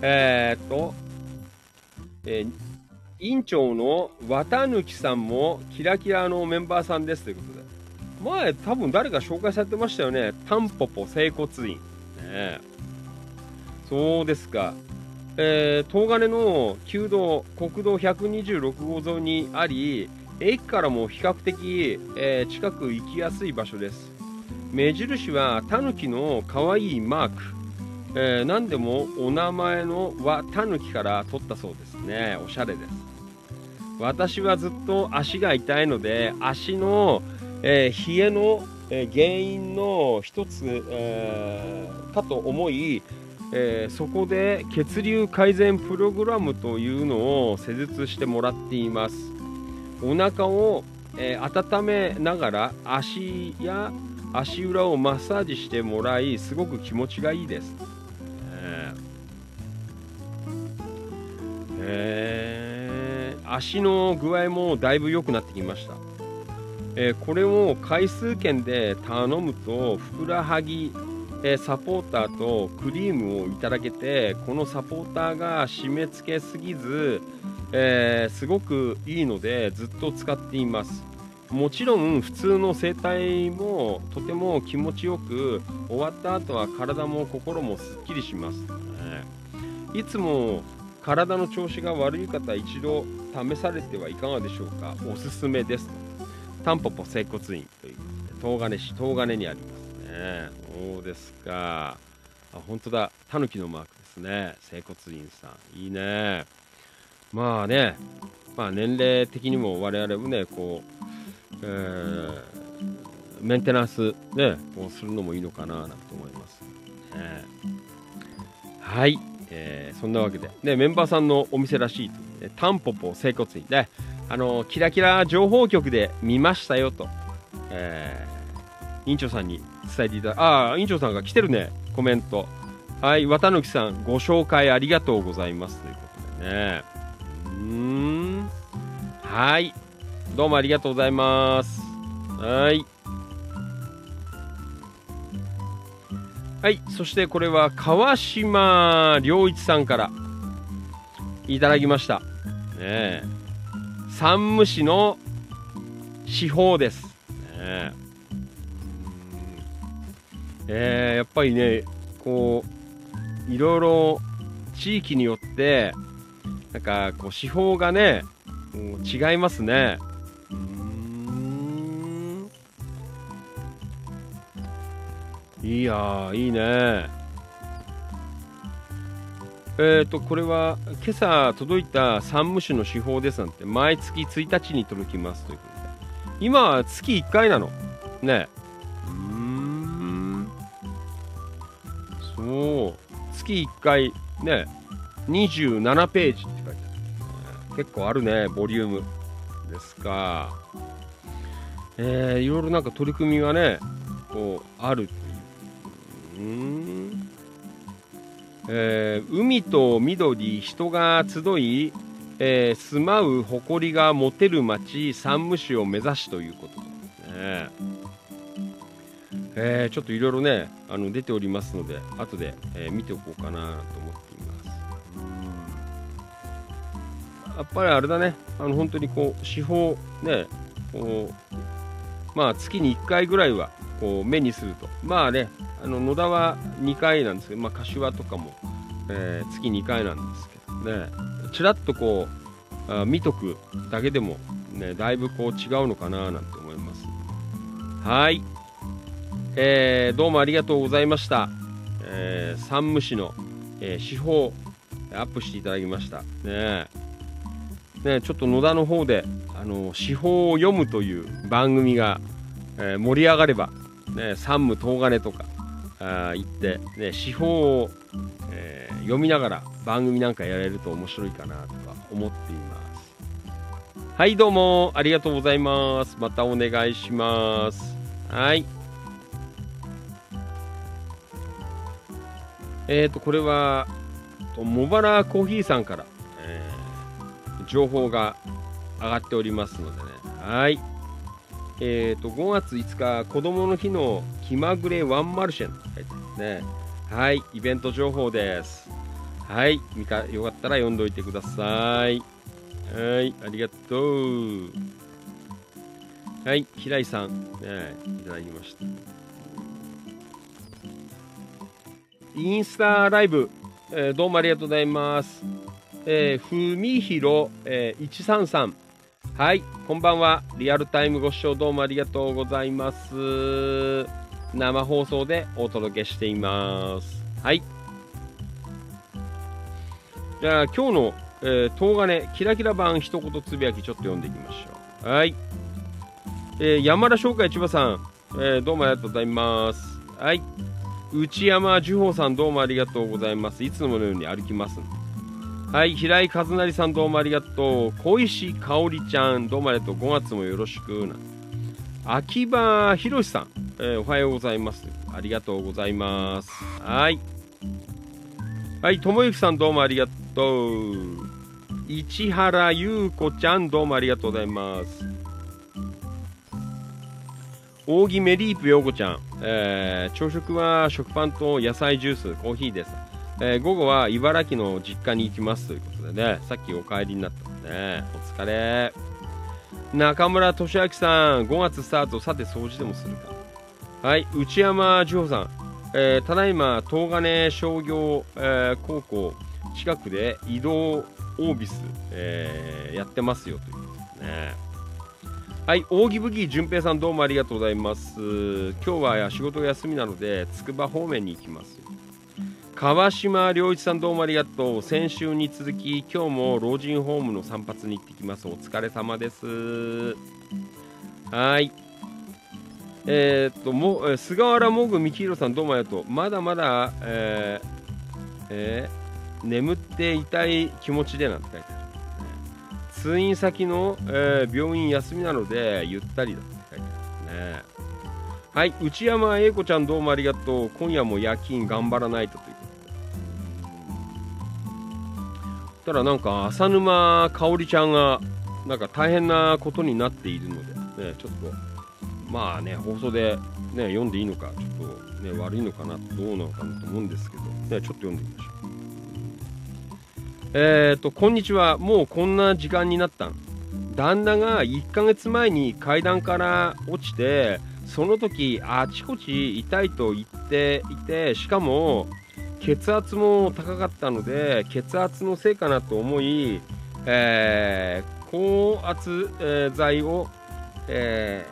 えーっと、えー院長の綿貫さんもキラキラのメンバーさんですということで。前多分誰か紹介されてましたよね。タンポポ整骨院。ねそうですか。えー、東金の旧道国道126号沿いにあり駅からも比較的、えー近く行きやすい場所です。目印はタヌキの可愛いマーク、えー何でもお名前のはタヌキから取ったそうですね。おしゃれです。私はずっと足が痛いので足の、えー冷えの、えー原因の一つ、えーかと思い、えーそこで血流改善プログラムというのを施術してもらっています。お腹を、えー温めながら足や足裏をマッサージしてもらいすごく気持ちがいいです、えー。え足の具合もだいぶ良くなってきました、えーこれを回数券で頼むとふくらはぎえーサポーターとクリームをいただけてこのサポーターが締め付けすぎず、えーすごくいいのでずっと使っています。もちろん普通の整体もとても気持ちよく終わった後は体も心もすっきりします、ね。いつも体の調子が悪い方一度試されてはいかがでしょうか？おすすめです。タンポポ整骨院という東金市東金にありますね。そうですか。あ本当だ。タヌキのマークですね。整骨院さん。いいねまあねまあ年齢的にも我々もねこう、えーメンテナンスねこうするのもいいのかななんて思います。ねはい、えーそんなわけで、ね、メンバーさんのお店らしいとねタンポポ整骨院ね。あのキラキラ情報局で見ましたよと、えー、院長さんに伝えていただああ院長さんが来てるね。コメント。はい。綿貫さんご紹介ありがとうございます。ということでね。うん。はい。どうもありがとうございます。はい。はい。そしてこれは川島良一さんから。いただきました。ねえ。山武市の司法です、ねえ。えーやっぱりねこういろいろ地域によってなんかこう手法がね違いますね。うーんいやーいいね。えー、とこれは今朝届いた山務種の手法ですなんて毎月1日に届きますということで。今は月1回なの。ね。うーん。そう。月1回ね27ページって書いてある、結構あるねボリュームですか。えー、いろいろなんか取り組みがねこうあるという。うん。えー海と緑人が集い、えー住まう誇りが持てる町山武市を目指しということですね、えーちょっといろいろねあの出ておりますので後で、えー見ておこうかなと思って。やっぱりあれだね。あの本当にこう司法ねこうまあ月に1回ぐらいはこう目にすると。まあねあの野田は2回なんですけど、まあ、柏とかも、えー月2回なんですけどね。ちらっとこうあ見とくだけでも、ね、だいぶこう違うのかななんて思います。はい、えーどうもありがとうございました、えー、山武市の、えー手法アップしていただきました。ね。ねちょっと野田の方であの司法を読むという番組が、えー盛り上がれば、ね、山武東金とかあ行って、ね、司法を、えー読みながら番組なんかやれると面白いかなとか思っています。はいどうも。ありがとうございます。またお願いします。はい。えーとこれは茂原コーヒーさんから、情報が上がっておりますのでね。はい。えーと5月5日子どもの日の気まぐれワンマルシェンと書いてますね。はい。イベント情報です。はい。よかったら読んどいてください。はい。ありがとう。はい。平井さん、ね、いただきました。インスタライブ、えーどうもありがとうございます。えー、ふみひろ、えー、133。はい、こんばんは。リアルタイムご視聴どうもありがとうございます。生放送でお届けしています。はい。じゃあ、今日の、えー、東金キラキラ版一言つぶやきちょっと読んでいきましょう。はい。えー山田商会千葉さん、えーどうもありがとうございます。はい。内山樹宝さんどうもありがとうございます。いつものように歩きます。はい、平井和成さんどうもありがとう。小石香織ちゃんどうもありがとう。5月もよろしくな。秋葉博さん、えーおはようございます。ありがとうございます。はい。はい、ともゆきさんどうもありがとう。市原優子ちゃんどうもありがとうございます。扇メリープ陽子ちゃん、えー朝食は食パンと野菜ジュース、コーヒーです。えー午後は茨城の実家に行きますということでね、さっきお帰りになったんでね、お疲れ。中村俊明さん、5月スタート、さて掃除でもするか。はい、内山千穂さん、えーただいま東金商業、えー高校近くで移動オービス、えーやってますよということですね。はい、扇吹淳平さんどうもありがとうございます。今日は仕事が休みなので、つくば方面に行きます。川島良一さんどうもありがとう。先週に続き、今日も老人ホームの散髪に行ってきます。お疲れ様です。はい。えーっと、もえ菅原もぐみきひろさんどうもありがとう。まだまだ、えーえー眠っていたい気持ちでなんて書いてある。通院先の、えー病院休みなのでゆったりだって書いてあるねはい内山英子ちゃんどうもありがとう今夜も夜勤頑張らないとということでただなんか浅沼香織ちゃんがなんか大変なことになっているので、ね、ちょっとまあね放送で、ね、読んでいいのかちょっと、ね、悪いのかなどうなのかなと思うんですけど、ね、ちょっと読んでみましょう。えー、とこんにちは。もうこんな時間になったん。旦那が1ヶ月前に階段から落ちてその時あちこち痛いと言っていてしかも血圧も高かったので血圧のせいかなと思い、えー高圧、えー剤を、え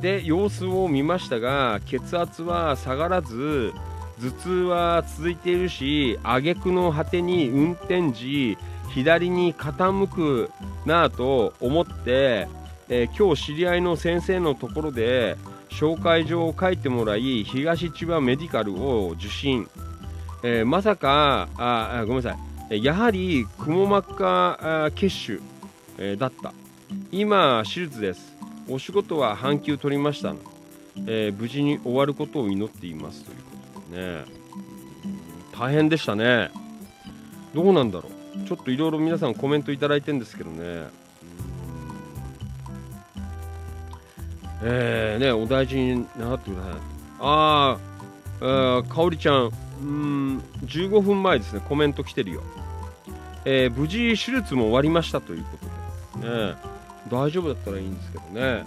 で様子を見ましたが血圧は下がらず頭痛は続いているし挙句の果てに運転時左に傾くなぁと思って、えー今日知り合いの先生のところで紹介状を書いてもらい東千葉メディカルを受診、えーまさかあごめんなさい。やはりくも膜下血腫、えーだった。今手術です。お仕事は半休取りました、えー無事に終わることを祈っています。ということでね。大変でしたね。どうなんだろう。ちょっといろいろ皆さんコメントいただいてんですけどね。えー、ねお大事になってください。あー、えー、かおりちゃんうん15分前ですね。コメント来てるよ。えー無事手術も終わりましたということで、ね、大丈夫だったらいいんですけどね。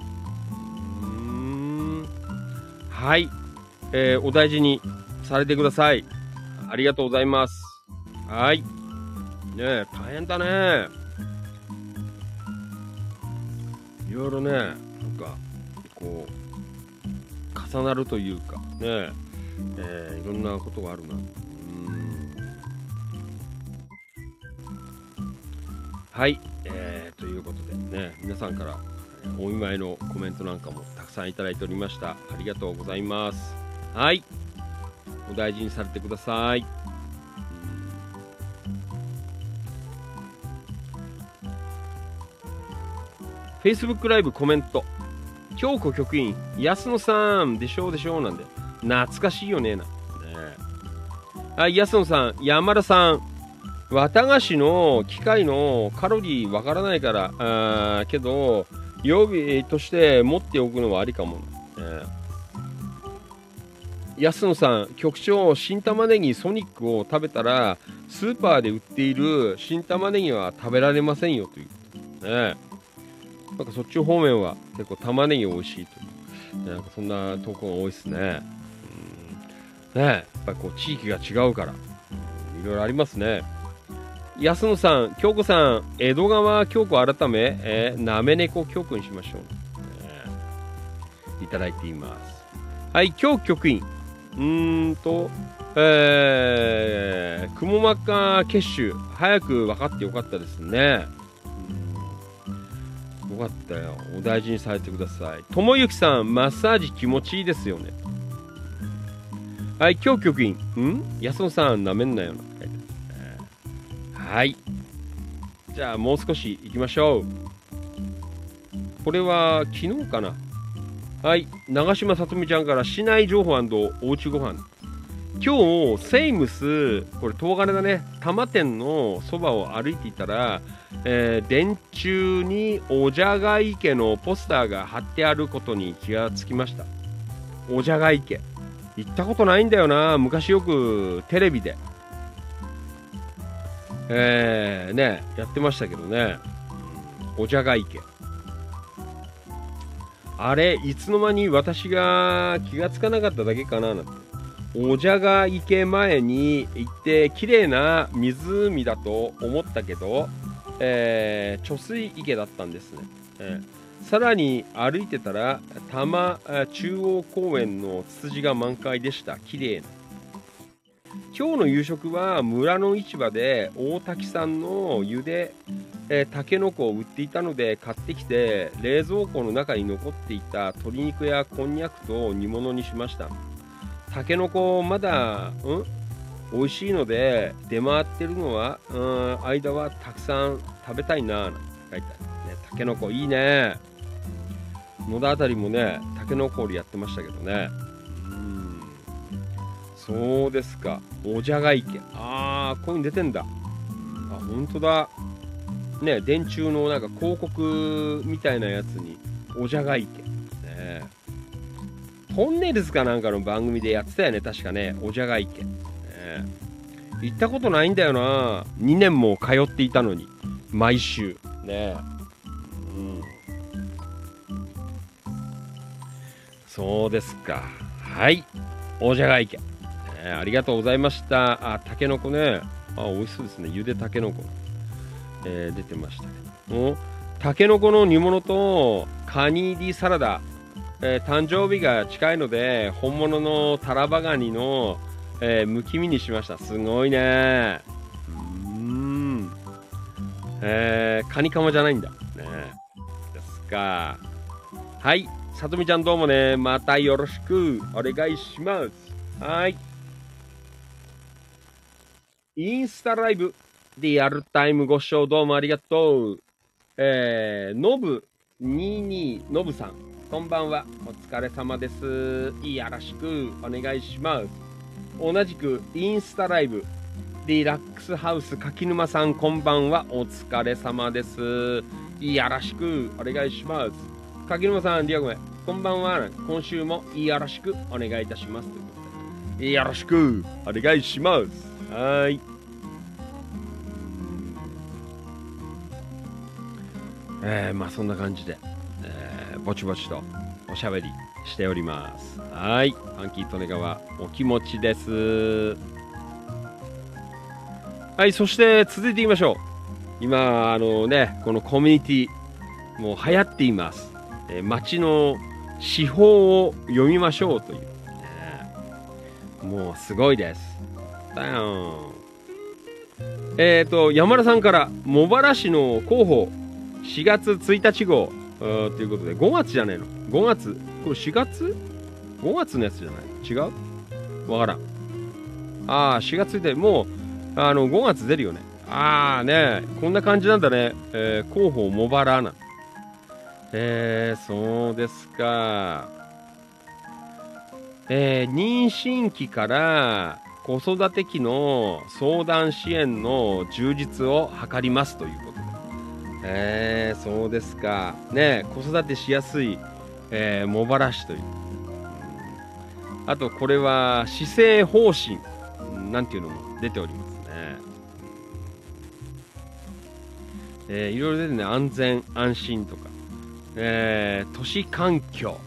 うん。はい、えーお大事にされてください。ありがとうございます。はい。ね大変だね。いろいろねなんかこう重なるというかねえーいろんなことがあるな。うん。はい、えーということでね皆さんからお見舞いのコメントなんかもたくさんいただいておりました。ありがとうございます。はい。お大事にされてください。フェイスブックライブコメント。京子局員安野さんでしょうでしょうなんで懐かしいよねなんてね。はい安野さん山田さん。綿菓子の機械のカロリーわからないからあーけど曜日として持っておくのはありかも、ね、安野さん局長新玉ねぎソニックを食べたらスーパーで売っている新玉ねぎは食べられませんよということ。ねなんかそっち方面は結構玉ねぎ美味しいという。なんかそんな投稿が多いですね。うん。ねやっぱこう地域が違うから。いろいろありますね。安野さん、京子さん、江戸川京子改め、えー、なめ猫京子にしましょう、え。いただいています。はい、京局員。うーんと、えー、くも膜下血腫、早く分かってよかったですね。かったよ。お大事にされてください。ともゆきさん、マッサージ気持ちいいですよね。はい、京局員。ん？安野さん、なめんなよな。はい。じゃあもう少し行きましょう。これは昨日かな。はい。長島さとみちゃんから市内情報おうちご飯。今日、セイムス、これ東金だね。多摩店のそばを歩いていたら、えー電柱におじゃが池のポスターが貼ってあることに気がつきました。おじゃが池。行ったことないんだよな。昔よくテレビで。えー、ね、やってましたけどね、おじゃが池。あれ、いつの間に私が気がつかなかっただけかななんて。おじゃが池前に行って、綺麗な湖だと思ったけど、えー貯水池だったんですね。えーさらに歩いてたら、多摩中央公園のツツジが満開でした。綺麗な。今日の夕食は村の市場で大滝さんの茹で、えー、タケノコを売っていたので買ってきて冷蔵庫の中に残っていた鶏肉やこんにゃくと煮物にしましたタケノコまだうん？美味しいので出回ってるのはうん間はたくさん食べたいななんて書いてあるねタケノコいいね野田あたりもねタケノコ掘りやってましたけどねうんそうですか。おじゃが池。あー、こういうの出てんだ。あ、本当だ。ね、電柱のなんか広告みたいなやつに、おじゃが池。ねトンネルズかなんかの番組でやってたよね、確かね。おじゃが池。ね行ったことないんだよな。2年も通っていたのに。毎週。ねうん。そうですか。はい。おじゃが池。えーありがとうございました。あ、たけのこね。あ、美味しそうですね。ゆでたけのこ。えー出てましたけど。たけのこの煮物とカニ入りサラダ。えー誕生日が近いので、本物のタラバガニの、えー、むき身にしました。すごいね。うん。えー、カニカマじゃないんだ。ね。ですか。はい。さとみちゃんどうもね。またよろしく。お願いします。はい。インスタライブリアルタイムご視聴どうもありがとう。えー、のぶ22のぶさん、こんばんは。お疲れ様です。よろしくお願いします。同じくインスタライブ、リラックスハウス柿沼さん、こんばんは。お疲れ様です。よろしくお願いします。柿沼さん、リアゴメ、こんばんは。今週もよろしくお願いいたします。いうことでよろしくお願いします。はい。えー、まあそんな感じで、ぼちぼちとおしゃべりしております。はい。ファンキー利根川お気持ちです。はいそして続いていきましょう。今あのねこのコミュニティもう流行っています、えー、街の司法を読みましょうという、ね、もうすごいです。だよえっ、ー、と山田さんから茂原市の広報4月1日号。ということで、5月じゃねえの ?5 月これ4月 ?5 月のやつじゃない？違う？わからん。ああ、4月1日、もう、あの、5月出るよね。ああね、こんな感じなんだね。えー、広報茂原な。えー、そうですか。えー、妊娠期から子育て期の相談支援の充実を図りますということ。えー、そうですか。ね子育てしやすい、えー、茂原市という。あと、これは、施政方針、なんていうのも出ておりますね。えー、いろいろ出てね、安全、安心とか、えー、都市環境、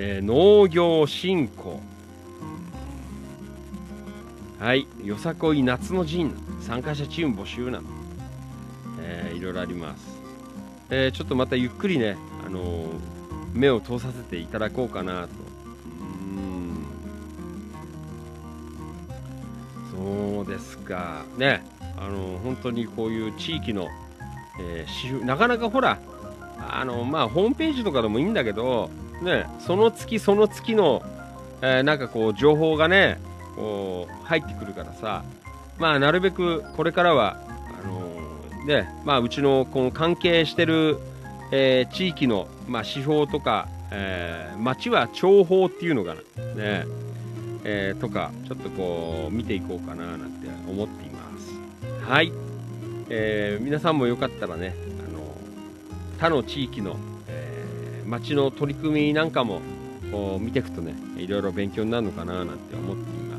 えー、農業振興、はい、よさこい夏の陣、参加者チーム募集など、えー、いろいろあります、えー、ちょっとまたゆっくりね、あのー、目を通させていただこうかなと。うん。そうですか。ねあの本当にこういう地域の、えー、なかなかほらあのまあホームページとかでもいいんだけどねその月その月の、えー、なんかこう情報がねこう入ってくるからさまあなるべくこれからはあので、まあ、うちのこの関係してる、えー、地域の、まあ、指標とか、えー、町は情報っていうのかな、ねえー、とか、ちょっとこう、見ていこうかななんて思っています。はい。えー、皆さんもよかったらね、あの他の地域の、えー、町の取り組みなんかもこう見ていくとね、いろいろ勉強になるのかななんて思っていま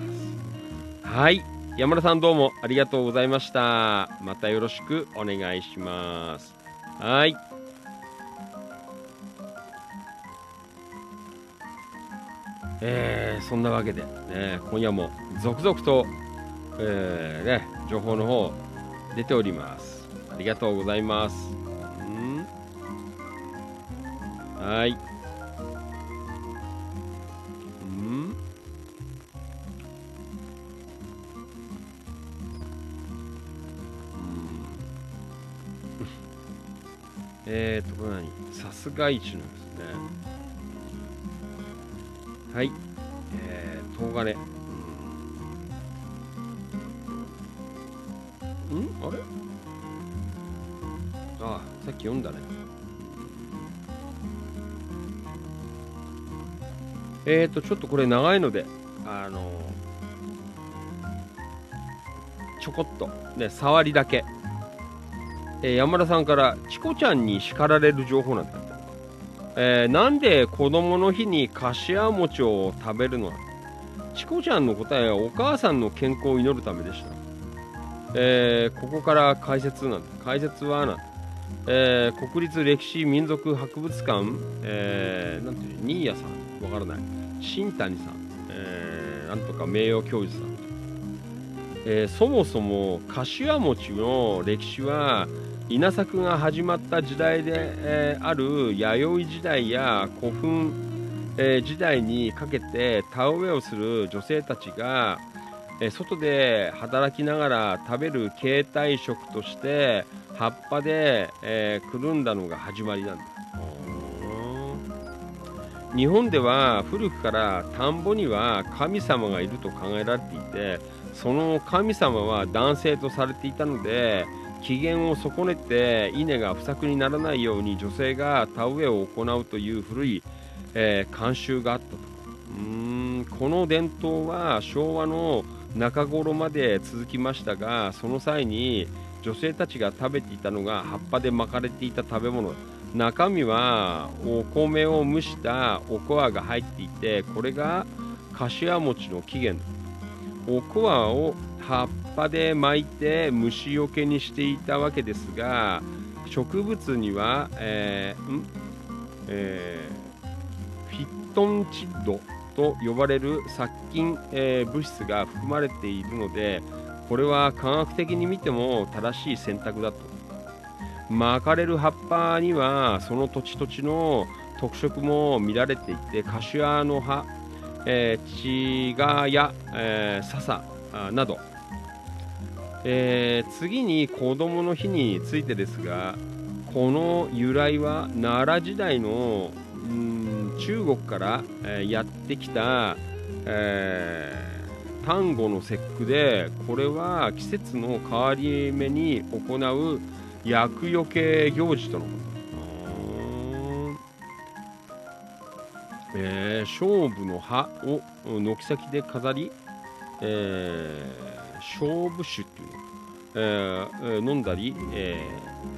す。はい。山田さんどうもありがとうございました。またよろしくお願いします。はい。えー、そんなわけで、ね、今夜も続々と、えー、ね、情報の方出ております。ありがとうございます。んはい。えーと、これ何？さすが一のですね。はい。えー、東金。うん、あれ？ああ、さっき読んだね。えーと、ちょっとこれ長いので、あのー、ちょこっと、ね、触りだけ。えー、山田さんからチコちゃんに叱られる情報なんだって、えー、なんで子供の日にかしわ餅を食べるのチコちゃんの答えはお母さんの健康を祈るためでした、えー、ここから解説なんだ。解説はなえー、国立歴史民族博物館、えー、なんていう新谷さん。わからない。新谷さん、えー、なんとか名誉教授さん、えー、そもそも柏餅の歴史は稲作が始まった時代で、えー、ある弥生時代や古墳、えー時代にかけて田植えをする女性たちが、え外で働きながら食べる携帯食として葉っぱで、えーくるんだのが始まりなんだ。日本では古くから田んぼには神様がいると考えられていてその神様は男性とされていたので機嫌を損ねて稲が不作にならないように女性が田植えを行うという古い、えー慣習があったと。うーんこの伝統は昭和の中頃まで続きましたがその際に女性たちが食べていたのが葉っぱで巻かれていた食べ物。中身はお米を蒸したおこわが入っていてこれがかしわ餅の起源。おこわを葉っぱで巻いて虫よけにしていたわけですが植物には、えーんえーフィットンチッドと呼ばれる殺菌、えー物質が含まれているのでこれは科学的に見ても正しい選択だと。巻かれる葉っぱにはその土地土地の特色も見られていて柏の葉、えー、チガや、えー笹など、えー次に子どもの日についてですがこの由来は奈良時代のうん中国から、えーやってきた、えー端午の節句でこれは季節の変わり目に行う厄除け行事とのこと。えー勝負の葉を軒先で飾り、えー勝負酒っていうの、えー飲んだり、え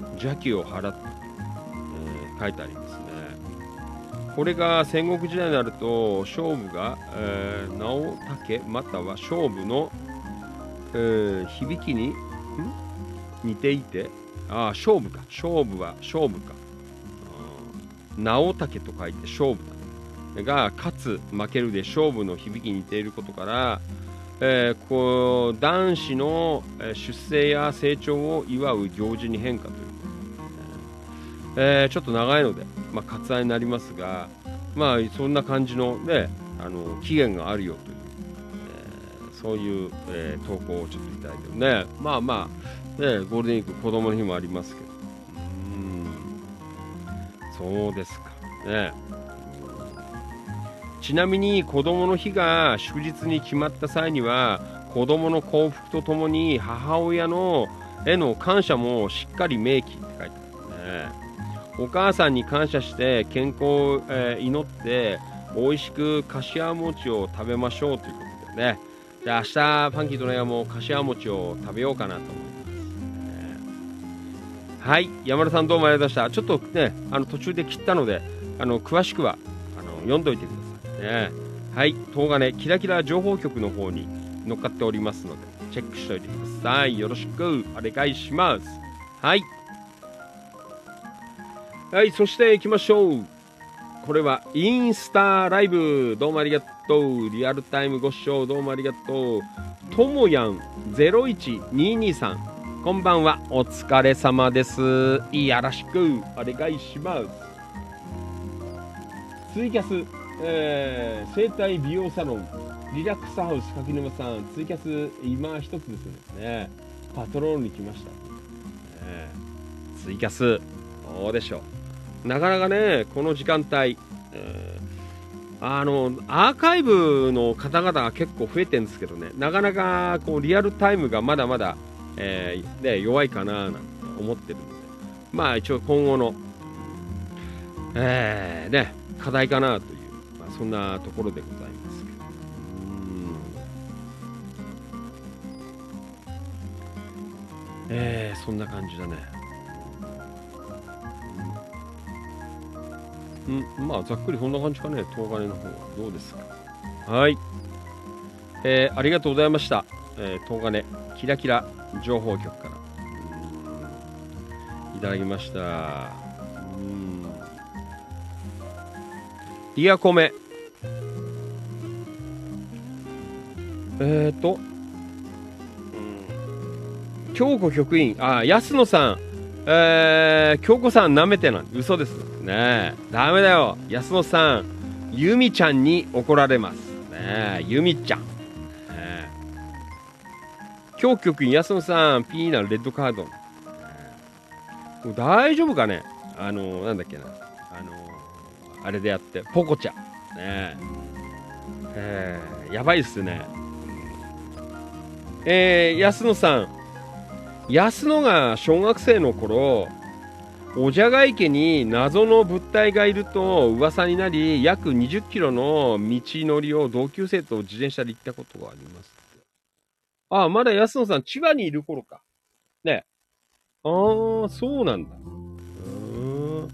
ー邪気を払って、えー書いてありますね。これが戦国時代になると勝負が、えー直竹または勝負の、えー響きに似ていてああ勝負か。勝負は勝負か。直竹と書いて勝負。が勝つ負けるで勝負の響きに似ていることから、えーこう男子の出生や成長を祝う行事に変化という、えーちょっと長いので、まあ、割愛になりますが、まあ、そんな感じの,、ね、あの期限があるよという、えーそういう、えー投稿をちょっといただいてね。まあまあ、ね、ゴールデンウィーク子供の日もありますけど。うん。そうですか。ね。ちなみに子供の日が祝日に決まった際には子供の幸福とともに母親のへの感謝もしっかり明記って書いてあるね。お母さんに感謝して健康を、えー祈って美味しくかしわ餅を食べましょうということでね。じゃあ明日ファンキーとの屋もかしわ餅を食べようかなと思います、はい山田さんどうもありがとうございました。ちょっとねあの途中で切ったのであの詳しくはあの読んどいてください。ね。はい。東金キラキラ情報局の方に乗っかっておりますのでチェックしておいてください。よろしく。お願いします。はい。はいそして行きましょう。これはインスタライブ。どうもありがとう。リアルタイムご視聴どうもありがとう。ともやん01223さん。こんばんは。お疲れ様です。よろしく。お願いします。ツイキャス、えー、整体美容サロンリラックスハウス柿沼さんツイキャス今一つですね。パトロールに来ました、ねツイキャスどうでしょう。なかなかねこの時間帯、えーあのアーカイブの方々が結構増えてるんですけどね。なかなかこうリアルタイムがまだまだ、えーね、弱いかななんて思ってるので。まあ一応今後の、えーね、課題かなという、そんなところでございますけどえー、そんな感じだねうん、まあざっくりこんな感じかね、東金の方はどうですか。はい、えーありがとうございました。えー、東金キラキラ情報局からいただきました。うんリアコメ。えっ、ー、と、うん京子局員、あ、安野さん、えー、京子さん舐めてなん嘘ですねえダメだよ安野さんゆみちゃんに怒られます。ねえ、ゆみちゃん。ねえ今日局員安野さん、ピーナレッドカード。ね大丈夫かねあの、なんだっけな。あの、あれでやって、ポコちゃん。ねえ。えーやばいっすね。えー、安野さん。安野が小学生の頃、おじゃが池に謎の物体がいると噂になり、約20キロの道のりを同級生と自転車で行ったことがあります。ああ、まだ安野さん、千葉にいる頃か。ねああ、そうなんだ。うーん。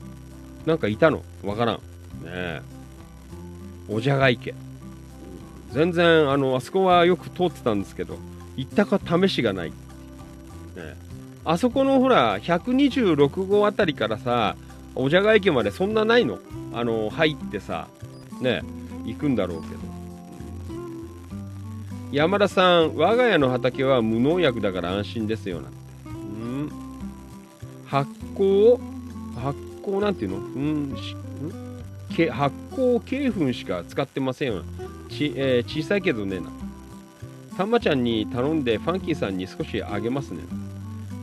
なんかいたの？わからん。ねえ。おじゃが池。全然、あの、あそこはよく通ってたんですけど、行ったか試しがない。ねあそこのほら、126号あたりからさ、おじゃが池までそんなないの？あの、入ってさ、ね、行くんだろうけど。山田さん、我が家の畑は無農薬だから安心ですよ、なん。発酵発酵なんていうの？うんし、ん？け発酵鶏粉しか使ってませんよ。ち、えー小さいけどねな。たまちゃんに頼んでファンキーさんに少しあげますね。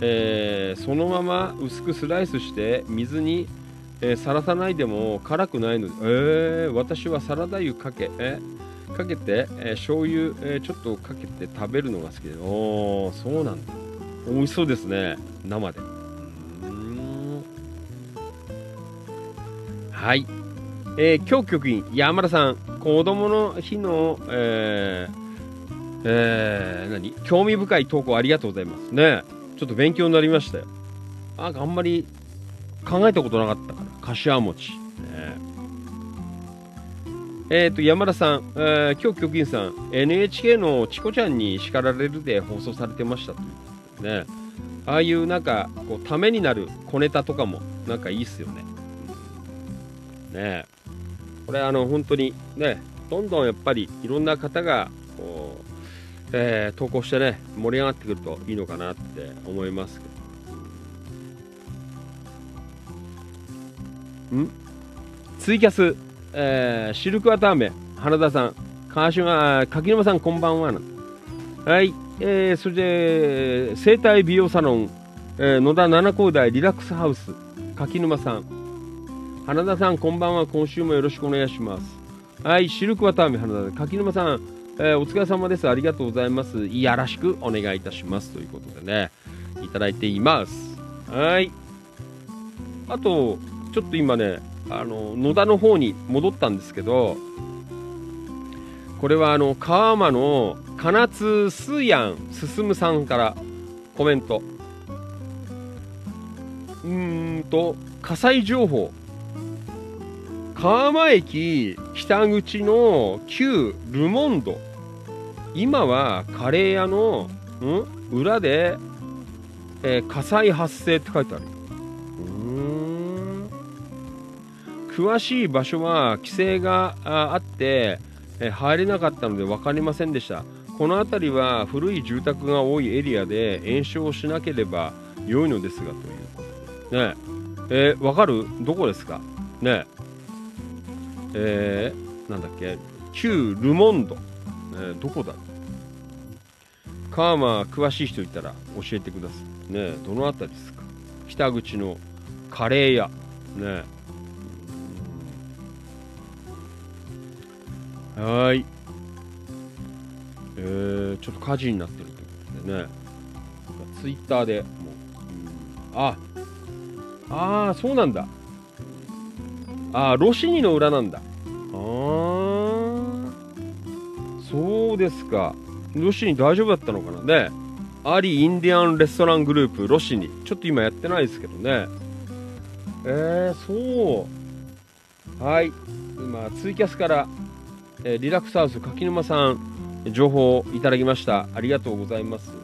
えーそのまま薄くスライスして水に、えーさらさないでも辛くないので、えー私はサラダ油かけ、えかけて、えー、醤油、えーちょっとかけて食べるのが好きで、おー、そうなんだ。美味しそうですね、生で。うんはい。えー、今日局員、山田さん、子供の日の、えーえー何？興味深い投稿ありがとうございますね。ちょっと勉強になりましたよ。なんかあんまり考えたことなかったから、柏餅。ねえっ、と、山田さん、えー今日局員さん、NHK のチコちゃんに叱られるで放送されてましたとね。ああいうなんか、こう、ためになる小ネタとかも、なんかいいっすよね。ね。これあの、本当にね、どんどんやっぱりいろんな方が、こう、えー投稿してね、盛り上がってくるといいのかなって思いますけど。ん？ツイキャス、えーシルクワターメン、花田さん、川島、柿沼さん、こんばんは。はい、えーそれで、生体美容サロン、えー野田七高台リラックスハウス、柿沼さん、花田さん、こんばんは。今週もよろしくお願いします。はい、シルクワターメン、花田さん、柿沼さん、えーお疲れ様です。ありがとうございます。いやらしくお願いいたします。ということでね、いただいています。はい。あと、ちょっと今ね、あの、野田の方に戻ったんですけど、これはあの、川間の金津すやん進さんからコメント。うーんと、火災情報。川間駅北口の旧ルモンド。今はカレー屋のん裏で、えー火災発生って書いてある。うん。詳しい場所は規制があって、えー入れなかったので分かりませんでした。この辺りは古い住宅が多いエリアで延焼しなければ良いのですがというね。えー、分かる？どこですか？ね。ええー、なんだっけ？旧ルモンド、えーどこだ？カーマ詳しい人いたら教えてください。ねどの辺りですか？北口のカレー屋。ねはい。えー、ちょっと火事になってるということでね。ツイッターでもう、うん。あああそうなんだ。あ、ロシニの裏なんだ。あーそうですか。ロシニ大丈夫だったのかなね。アリインディアンレストラングループ、ロシニ。ちょっと今やってないですけどね。えー、そう。はい。今、ツイキャスから、えーリラックスハウス柿沼さん、情報をいただきました。ありがとうございます。ね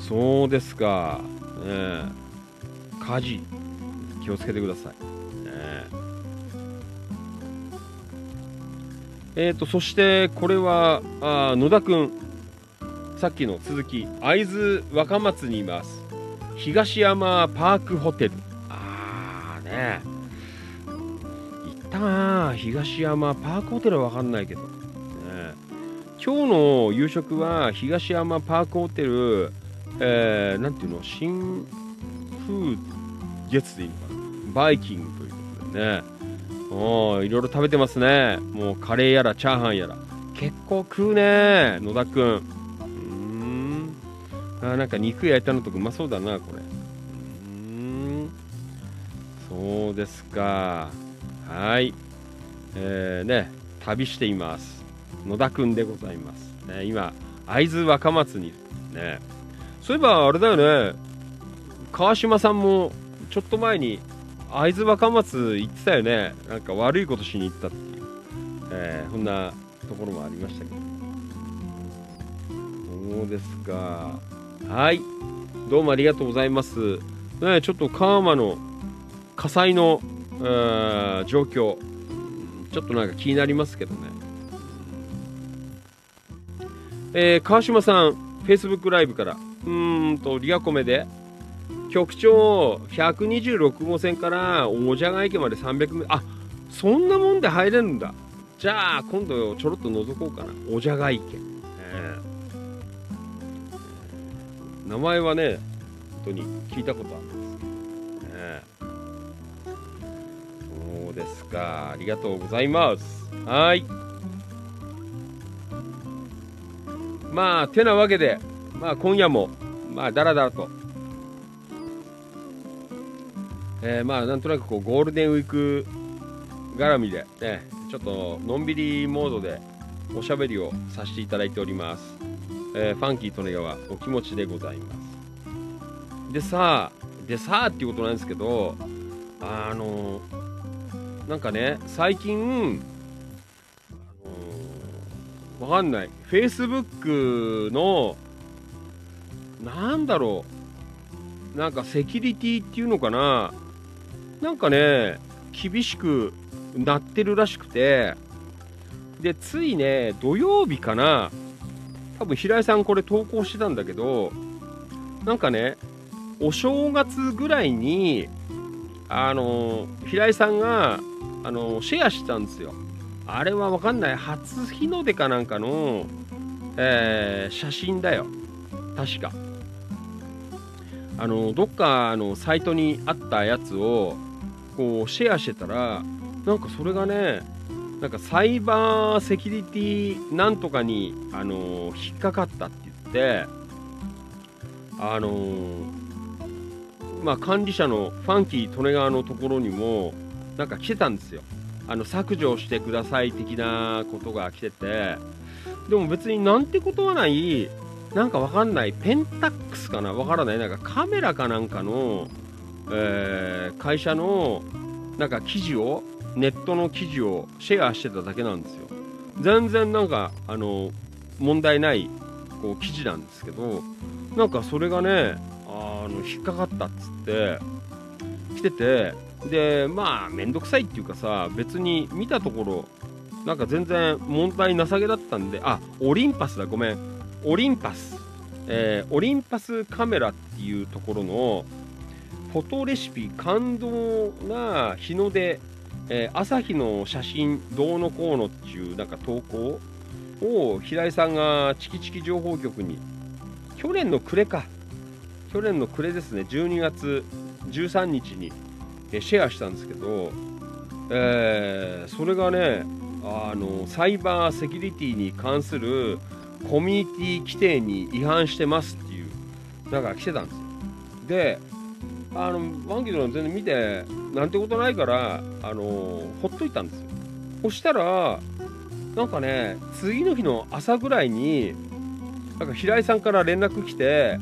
そうですか。ね火事。気をつけてください。ね。えーと、そしてこれはあ野田くん、さっきの続き、会津若松にいます。東山パークホテル。あーね、行ったな東山パークホテルは分かんないけど、ね、今日の夕食は東山パークホテル、えー、なんていうの？新風月でいいの？バイキングということでね。おいろいろ食べてますね。もうカレーやらチャーハンやら。結構食うね野田くん。うん。あなんか肉焼いたのとかうまそうだなこれ。うん。そうですか。はい。えー、ね旅しています。野田くんでございます、ね、今会津若松にいるね。そういえばあれだよね。川島さんもちょっと前に会津若松行ってたよね。なんか悪いことしに行った。っていう、えー、そんなところもありましたけど。そうですか。はい。どうもありがとうございます。ねちょっと川間の火災の、状況。ちょっとなんか気になりますけどね。えー川島さん Facebook ライブからうーんとリアコメで局長126号線からおじゃが池まで300メあそんなもんで入れるんだ。じゃあ今度ちょろっと覗こうかな。おじゃが池、えー。名前はね本当に聞いたことあるんです、えー。そうですか。ありがとうございます。はい。まあてなわけでまあ今夜もまあだらだらと。えーまあなんとなくこうゴールデンウィーク絡みでねちょっとのんびりモードでおしゃべりをさせていただいております、えーファンキー利根川お気持ちでございます。でさあでさあっていうことなんですけどあのなんかね最近あのわかんない。Facebook のなんだろう。なんかセキュリティっていうのかな。なんかね厳しくなってるらしくてでついね土曜日かな多分平井さんこれ投稿してたんだけどなんかねお正月ぐらいにあの平井さんがあのシェアしたんですよ。あれはわかんない。初日の出かなんかの、えー写真だよ。確か。あのどっかのサイトにあったやつをこうシェアしてたらなんかそれがねなんかサイバーセキュリティなんとかにあの引っかかったって言ってあのまあ管理者のファンキー利根川のところにもなんか来てたんですよ。あの削除してください的なことが来ててでも別になんてことはないなんかわかんない。ペンタックスかな？わからない。なんかカメラかなんかの、えー会社のなんか記事をネットの記事をシェアしてただけなんですよ。全然なんかあの問題ないこう記事なんですけどなんかそれがねあの引っかかったっつって来ててでまあ面倒くさいっていうかさ別に見たところなんか全然問題なさげだったんであオリンパスだごめん。オリンパス、えーオリンパスカメラっていうところのフォトレシピ感動な日の出、えー朝日の写真どうのこうのっていうなんか投稿を平井さんがチキチキ情報局に去年の暮れか。去年の暮れですね12月13日にシェアしたんですけど、えーそれがねあのサイバーセキュリティに関するコミュニティ規定に違反してますっていうなんか来てたんですよ。であのワンキーの全然見てなんてことないからあのほっといたんですよ。そしたらなんかね次の日の朝ぐらいになんか平井さんから連絡来て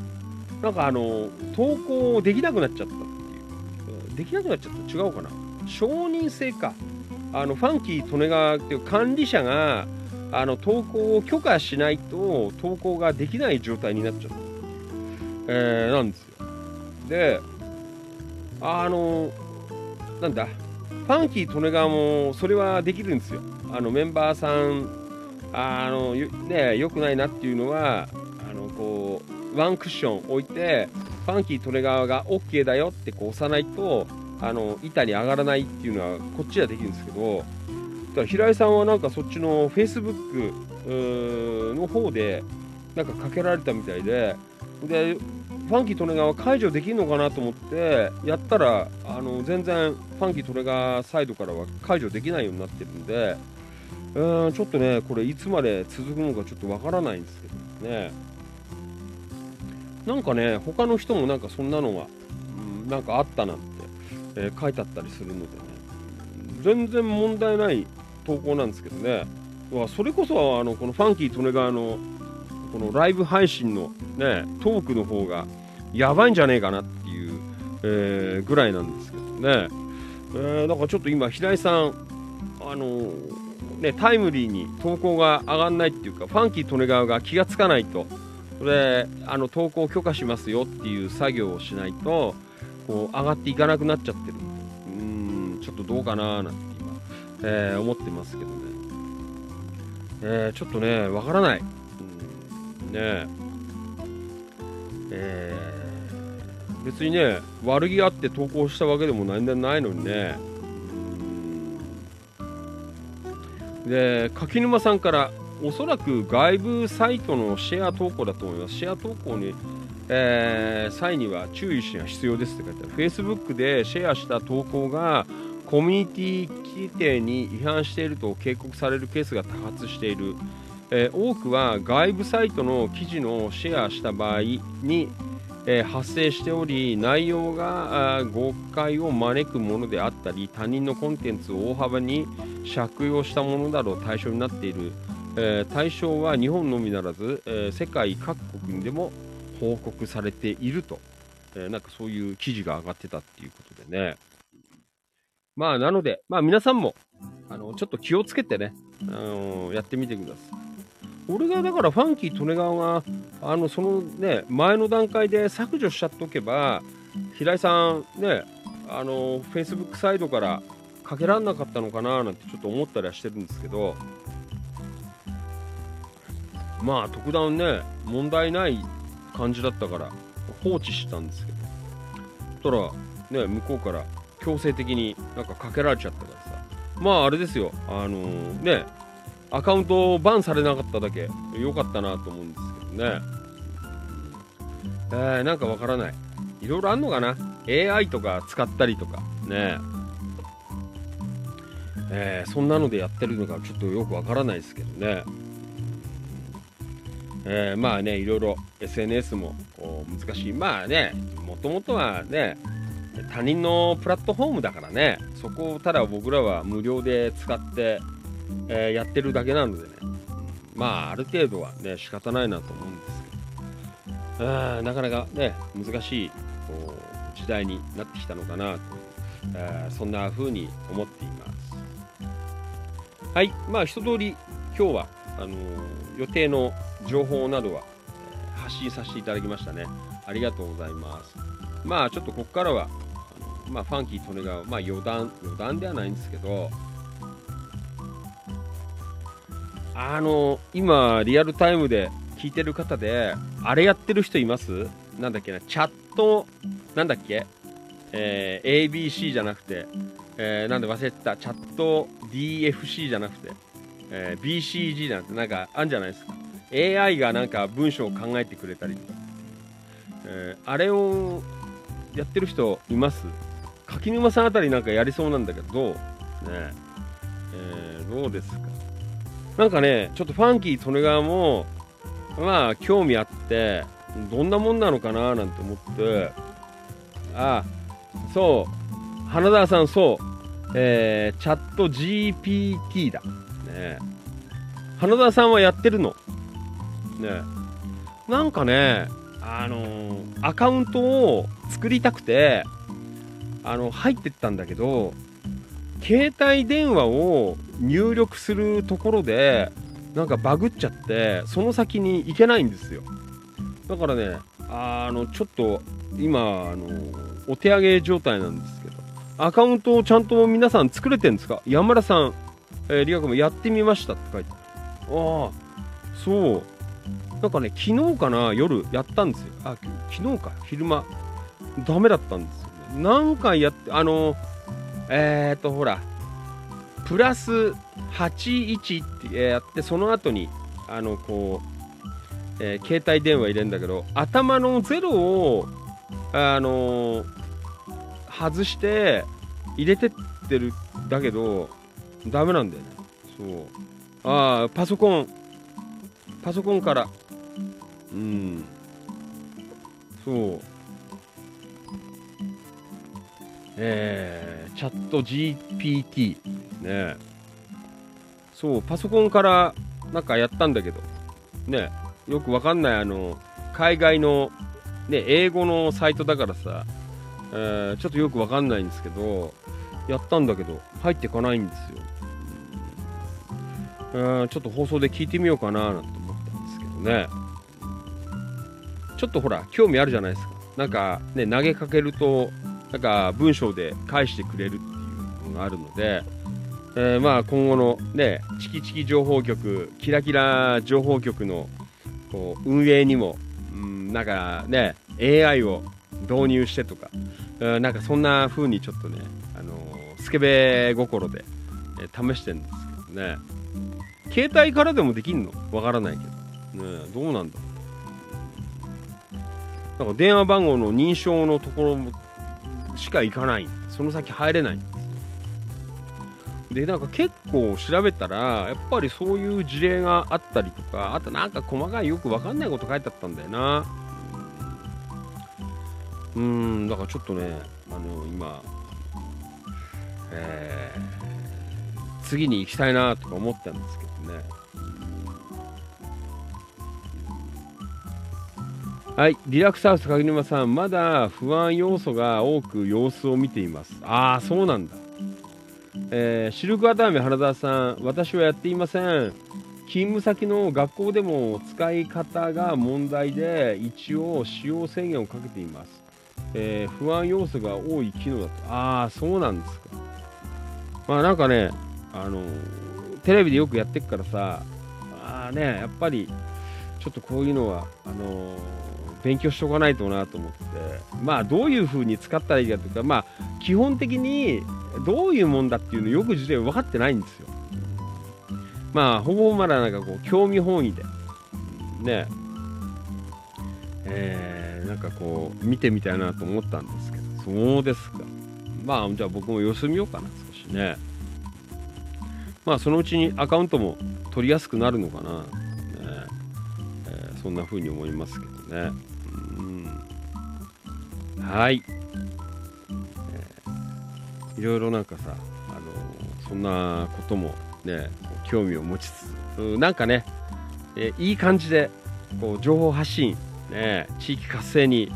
なんかあの投稿できなくなっちゃったっていう。できなくなっちゃった？違うかな？承認制か。あのファンキー利根川っていう管理者があの投稿を許可しないと投稿ができない状態になっちゃった、えーなんですよ。であのなんだファンキー利根川もそれはできるんですよ。あのメンバーさんあのね良くないなっていうのはあのこうワンクッション置いてファンキー利根川が OK だよってこう押さないとあの板に上がらないっていうのはこっちはできるんですけどだ平井さんはなんかそっちのフェイスブックの方でなんかかけられたみたいででファンキー・トネガーは解除できるのかなと思ってやったらあの全然ファンキー・トネガーサイドからは解除できないようになってるんでうーんちょっとねこれいつまで続くのかちょっとわからないんですけどね。なんかね他の人もなんかそんなのが、うん、なんかあったなんて、えー書いてあったりするのでね。全然問題ない投稿なんですけどね。わそれこそあのこのファンキー・トネガーのこのライブ配信のねトークの方がやばいんじゃねえかなっていう、えーぐらいなんですけどね、えー、なんかちょっと今平井さんあのねタイムリーに投稿が上がんないっていうかファンキー・トネガーが気がつかないと。それあの投稿を許可しますよっていう作業をしないとこう上がっていかなくなっちゃってる。うんちょっとどうかななんて今、えー思ってますけどね、えーちょっとねわからない、ねえー別にね悪気あって投稿したわけでも何でもないのにねで柿沼さんからおそらく外部サイトのシェア投稿だと思います。シェア投稿に、えー際には注意しが必要ですって書いてある。Facebook でシェアした投稿がコミュニティ規定に違反していると警告されるケースが多発している。え多くは外部サイトの記事のシェアした場合に、え発生しており内容が誤解を招くものであったり他人のコンテンツを大幅に借用したものなど対象になっているえ対象は日本のみならず、え世界各国にでも報告されていると、えなんかそういう記事が上がってたっていうことでね。まあ、なので、まあ皆さんも、あの、ちょっと気をつけてね、あのやってみてください。俺がだからファンキー・トネガーが、あの、そのね、前の段階で削除しちゃっておけば、平井さんね、あの、Facebook サイドからかけられなかったのかななんてちょっと思ったりはしてるんですけど、まあ特段ね問題ない感じだったから放置したんですけど。そしたらね向こうから強制的になんかかけられちゃったからさ。まああれですよ。あのねアカウントをバンされなかっただけ。良かったなと思うんですけどね。えー、なんかわからない。いろいろあんのかな？AI とか使ったりとか。ね。えーそんなのでやってるのかちょっとよくわからないですけどね。えーまあねいろいろ SNS もこう難しい。まあねもともとはね他人のプラットフォームだからね。そこをただ僕らは無料で使って、えーやってるだけなのでねまあある程度はね仕方ないなと思うんですけどあなかなかね難しいこう時代になってきたのかなと、えーそんな風に思っていますはいまあ一通り今日はあのー予定の情報などは、発信させていただきましたね。ありがとうございます。まあちょっとここからは、まあ、ファンキー・トネガー、まあ余談、余談ではないんですけど、あの、今、リアルタイムで聞いてる方で、あれやってる人います？なんだっけな、チャット、なんだっけ？えー ABC じゃなくて、えーなんで忘れてた、チャット DFC じゃなくて、えー BCG なんてなんかあるんじゃないですか。AI がなんか文章を考えてくれたりとか、えーあれをやってる人います？柿沼さんあたりなんかやりそうなんだけどどう？ねえーどうですか？なんかねちょっとファンキー・利根川もまあ興味あってどんなもんなのかななんて思ってあそう花澤さんそうえーチャット GPT だ。ね。花田さんはやってるの？ね。なんかねあのーアカウントを作りたくてあの入ってったんだけど携帯電話を入力するところでなんかバグっちゃってその先に行けないんですよ。だからねあのちょっと今あのお手上げ状態なんですけど。アカウントをちゃんと皆さん作れてるんですか？山田さん、えー、リア君もやってみましたって書いてある。ああそう。なんかね昨日かな夜やったんですよ。あ昨日か昼間。ダメだったんですよね。何回やってあのえっ、とほらプラス81ってやってその後にあのこう、えー携帯電話入れるんだけど頭のゼロをあの外して入れてってるだけどダメなんだよね。そう。ああパソコン。パソコンから。うん。そう。えー、チャット GPT ねそうパソコンからなんかやったんだけど。ねよくわかんないあの海外の、ね、英語のサイトだからさ、えーちょっとよくわかんないんですけどやったんだけど入ってかないんですよ、うん、ちょっと放送で聞いてみようかななんて思ったんですけどね。ちょっとほら興味あるじゃないですか。なんかね投げかけるとなんか文章で返してくれるっていうのがあるので、えーまあ今後のねチキチキ情報局キラキラ情報局のこう運営にも、うん、なんかね AI を導入してとか、うんなんかそんな風にちょっとね、あのースケベ心で、えー試してるんですけどね。携帯からでもできんの？わからないけど、ね、どうなんだなんか電話番号の認証のところもしか行かない。その先入れない。でなんか結構調べたらやっぱりそういう事例があったりとかあとなんか細かいよくわかんないこと書いてあったんだよな。うんだからちょっとねあの今えー次に行きたいなとか思ったんですけどね。はい、リラックスハウス影沼さん、まだ不安要素が多く様子を見ています。ああ、そうなんだ。えーシルクアタメ原田さん、私はやっていません。勤務先の学校でも使い方が問題で、一応使用制限をかけています。えー不安要素が多い機能だと。ああ、そうなんですか。まあなんかね、あのテレビでよくやってっからさ、ああね、やっぱり、ちょっとこういうのは、あの勉強しとかないとなと思って、まあ、どういう風に使ったらいいかというか、まあ、基本的にどういうもんだっていうのよく自体分かってないんですよ。まあ、ほぼまだなんかこう、興味本位で、ね、えーなんかこう、見てみたいなと思ったんですけど、そうですか。まあ、じゃあ僕も様子見ようかな、少しね。まあ、そのうちにアカウントも取りやすくなるのかな。ねえーそんな風に思いますけどね。うんはい、えーいろいろなんかさ、あのそんなこともね、興味を持ちつつ、なんかね、えいい感じでこう情報発信、ね、地域活性に、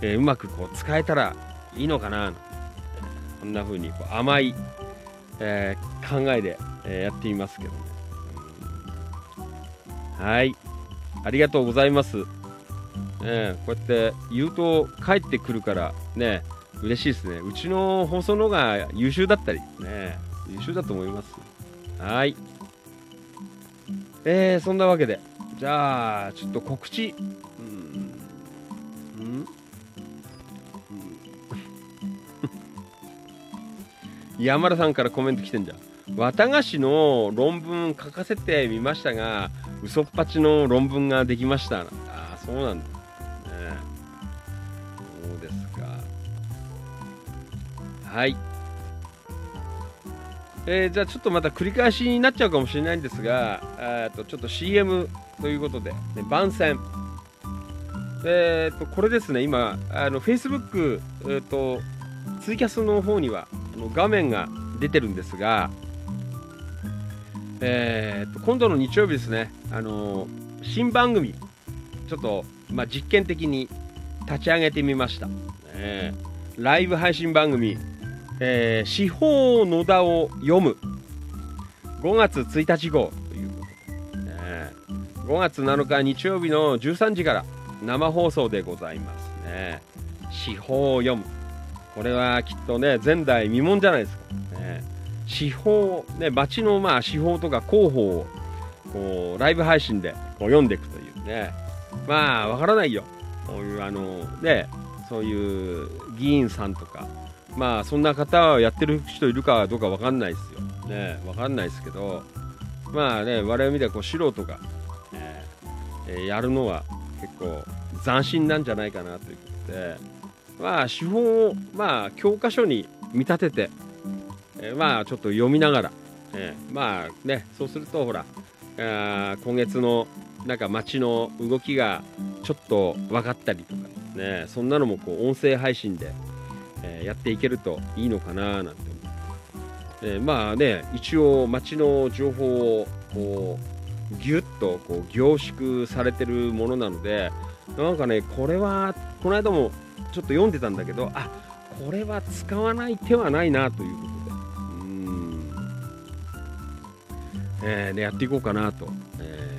えうまくこう使えたらいいのかな、こんな風にこう甘い、えー考えで、えやっていますけどね。はい。ありがとうございます。ねこうやって言うと帰ってくるからね嬉しいですね。うちの放送の方が優秀だったりね優秀だと思います。はい。えー、そんなわけでじゃあちょっと告知。うんうん [LAUGHS] 山田さんからコメント来てんじゃん。綿菓子の論文書かせてみましたが、嘘っぱちの論文ができました。ああ、そうなんだ。はい。えーじゃあちょっとまた繰り返しになっちゃうかもしれないんですが、えーとちょっと CM ということで、ね、番宣。えー、とこれですね、今、あの Facebook、えー、とツイキャスの方にはあの画面が出てるんですが、えー、と今度の日曜日ですね、あのー新番組、ちょっと、まあ、実験的に立ち上げてみました。えーライブ配信番組、えー司法野田を読む5月1日号ということで、ね5月7日日曜日の13時から生放送でございますね。司法を読む。これはきっとね、前代未聞じゃないですか。ね司法、ね、町のまあ司法とか広報をこうライブ配信でこう読んでいくというね。まあ、わからないよ。こういうあの、ね、そういう議員さんとかまあそんな方はやってる人いるかどうかわかんないですよ。ねわかんないですけどまあね我々みたいこう素人が、ええーやるのは結構斬新なんじゃないかなということでまあ手法をまあ教科書に見立てて、えーまあちょっと読みながら、えーまあねそうするとほらあ今月のなんか街の動きがちょっと分かったりとかねそんなのもこう音声配信で、えーやっていけるといいのかななんて思う、えーまあね一応街の情報をこうギュッとこう凝縮されてるものなのでなんかねこれはこの間もちょっと読んでたんだけどあこれは使わない手はないなということで。うん、えーね、やっていこうかなと、えー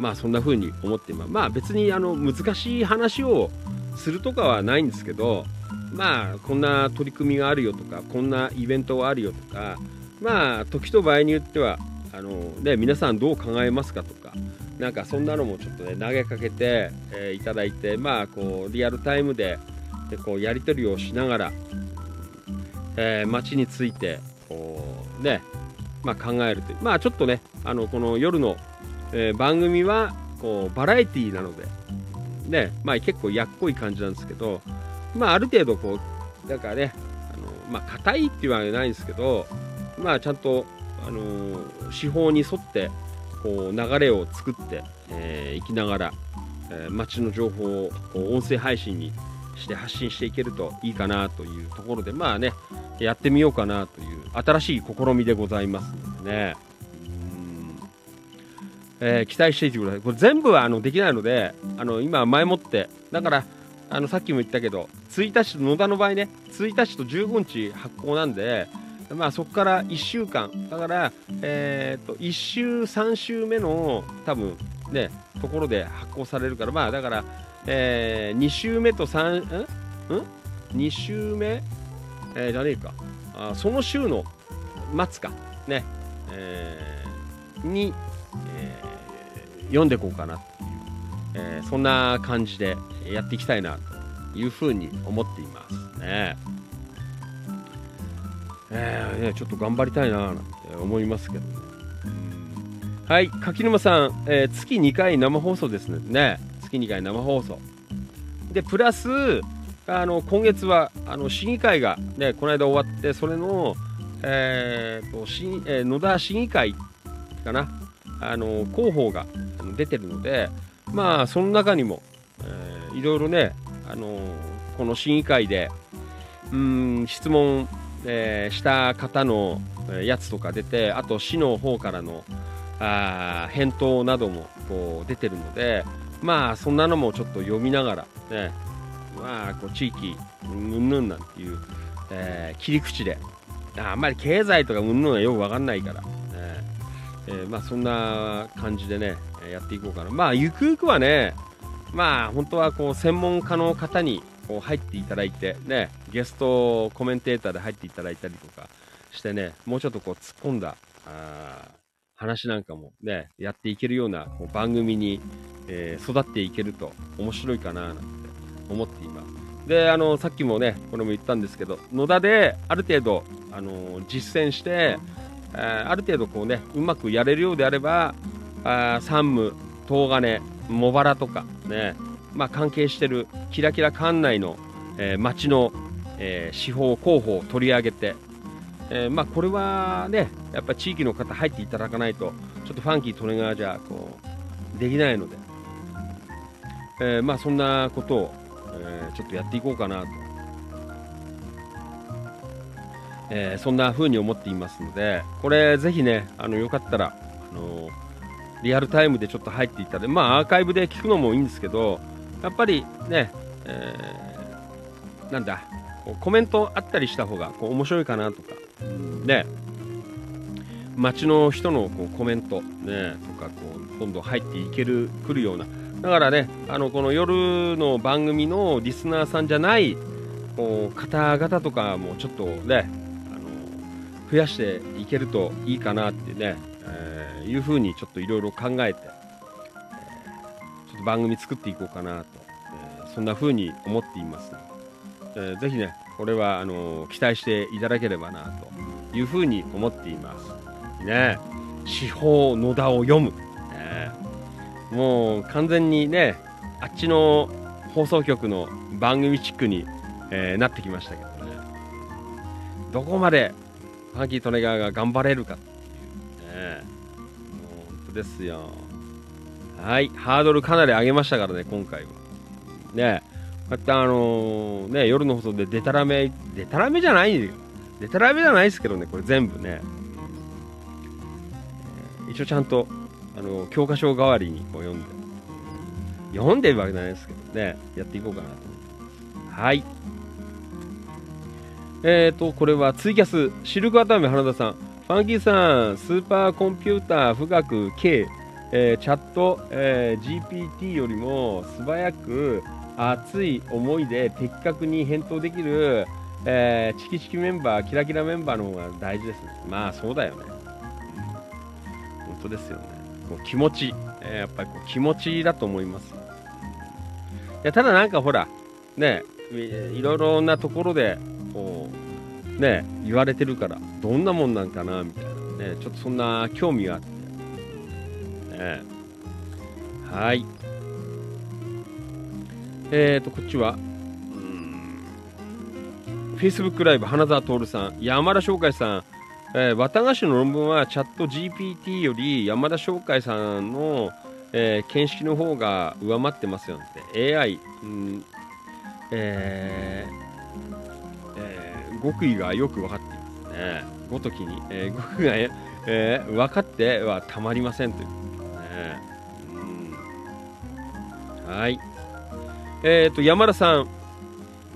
まあそんな風に思っていままあ別にあの難しい話をするとかはないんですけどまあこんな取り組みがあるよとかこんなイベントがあるよとかまあ時と場合によってはあの、ね、皆さんどう考えますかとかなんかそんなのもちょっとね投げかけて、えーいただいてまあこうリアルタイムででこうやり取りをしながら、えー街についてこうね、まあ、考えるというまあちょっとねあのこの夜の、えー番組はこうバラエティーなのでねまあ結構やっこい感じなんですけどまあある程度こうなんかねあのまあ硬いっていうわけないんですけどまあちゃんとあの手法に沿ってこう流れを作って、えーいきながら、えー街の情報をこう音声配信にして発信していけるといいかなというところでまあねやってみようかなという新しい試みでございますのでね。うん。えー期待していてください。これ全部はあのできないのであの今前もってだからあのさっきも言ったけど1日と野田の場合ね1日と15日発行なんでまあそこから1週間。だから、えー、と1週3週目の多分ねところで発行されるからまあだから、え2週目と3ん？ん？2週目、えーじゃねえか。あその週の末か。ね、えーに、えー読んでいこうかなっていう、えーそんな感じでやっていきたいなというふうに思っていますね。えーね、ちょっと頑張りたいななんて思いますけどね。はい、柿沼さん、えー月2回生放送ですね。月2回生放送。で、プラス、あの今月はあの市議会が、ね、この間終わって、それの、えーと市えー野田市議会かな、あの広報が出てるので、まあ、その中にも、えーいろいろね、あのこの市議会で、うん質問、えーした方のやつとか出てあと市の方からのあ返答などもこう出てるのでまあそんなのもちょっと読みながらねまあこう地域うんぬんなんていう、えー切り口であんまり経済とかうんぬんはよくわかんないから、ねえーまあそんな感じでねやっていこうかな。まあゆくゆくはねまあ本当はこう専門家の方にこう入っていただいてねゲストコメンテーターで入っていただいたりとかしてねもうちょっとこう突っ込んだあー話なんかもねやっていけるようなこう番組に、えー育っていけると面白いかななんて思っています。であのさっきもねこれも言ったんですけど野田である程度あの実践して、ある程度こうねうまくやれるようであればあ山武東金茂原とかねまあ、関係してるキラキラ館内の、えー町の、えー司法広報を取り上げて、えーまあ、これはねやっぱ地域の方入っていただかないとちょっとファンキートレガーじゃこうできないので、えまあ、そんなことを、えちょっとやっていこうかなと、えーそんな風に思っていますのでこれぜひねあのよかったらあのリアルタイムでちょっと入っていったで、まあ、アーカイブで聞くのもいいんですけど、やっぱりね、えーなんだ、こうコメントあったりした方がこう面白いかなとか、ね、街の人のこうコメント、ね、とかこう、どんどん入っていける、くるような、だからね、あのこの夜の番組のリスナーさんじゃないこう方々とかもちょっとね、増やしていけるといいかなってね、えーいうふうにちょっといろいろ考えて、えーちょっと番組作っていこうかなと、えーそんなふうに思っています、えーぜひねこれはあの期待していただければなというふうに思っています。ね司法野田を読む、ねもう完全にねあっちの放送局の番組チックに、えーなってきましたけどね。どこまでファンキー・トネガーが頑張れるかっていうね。もう本当ですよ。はい。ハードルかなり上げましたからね今回は。ね。こうやってあのーね夜の放送でデタラメデタラメじゃないよ。デタラメじゃないですけどねこれ全部ね、一応ちゃんとあの教科書代わりにこう読んで。読んでるわけじゃないですけどね。やっていこうかなと思います。はい。えーとこれはツイキャスシルクアタメ花田さん。ファンキーさんスーパーコンピューター富岳 K えーチャット、えー GPT よりも素早く熱い思いで的確に返答できる、えーチキチキメンバーキラキラメンバーの方が大事です。まあそうだよね、本当ですよね。もう気持ち、えーやっぱりこう気持ちだと思います。いやただなんかほらねいろいろなところでこうね言われてるからどんなもんなんかなみたいなねちょっとそんな興味があって。ねはい。えーとこっちはうーん。Facebook ライブ花澤徹さん。山田翔海さん。えー、綿菓子の論文はチャット GPT より山田翔海さんの、えー見識の方が上回ってますよって。AI、うん。えーえー極意がよく分かっていますね。ごときに、えー極意が、えー分かってはたまりませんという。ことね、うん、はい。えっ、と山田さん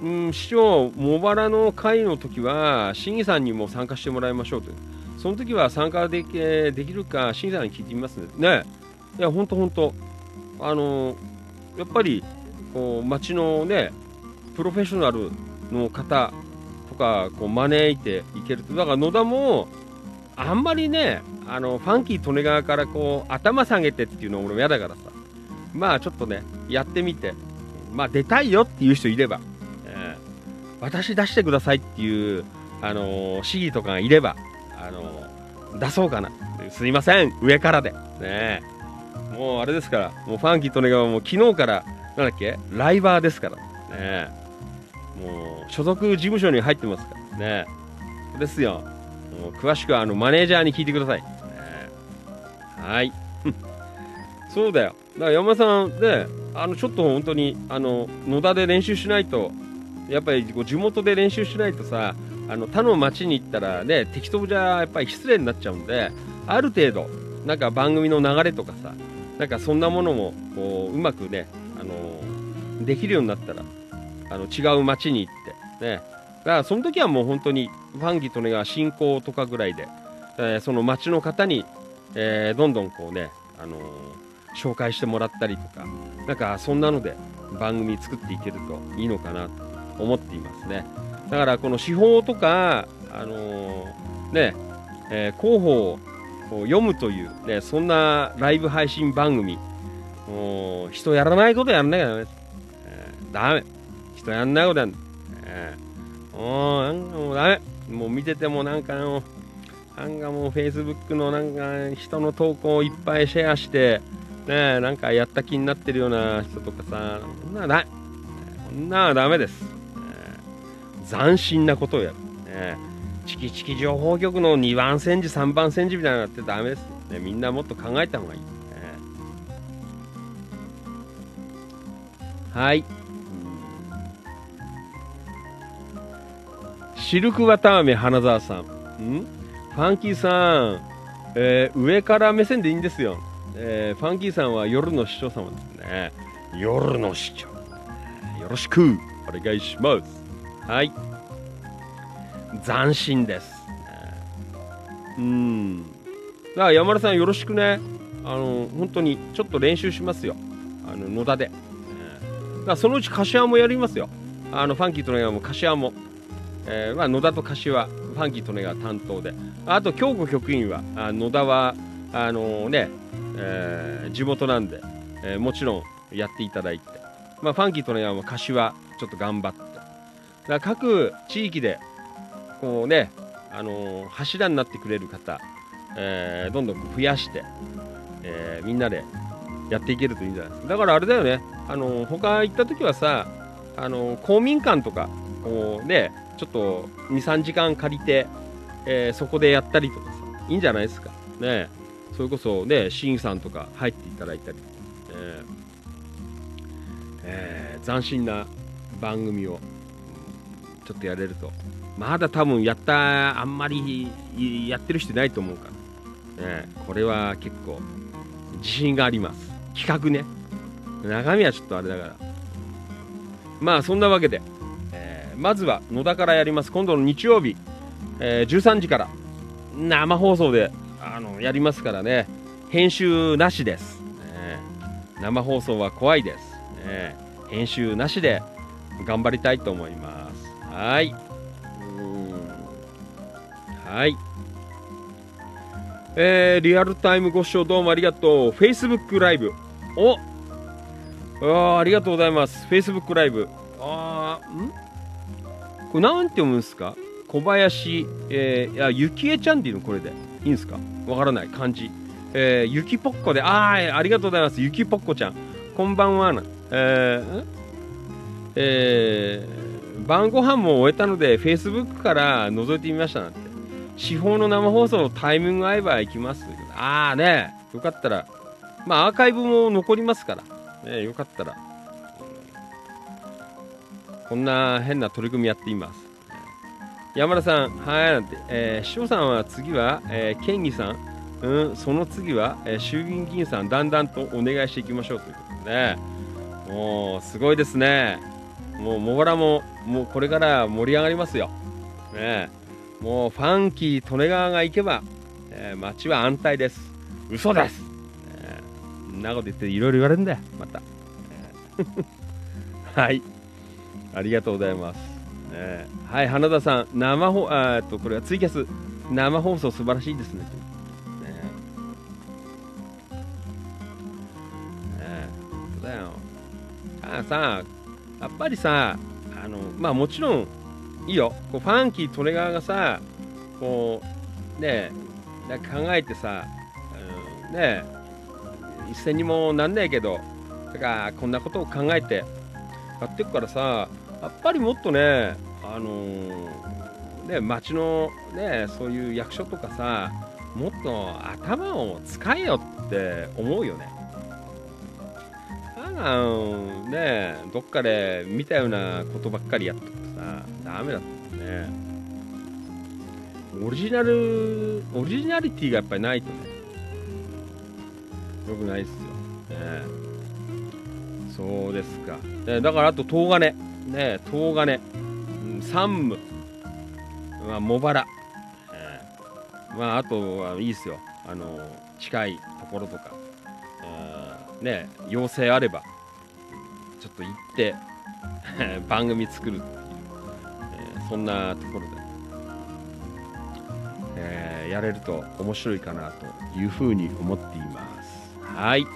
うん、市長、茂原の会の時は、審議さんにも参加してもらいましょうという、その時は参加できできるか、審議さんに聞いてみますね。ね。いや、本当、本当、あのやっぱりこう町のね、プロフェッショナルの方とかこう招いていけると、だから野田も、あんまりね、あのファンキー利根川からこう頭下げてっていうの俺も嫌だからさ、まあちょっとね、やってみて、まあ出たいよっていう人いれば、えー私出してくださいっていう、あのー市議とかがいれば、あの出そうかな。すいません、上からで。ねもうあれですから、もうファンキー利根川も昨日から、なんだっけ、ライバーですから。ねえもう所属事務所に入ってますからね。ですよ。もう詳しくはあのマネージャーに聞いてください。ねはい。[LAUGHS] そうだよ。だから山田さんで、あのちょっと本当にあの野田で練習しないと、やっぱりこう地元で練習しないとさ、あの他の町に行ったらね、適当じゃやっぱり失礼になっちゃうんで、ある程度、なんか番組の流れとかさ、なんかそんなものもこううまくね、あのできるようになったら、あの違う町に行って、ね、だからその時はもう本当にファンキーとねが進行とかぐらいで、えーその町の方に、えーどんどんこうね、あのー紹介してもらったりとか、なんかそんなので番組作っていけるといいのかなと思っていますね。だからこの手法とか、あのね、え広報を読むという、ね、そんなライブ配信番組、もう人やらないことやらなきゃダメ。えーダメ。人やんなことやんない。えーもうなんかもうダメ。もう見ててもなんかもう、なんかもう Facebook のなんか人の投稿をいっぱいシェアして、ねえ、なんかやった気になってるような人とかさ、そんなのダメ。そんなはダメです。斬新なことをやる。ねチキチキ情報局の2番煎じ、3番煎じみたいなのってダメです。ね、みんなもっと考えた方がいい。ねはい。シルクワタアメ花澤さん。ん？ファンキーさん、えー上から目線でいいんですよ。えーファンキーさんは夜の市長様ですね。夜の市長。よろしくお願いします。はい。斬新です。うん。だから山田さんよろしくね。あの、本当にちょっと練習しますよ。あの、野田で。だからそのうち柏もやりますよ。あの、ファンキーとのも柏も。えーまあ、野田と柏、ファンキーとねが担当で、あと京子局員は、あ野田はあのね、えー地元なんで、えーもちろんやっていただいて、まあ、ファンキーとねは柏、ちょっと頑張って、から各地域でこうね、あの柱になってくれる方、えーどんどん増やして、えーみんなでやっていけるといいんじゃないですか。だからあれだよね、あのー他行った時はさ、あの公民館とかこうねちょっと23時間借りて、えーそこでやったりとかさ。いいんじゃないですか。ねそれこそねシンさんとか入っていただいたり、えー。えー斬新な番組をちょっとやれると。まだ多分やったあんまりやってる人いないと思うから、ね、これは結構自信があります。企画ね。中身はちょっとあれだから。まあそんなわけで、まずは野田からやります。今度の日曜日、えー13時から生放送であのやりますからね。編集なしです、ね生放送は怖いです、ね編集なしで頑張りたいと思います。はい。はい。えーリアルタイムご視聴どうもありがとう。Facebook ライブ。おあありがとうございます。Facebook ライブ。これなんて読むんですか？小林、えー、いや、ゆきえちゃんでいいのこれで。いいんですか？わからない。漢字。えー、ゆきぽっこで、あー、ありがとうございます。ゆきぽっこちゃん。こんばんはな。えー、えー、晩ご飯も終えたので、Facebook から覗いてみましたなんて。司法の生放送のタイミング合えば行きます。あーね、よかったら、まあアーカイブも残りますから、ね、よかったら、こんな変な取り組みやっています。山田さん、はい、なんて、えー、塩さんは次は、えー、県議さん、うん、その次は、えー衆議院議員さん、だんだんとお願いしていきましょうということでね、もう、すごいですね。もう、もがらも、もうこれから盛り上がりますよ。ね、もう、ファンキー、利根川が行けば、えー街は安泰です。嘘です。えんなこと言っていろいろ言われるんだよ、また。えー [LAUGHS] はい。ありがとうございます。ねはい、花田さん、生放あっとこれはツイキャス、生放送素晴らしいですね。ねね本当だよ。あーさ、やっぱりさ、あのまあもちろんいいよ、こうファンキー・トレガーがさ、こう、ねなんか考えてさ、うん、ね一銭にもなんないけど、だからこんなことを考えてやってくからさ、やっぱりもっとね、あのーね、町のね、そういう役所とかさ、もっと頭を使えよって思うよね。あのね、どっかで見たようなことばっかりやっとくとさ、ダメだったね。オリジナル、オリジナリティがやっぱりないとね、よくないっすよ。ね、そうですか。ね、だからあと、東金。ね、東金。うん山武。まあ、茂原。えーまあ、あとはいいっすよ。あの近いところとか。えーね、要請あれば、ちょっと行って、[LAUGHS] 番組作るっていう、えーそんなところで、えーやれると面白いかなというふうに思っています。はい。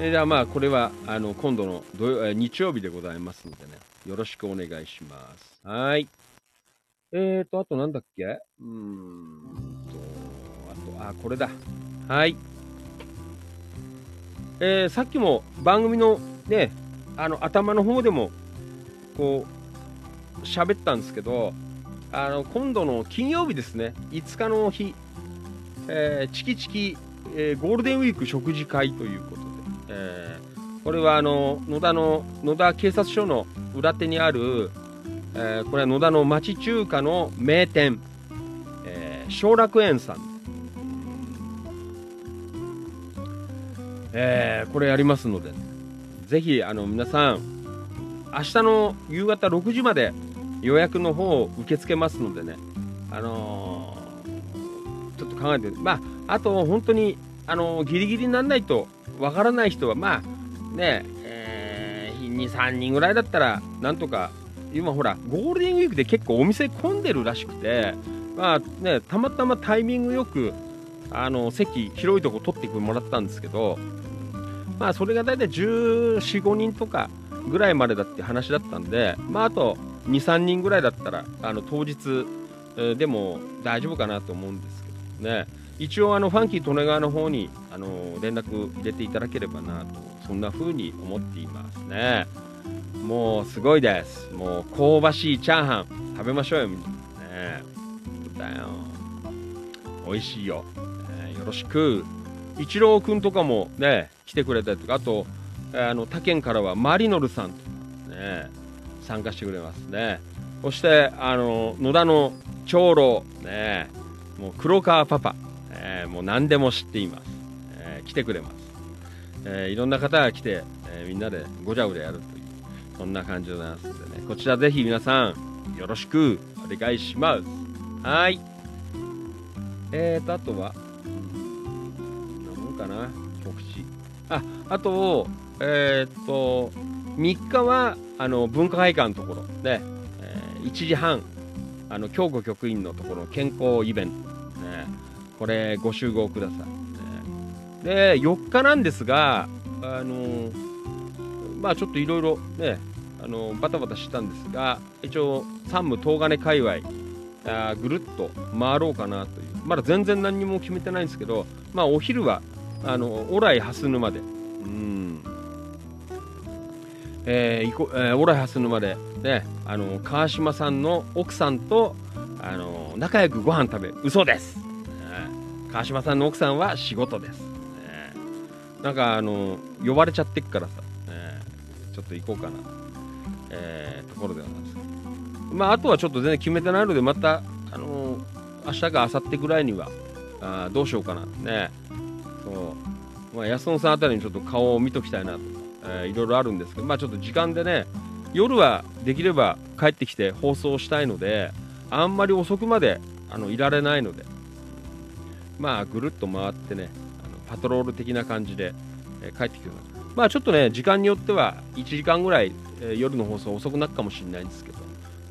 えじゃあまあこれはあの今度の土曜え日曜日でございますのでね、よろしくお願いします。はい。えーと、あとなんだっけ？うーんと、あと、あ、これだ。はい。えーさっきも番組のね、あの頭の方でもこう喋ったんですけど、あの今度の金曜日ですね、5日の日、えーチキチキ、えーゴールデンウィーク食事会ということ、えーこれはあの野田の野田警察署の裏手にある、えーこれは野田の町中華の名店、えー小楽園さん、えーこれやりますのでぜひあの皆さん明日の夕方6時まで予約の方を受け付けますのでね、あのーちょっと考えて、まあ、あと本当に、あのギリギリにならないとわからない人は、まあね、えー2、3人ぐらいだったら、なんとか、今ほら、ゴールデンウィークで結構お店混んでるらしくて、まあね、たまたまタイミングよく、あの席、広いとこ取ってもらったんですけど、まあ、それが大体1415人とか、ぐらいまでだって話だったんで、まあ、あと23人ぐらいだったらあの当日、でも大丈夫かなと思うんですけどね。一応あのファンキー利根川の方にあの連絡入れていただければなとそんな風に思っていますね。もうすごいです。もう香ばしいチャーハン食べましょうよみんな。ね。だよ。美味しいよ、えーよろしく。一郎くんとかもね来てくれたりとか。あとえーあの他県からはマリノルさんとかね参加してくれますね。そしてあの野田の長老。ね。もう黒川パパ、ね、もう何でも知っています、えー来てくれます、えーいろんな方が来て、えみんなでごちゃごちゃやるというそんな感じでございますのでね。こちらぜひ皆さんよろしくお願いします。はい。えーとあとは何もんかな告知。ああとえーっと3日はあの文化会館のところ。で、えー1時半あの京子局員のところの健康イベント、ね、これご集合ください、ね、で4日なんですがあのまあちょっといろいろねあのバタバタしたんですが一応山武東金界隈あぐるっと回ろうかなという。まだ全然何にも決めてないんですけどまあお昼はあのオライ蓮沼で。うん。えーいこえーオライ蓮沼でねあの川島さんの奥さんとあの仲良くご飯食べる嘘です、川島さんの奥さんは仕事です、ねなんかあの呼ばれちゃってっからさ、ねちょっと行こうかな、えーところではなんですけど。まああとはちょっと全然決めてないのでまたあの明日か明後日ぐらいにはあどうしようかな。ね。そう、まあ、安野さんあたりにちょっと顔を見ときたいなと、えーいろいろあるんですけどまあちょっと時間でね夜はできれば帰ってきて放送したいのであんまり遅くまであのいられないのでまあぐるっと回ってねあのパトロール的な感じで、え帰ってきてくるまあちょっとね時間によっては1時間ぐらい、え夜の放送遅くなるかもしれないんですけど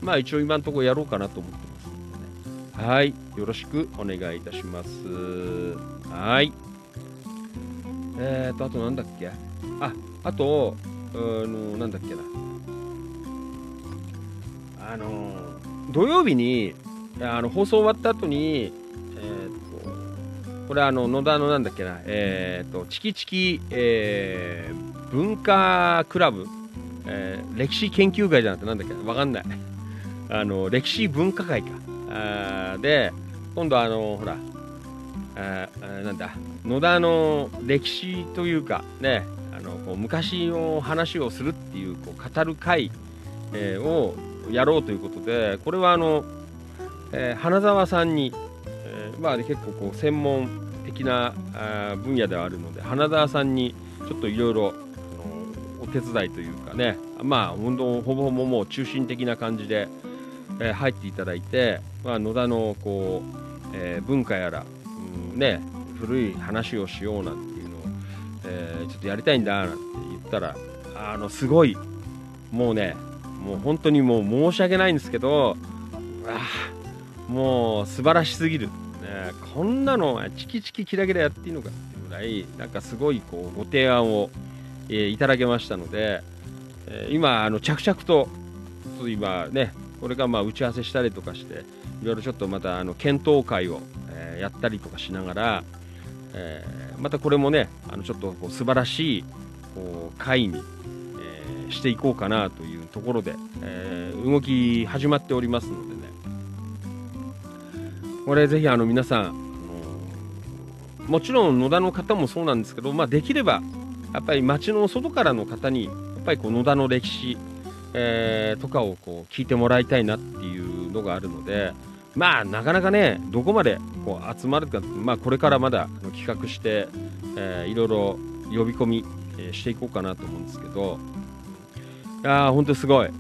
まあ一応今のところやろうかなと思ってますのでね。はいよろしくお願いいたします。はい。えーとあとなんだっけ？ああとあのなんだっけな。あの土曜日にあの放送終わった後にえーこれはあの野田のなんだっけなえーとチキチキ、えー文化クラブ、えー歴史研究会じゃなくてなんだっけなわかんない。[LAUGHS] あの歴史文化会か。あで今度あのほらあなんだ野田の歴史というかねあのこう昔の話をするっていうこう語る会、えーをやろうということでこれはあの、えー花澤さんに、まあ、結構こう専門的な分野ではあるので花澤さんにちょっといろいろお手伝いというかねまあ本当ほぼほぼもう中心的な感じで、え入っていただいて、まあ、野田のこう、えー文化やら、うんね、古い話をしようなんていうのを、えーちょっとやりたいんだなんて言ったらあのすごいもうねもう本当にもう申し訳ないんですけどあもう素晴らしすぎる、ね、こんなのチキチキキラキラやっていいのかっていうぐらいなんかすごいこうご提案を、えーいただけましたので、えー今あの着々と今ねこれからまあ打ち合わせしたりとかしていろいろちょっとまたあの検討会を、えーやったりとかしながら、えーまたこれもねあのちょっとこう素晴らしいこう会に、えーしていこうかなというところで、えー動き始まっておりますのでね。これぜひあの皆さん、もちろん野田の方もそうなんですけど、まあ、できればやっぱり町の外からの方にやっぱりこう野田の歴史、えーとかをこう聞いてもらいたいなっていうのがあるのでまあなかなかねどこまでこう集まるか、まあ、これからまだ企画して、えーいろいろ呼び込み、えしていこうかなと思うんですけどいや本当すごい、あの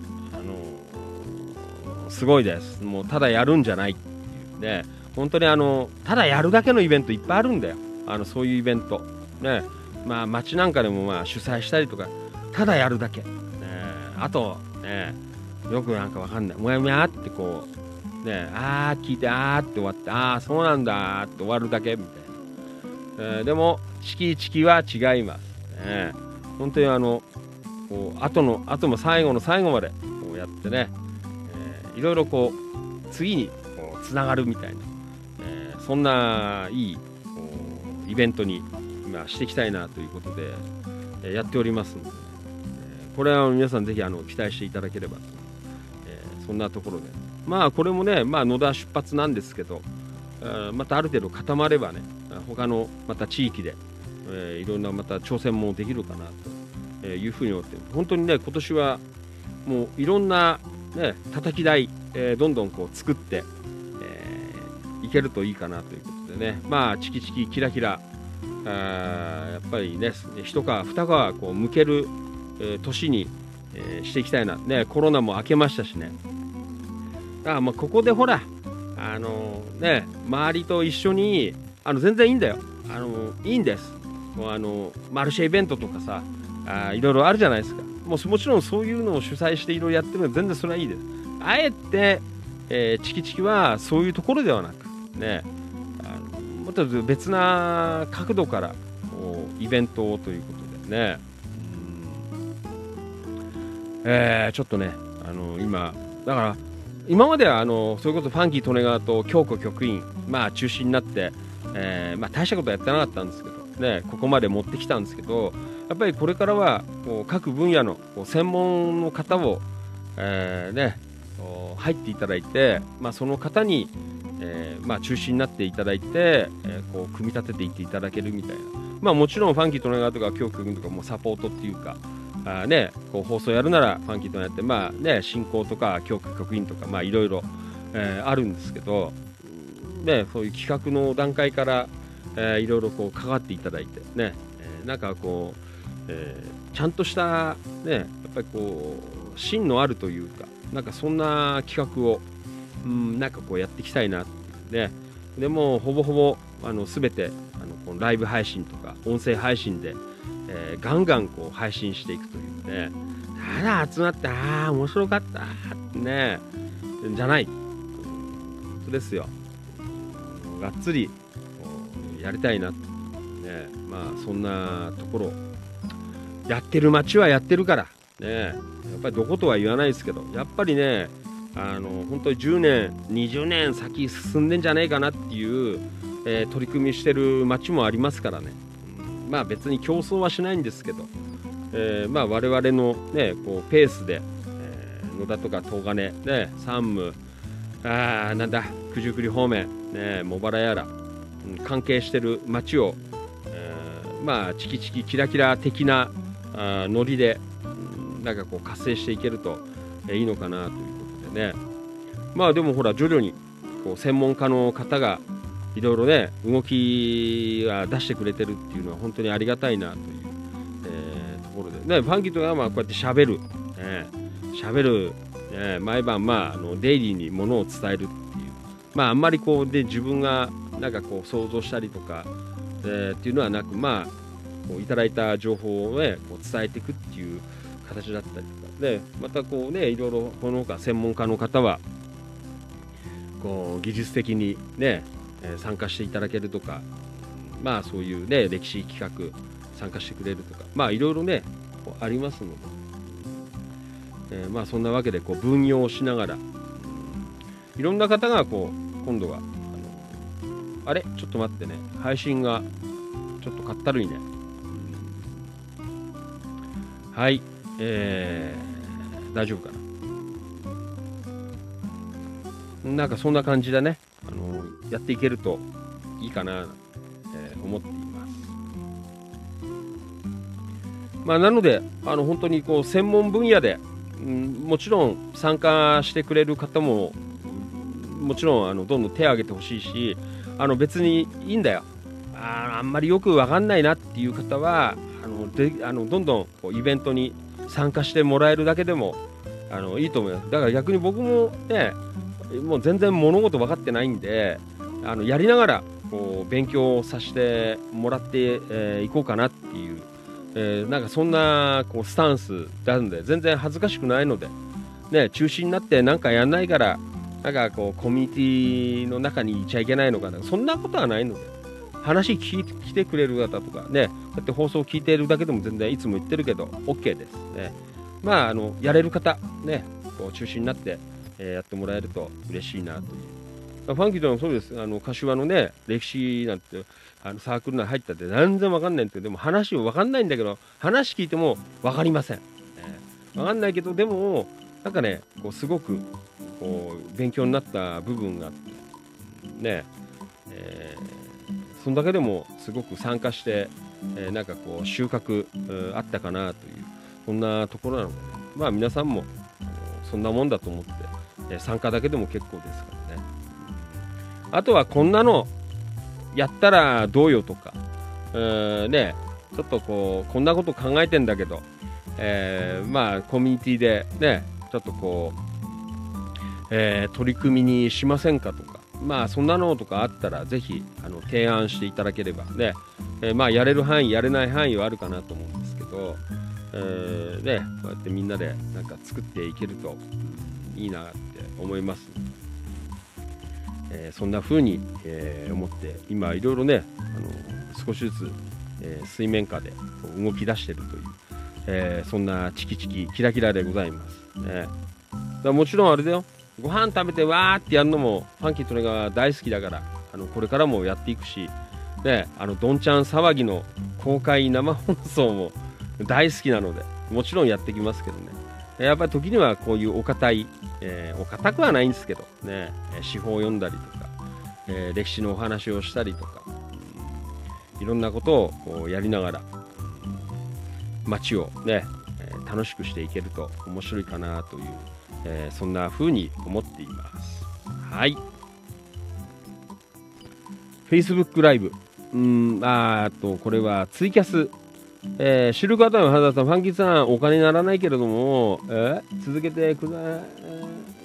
ーすごいです。もうただやるんじゃないっていうね。本当にあのただやるだけのイベントいっぱいあるんだよ。あのそういうイベント。ね。まあ街なんかでもまあ主催したりとかただやるだけ、ね、あとね。よくなんかわかんない。もやもやってこうね。あー聞いてあーって終わってああそうなんだって終わるだけみたいな、えでもチキチキは違います。ね。本当にあのこう後の後も最後の最後までこうやってね、えーいろいろこう次にこうつながるみたいな、そんないいイベントに今していきたいなということで、やっておりますので、これは皆さんぜひあの期待していただければと、えそんなところでまあこれもね、まあ、野田出発なんですけどまたある程度固まればね他のまた地域で、えいろんなまた挑戦もできるかなというふうに思って本当にね今年はもういろんなね叩き台、えどんどんこう作って、いけるといいかなということでね。まあチキチキキラキラ。あーやっぱりね一皮二皮こう向ける、えー年に、えーしていきたいな。ねコロナも明けましたしね。あーまあここでほらあのね周りと一緒にあの全然いいんだよ。あのいいんです。もうあのマルシェイベントとかさあいろいろあるじゃないですか。もうもちろんそういうのを主催していろいろやってるのは全然それはいいです。あえて、えーチキチキはそういうところではなくねあのもっと別な角度からこうイベントをということでね。えーちょっとねあの今だから今まではあのそれこそファンキー利根川と京子局員まあ中心になって、えーまあ、大したことやってなかったんですけどねここまで持ってきたんですけどやっぱりこれからはこう各分野のこう専門の方を、えーね、入っていただいて、まあ、その方に、えーまあ、中心になっていただいて、えーこう組み立てていっていただけるみたいな、まあ、もちろんファンキー利根川とか京子君とかもサポートっていうかあ、ね、こう放送やるならファンキーとやって、まあね、進行とか京子局員とか、いろいろ、あるんですけど、ね、そういう企画の段階から、いろいろこう関わっていただいてね、えーなんかこう、えーちゃんとしたねやっぱりこう芯のあるというかなんかそんな企画を、うん、なんかこうやっていきたいなって。いうねでもほぼほぼあの全てあのこのライブ配信とか音声配信で、えーガンガンこう配信していくというね。ただ集まってああ面白かったってね。じゃない。本当ですよ。がっつりやりたいなね。まあそんなところやってる街はやってるから。ね。やっぱりどことは言わないですけど。やっぱりねあの本当に10年20年先進んでんじゃねえかなっていう、えー取り組みしてる街もありますからね、まあ別に競争はしないんですけど、えーまあ我々のねこうペースで、えー野田とか東金ね山武あなんだ九十九里方面ね茂原やら、うん関係してる街を、えーまあチキチキキラキラ的なあノリで、うんなんかこう活性していけると、いいのかなというね。まあでもほら徐々にこう専門家の方がいろいろね動きは出してくれてるっていうのは本当にありがたいなという、えーところで。ねファンキーとかはまあこうやって喋る。ね喋る、ね、毎晩まああのデイリーにものを伝えるっていう。まああんまりこうで自分がなんかこう想像したりとか、えーっていうのはなくまあこういただいた情報をねこう伝えていくっていう形だったりでまたこうねいろいろこの他専門家の方はこう技術的にね、参加していただけるとかまあそういうね歴史企画参加してくれるとかまあいろいろねありますので、えーまあそんなわけでこう分業をしながらいろんな方がこう今度はあのあれ？ちょっと待ってね。配信がちょっとかったるいね。はい。えー、大丈夫かな？なんかそんな感じでね、あのやっていけるといいかな、えー思っています。まあ、なので、あの本当にこう専門分野で、うん、もちろん参加してくれる方も、もちろんあのどんどん手を挙げてほしいし、あの別にいいんだよ。ああんまりよくわかんないなっていう方は、あのであのどんどんこうイベントに参加してもらえるだけでもあのいいと思います。だから逆に僕もね、もう全然物事分かってないんであのやりながらこう勉強をさせてもらって、えーこうかなっていう、えーなんかそんなこうスタンスなんで全然恥ずかしくないので、ね、中心になってなんかやんないからなんかこうコミュニティの中にいちゃいけないのかなそんなことはないので、話聞いてくれる方とかねこうやって放送を聞いているだけでも全然いつも言ってるけど OK ですね。まああのやれる方ねこう中心になって、えーやってもらえると嬉しいなと。いうまファンキーともそうです。あの柏のね歴史なんてあのサークル内入ったって全然わかんないんですけどでも話もわかんないんだけど話聞いてもわかりません、えーわかんないけどでもなんかねこうすごくこう勉強になった部分があってね。えーそんだけでもすごく参加して、えーなんかこう収穫あったかなというそんなところなので、ね、まあ皆さんもそんなもんだと思って、え参加だけでも結構ですからね。あとはこんなのやったらどうよとか、えーねちょっとこうこんなこと考えてんだけど、えーまあコミュニティでねちょっとこう、えー取り組みにしませんかとかまあそんなのとかあったらぜひあの提案していただければ。ね、えーまあやれる範囲やれない範囲はあるかなと思うんですけど、えーねこうやってみんなでなんか作っていけるといいなって思います、えーそんな風に、えー思って今いろいろねあの少しずつ、えー水面下で動き出してるという、えーそんなチキチキキラキラでございます。ねだもちろんあれだよ。ご飯食べてわーってやるのもファンキートネが大好きだからあのこれからもやっていくしねあのどんちゃん騒ぎの公開生放送も大好きなのでもちろんやってきますけどね。やっぱり時にはこういうお堅い、えーお堅くはないんですけどねえー詩法を読んだりとか、えー歴史のお話をしたりとか、いろんなことをやりながら街をね、楽しくしていけると面白いかなという、えーそんな風に思っていますはい Facebook ライブうんあーあとこれはツイキャスえー、知る方の原田さん、ファンキーさん、お金にならないけれども、えー続けてくだ、え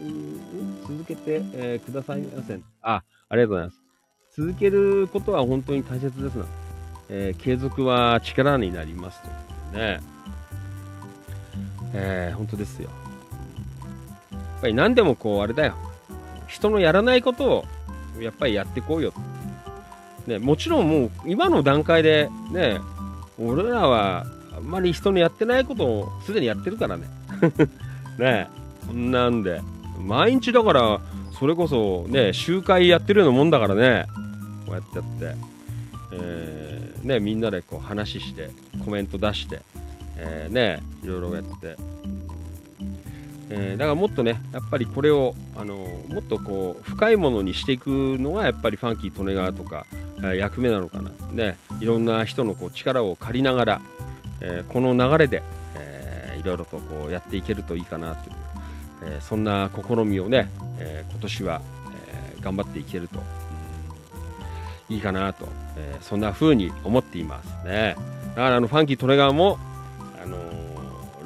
ー続けて、えーくださいません。あ、ありがとうございます。続けることは本当に大切ですな。えー継続は力になりますとね。えー本当ですよ。ぱり何でもこう、あれだよ。人のやらないことを、やっぱりやっていこうよ。ね、もちろんもう、今の段階で、ね、俺らはあんまり人のやってないことをすでにやってるからね。[LAUGHS] ねそんなんで。毎日だから、それこそね、集会やってるようなもんだからね。こうやってやって。えーね、みんなでこう話して、コメント出して、えーね、いろいろやって。えーだからもっとね、やっぱりこれを、あのもっとこう、深いものにしていくのが、やっぱりファンキー・利根川とか、えー役目なのかな。ね、いろんな人のこう力を借りながら、えーこの流れで、えーいろいろとこうやっていけるといいかなという、えーそんな試みをね、えー今年は、えー頑張っていけると、うんいいかなと、えーそんな風に思っていますね。だからあのファンキー・利根川も、あの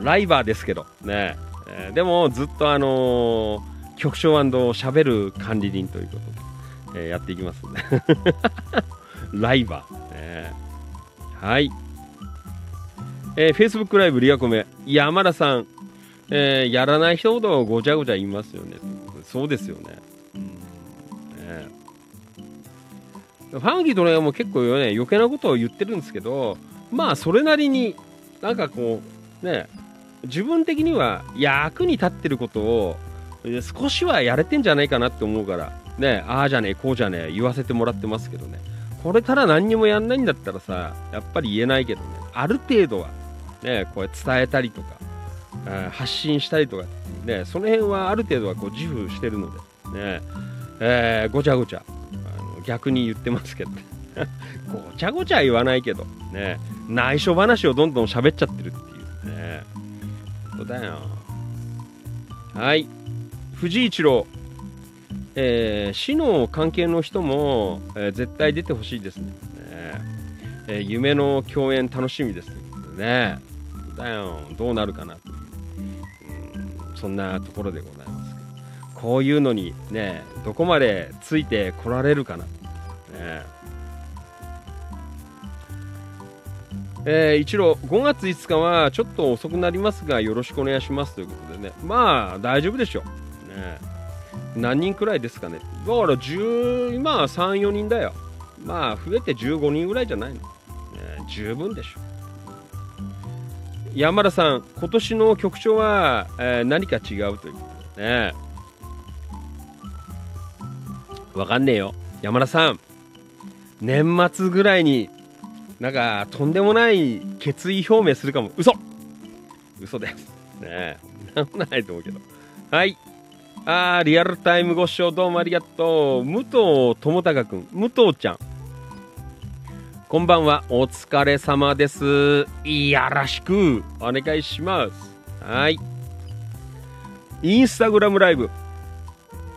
ライバーですけどね、えーでもずっとあのー局長しゃべる管理人ということで、えーやっていきますんで。[LAUGHS] ライバー、ね、はい、えー、Facebook ライブリアコメ。山田さん、えーやらない人ほどごちゃごちゃ言いますよね。そうですよね,、うん。ねファンキーとねも結構ね余計なことを言ってるんですけどまあそれなりになんかこうね自分的には役に立ってることを少しはやれてんじゃないかなって思うからねああじゃねえこうじゃねえ言わせてもらってますけどね。これただ何にもやんないんだったらさやっぱり言えないけどね。ある程度はねこう伝えたりとか発信したりとかねその辺はある程度はこう自負してるのでねえーごちゃごちゃあの逆に言ってますけどね。[LAUGHS] ごちゃごちゃ言わないけどね内緒話をどんどん喋っちゃってるっていうね。当だよ。はい。藤井一郎。えー市の関係の人も、えー絶対出てほしいですね。ねえー夢の共演楽しみですということでね。だよ。どうなるかなという。うんそんなところでございますけど。こういうのにねどこまでついてこられるかな、ね。えー一郎5月5日はちょっと遅くなりますがよろしくお願いしますということでね。まあ大丈夫でしょう、ね、何人くらいですかね。だから10今34人だよ、まあ増えて15人ぐらいじゃないの、ね、十分でしょう。山田さん今年の局長は、えー何か違うということでね。わかんねえよ。山田さん。年末ぐらいになんかとんでもない決意表明するかも。嘘。嘘ですねえ。なんもないと思うけど。はい。あーリアルタイムご視聴どうもありがとう。武藤智隆くん。武藤ちゃん。こんばんは。お疲れ様です。いやらしく。お願いします。はい。インスタグラムライブ。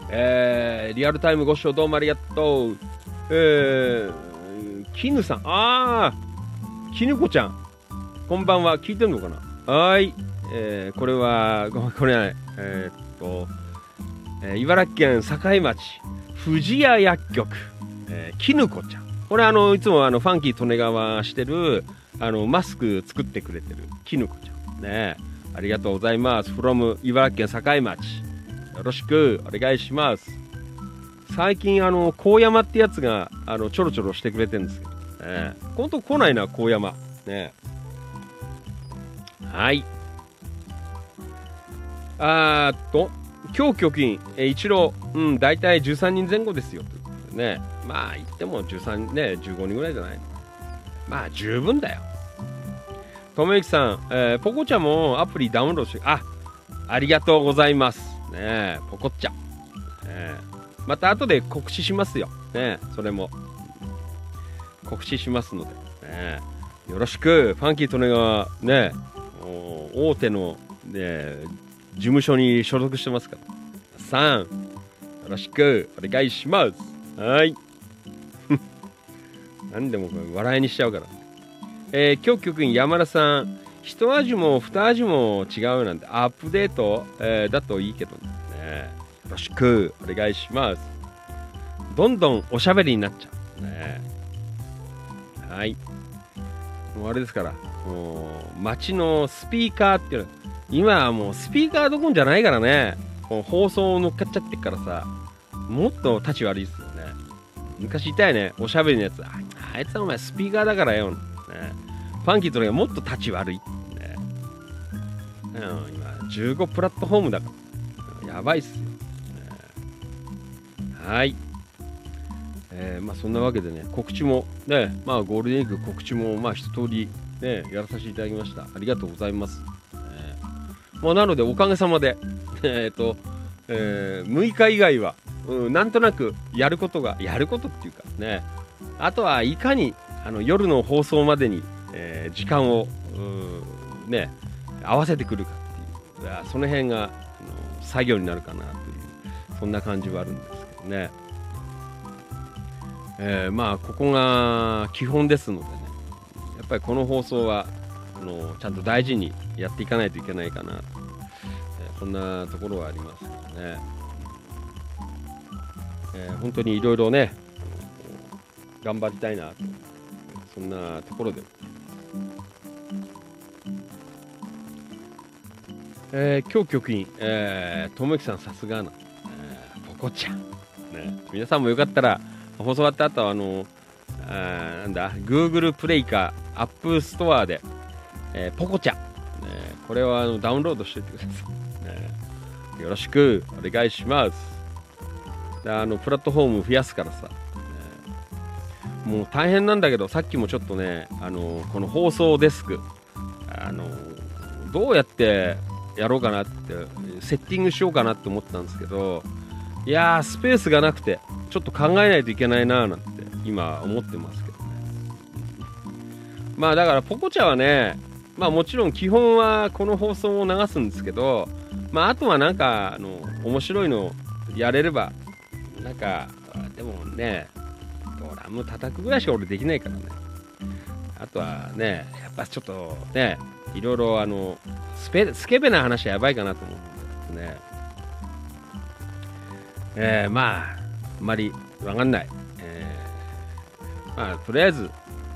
えー、リアルタイムご視聴どうもありがとう。えー、絹さん。あー絹子ちゃん。こんばんは。聞いてんのかな？はい。えー、これはごめんこれはねえーっとえー茨城県境町藤屋薬局、えー、絹子ちゃん。これあのいつもあのファンキー利根川してるあのマスク作ってくれてる絹子ちゃん。ねありがとうございます。from 茨城県境町。よろしくお願いします。最近あの高山ってやつがあのちょろちょろしてくれてるんですけどね本当来ないな高山。ねはい。あーっと今日局員、えー一郎、うん、大体13人前後ですよ。ね、まあ言っても13、ね、15人ぐらいじゃない？まあ十分だよ。ともゆきさん、えーポコちゃんもアプリダウンロードして、あありがとうございます。ねえポコっちゃ。ねえ。また後で告知しますよ。ねそれも。告知しますので。ねよろしく、ファンキー・トネがね、お大手の、ね、事務所に所属してますから。さん、よろしくお願いします。はい。何でもこれ笑いにしちゃうから。えー、今日局員山田さん、一味も二味も違うなんてアップデート、えーだといいけどね。ろしくお願いします。どんどんおしゃべりになっちゃう。ね、はい。もうあれですから、もう街のスピーカーっていうのは、今はもうスピーカーどころじゃないからね、こう放送を乗っかっちゃってっからさ、もっと立ち悪いですよね。昔いたよね、おしゃべりのやつ。あいつはお前スピーカーだからよ。ね、ファンキーとのがもっと立ち悪い。ね、うん、今、15プラットフォームだから。やばいっすよ。はい。えーまあそんなわけでね、告知も、ね、まあゴールデンウィーク告知も、まあ一通り、ね、やらさせていただきました。ありがとうございます。えーまあなので、おかげさまで、[LAUGHS] えっと、えー6日以外は、うん、なんとなくやることが、やることっていうかね、あとはいかにあの夜の放送までに、えー時間を、ね、合わせてくるかっていう、いその辺があの作業になるかなという、そんな感じはあるんでね。えーまあ、ここが基本ですのでね、やっぱりこの放送はあのちゃんと大事にやっていかないといけないかな、えーそんなところはありますけどね。えー本当にいろいろね、頑張りたいなと、そんなところで。えー今日局員、えー、ともきさんさすがな、えー、ポコちゃん、ね。皆さんもよかったら、放送終わった後はあの、あなんだ、Google プレイか App ストアで、えーポコちゃん、ね、これをあのダウンロードしておいてください、ね。よろしくお願いします。あのプラットフォーム増やすからさ、ねもう大変なんだけどさっきもちょっとねあのこの放送デスクあのどうやってやろうかなってセッティングしようかなって思ったんですけどいやースペースがなくてちょっと考えないといけないなーなんて今思ってますけどね。まあだからポコチャはねまあもちろん基本はこの放送を流すんですけどまああとはなんかあの面白いのやれればなんかでもねドラム叩くぐらいしか俺できないからね。あとはねやっぱちょっとねいろいろあのスペスケベな話はやばいかなと思うんでね。えー、まああまりわかんない、えーまあとりあえず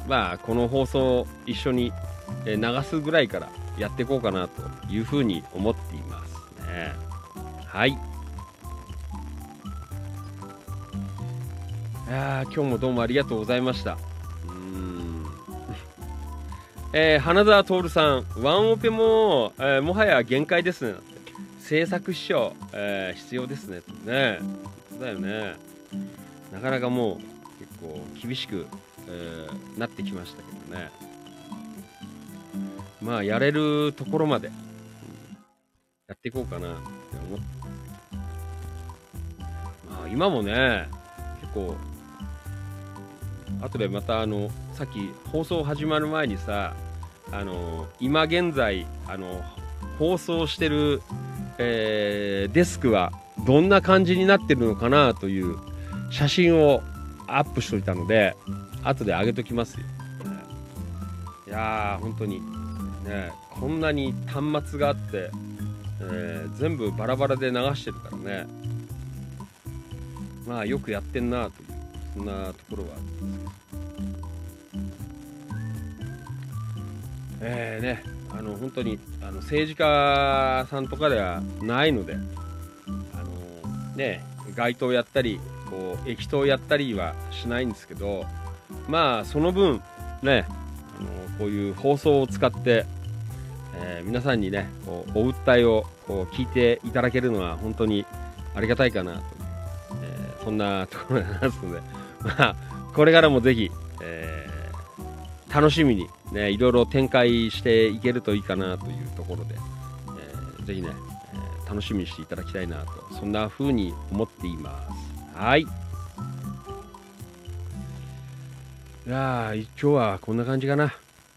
まあこの放送を一緒に流すぐらいからやっていこうかなというふうに思っていますねはいいや今日もどうもありがとうございました。うん。[LAUGHS] えー、花澤徹さん、ワンオペも、えーもはや限界ですね。制作師匠、えー必要ですね。ねだよね。なかなかもう結構厳しく、えーなってきましたけどね。まあ、やれるところまで、やっていこうかなって思って。まあ、今もね、結構、後でまたあのさっき放送始まる前にさあの今現在あの放送してる、えーデスクはどんな感じになってるのかなという写真をアップしといたので後で上げときますよ、いやー本当に。ねこんなに端末があって、えー全部バラバラで流してるからね。まあよくやってんなというそんなところは。あるんですけどえーね、あの本当にあの政治家さんとかではないので、あのね、街頭やったりこう駅頭やったりはしないんですけど、まあその分、ね、あのこういう放送を使って、えー皆さんにねこうお訴えをこう聞いていただけるのは本当にありがたいかなと、えーそんなところになりますので、まあ、これからもぜひ、えー楽しみに、ね、いろいろ展開していけるといいかなというところで、えーぜひね、えー楽しみにしていただきたいなとそんな風に思っています。はい。いや今日はこんな感じかな、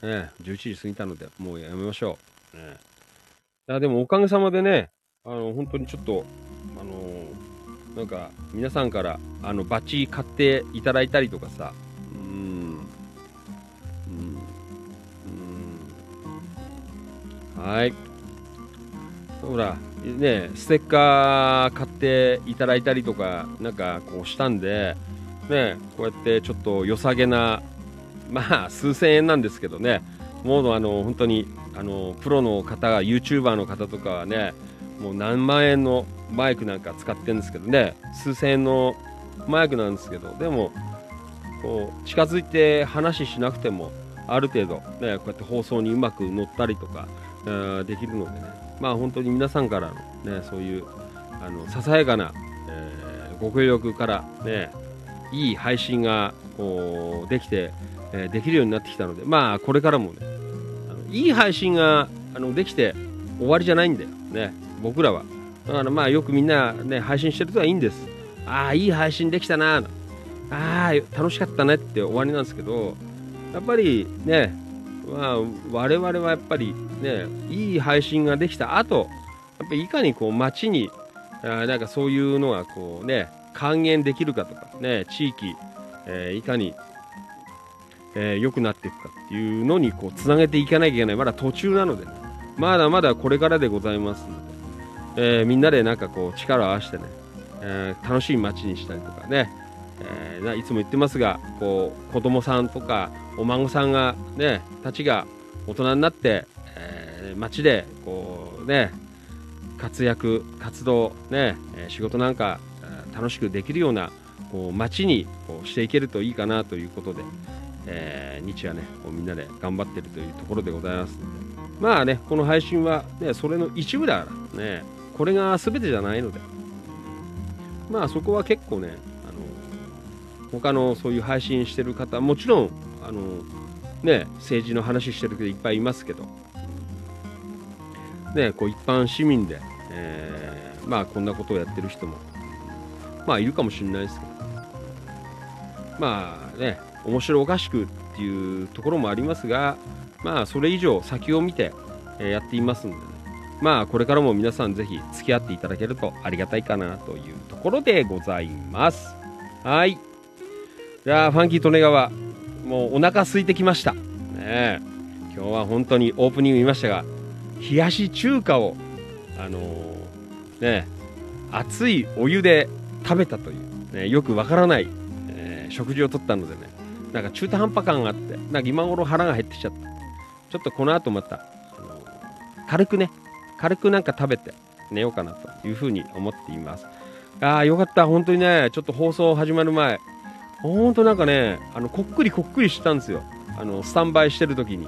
ね、11時過ぎたのでもうやめましょう、ね、いやでもおかげさまでねあの本当にちょっとあのーなんか皆さんからあのバッジ買っていただいたりとかさはい。ほらねステッカー買っていただいたりとかなんかこうしたんでねこうやってちょっと良さげなまあ数千円なんですけどね。もうあの本当にあのプロの方が YouTuber の方とかはねもう何万円のマイクなんか使ってるんですけどね。数千円のマイクなんですけどでもこう近づいて話しなくてもある程度、ね、こうやって放送にうまく乗ったりとか、できるのでね。まあ本当に皆さんからの、ね、そういうあのささやかな、えーご協力からねいい配信がこうできて、えーできるようになってきたのでまあこれからもねあのいい配信があのできて終わりじゃないんだよ。ね僕らは。だからまあよくみんなね配信してるとはいいんです。ああいい配信できたなああ楽しかったねって終わりなんですけどやっぱりねまあ我々はやっぱりねいい配信ができた後やっぱりいかにこう街にあなんかそういうのがこうね還元できるかとかね地域、えーいかにえーくなっていくかっていうのにこうつなげていかなきゃいけない。まだ途中なのでねまだまだこれからでございますので、えーみんなでなんかこう力を合わせてね、えー楽しい街にしたりとかね、えーいつも言ってますがこう子供さんとかお孫さんがねたちが大人になって、えー街でこうね活躍活動ね、仕事なんか、楽しくできるようなこう街にこうしていけるといいかなということで、えー日夜ねこうみんなで頑張ってるというところでございます。のでまあねこの配信は、ね、それの一部だからねこれが全てじゃないので。まあそこは結構ねあの他のそういう配信してる方もちろんあのね政治の話してる人いっぱいいますけど。ねこう一般市民で、えーまあこんなことをやってる人もまあいるかもしれないですけど。まあね面白おかしくっていうところもありますがまあそれ以上先を見て、えやっていますんでね。まあこれからも皆さんぜひ付き合っていただけるとありがたいかなというところでございます。はい。じゃあファンキー利根川。もうお腹空いてきました。ねえ。今日は本当にオープニング見ましたが冷やし中華をあのーね熱いお湯で食べたという、ね、よくわからない、えー食事をとったのでねなんか中途半端感があってなんか今頃腹が減ってきちゃった。ちょっとこの後また、あの軽くね軽くなんか食べて寝ようかなというふうに思っています。ああよかった。本当にねちょっと放送始まる前ほんとなんかねあのこっくりこっくりしたんですよ。あのスタンバイしてる時に。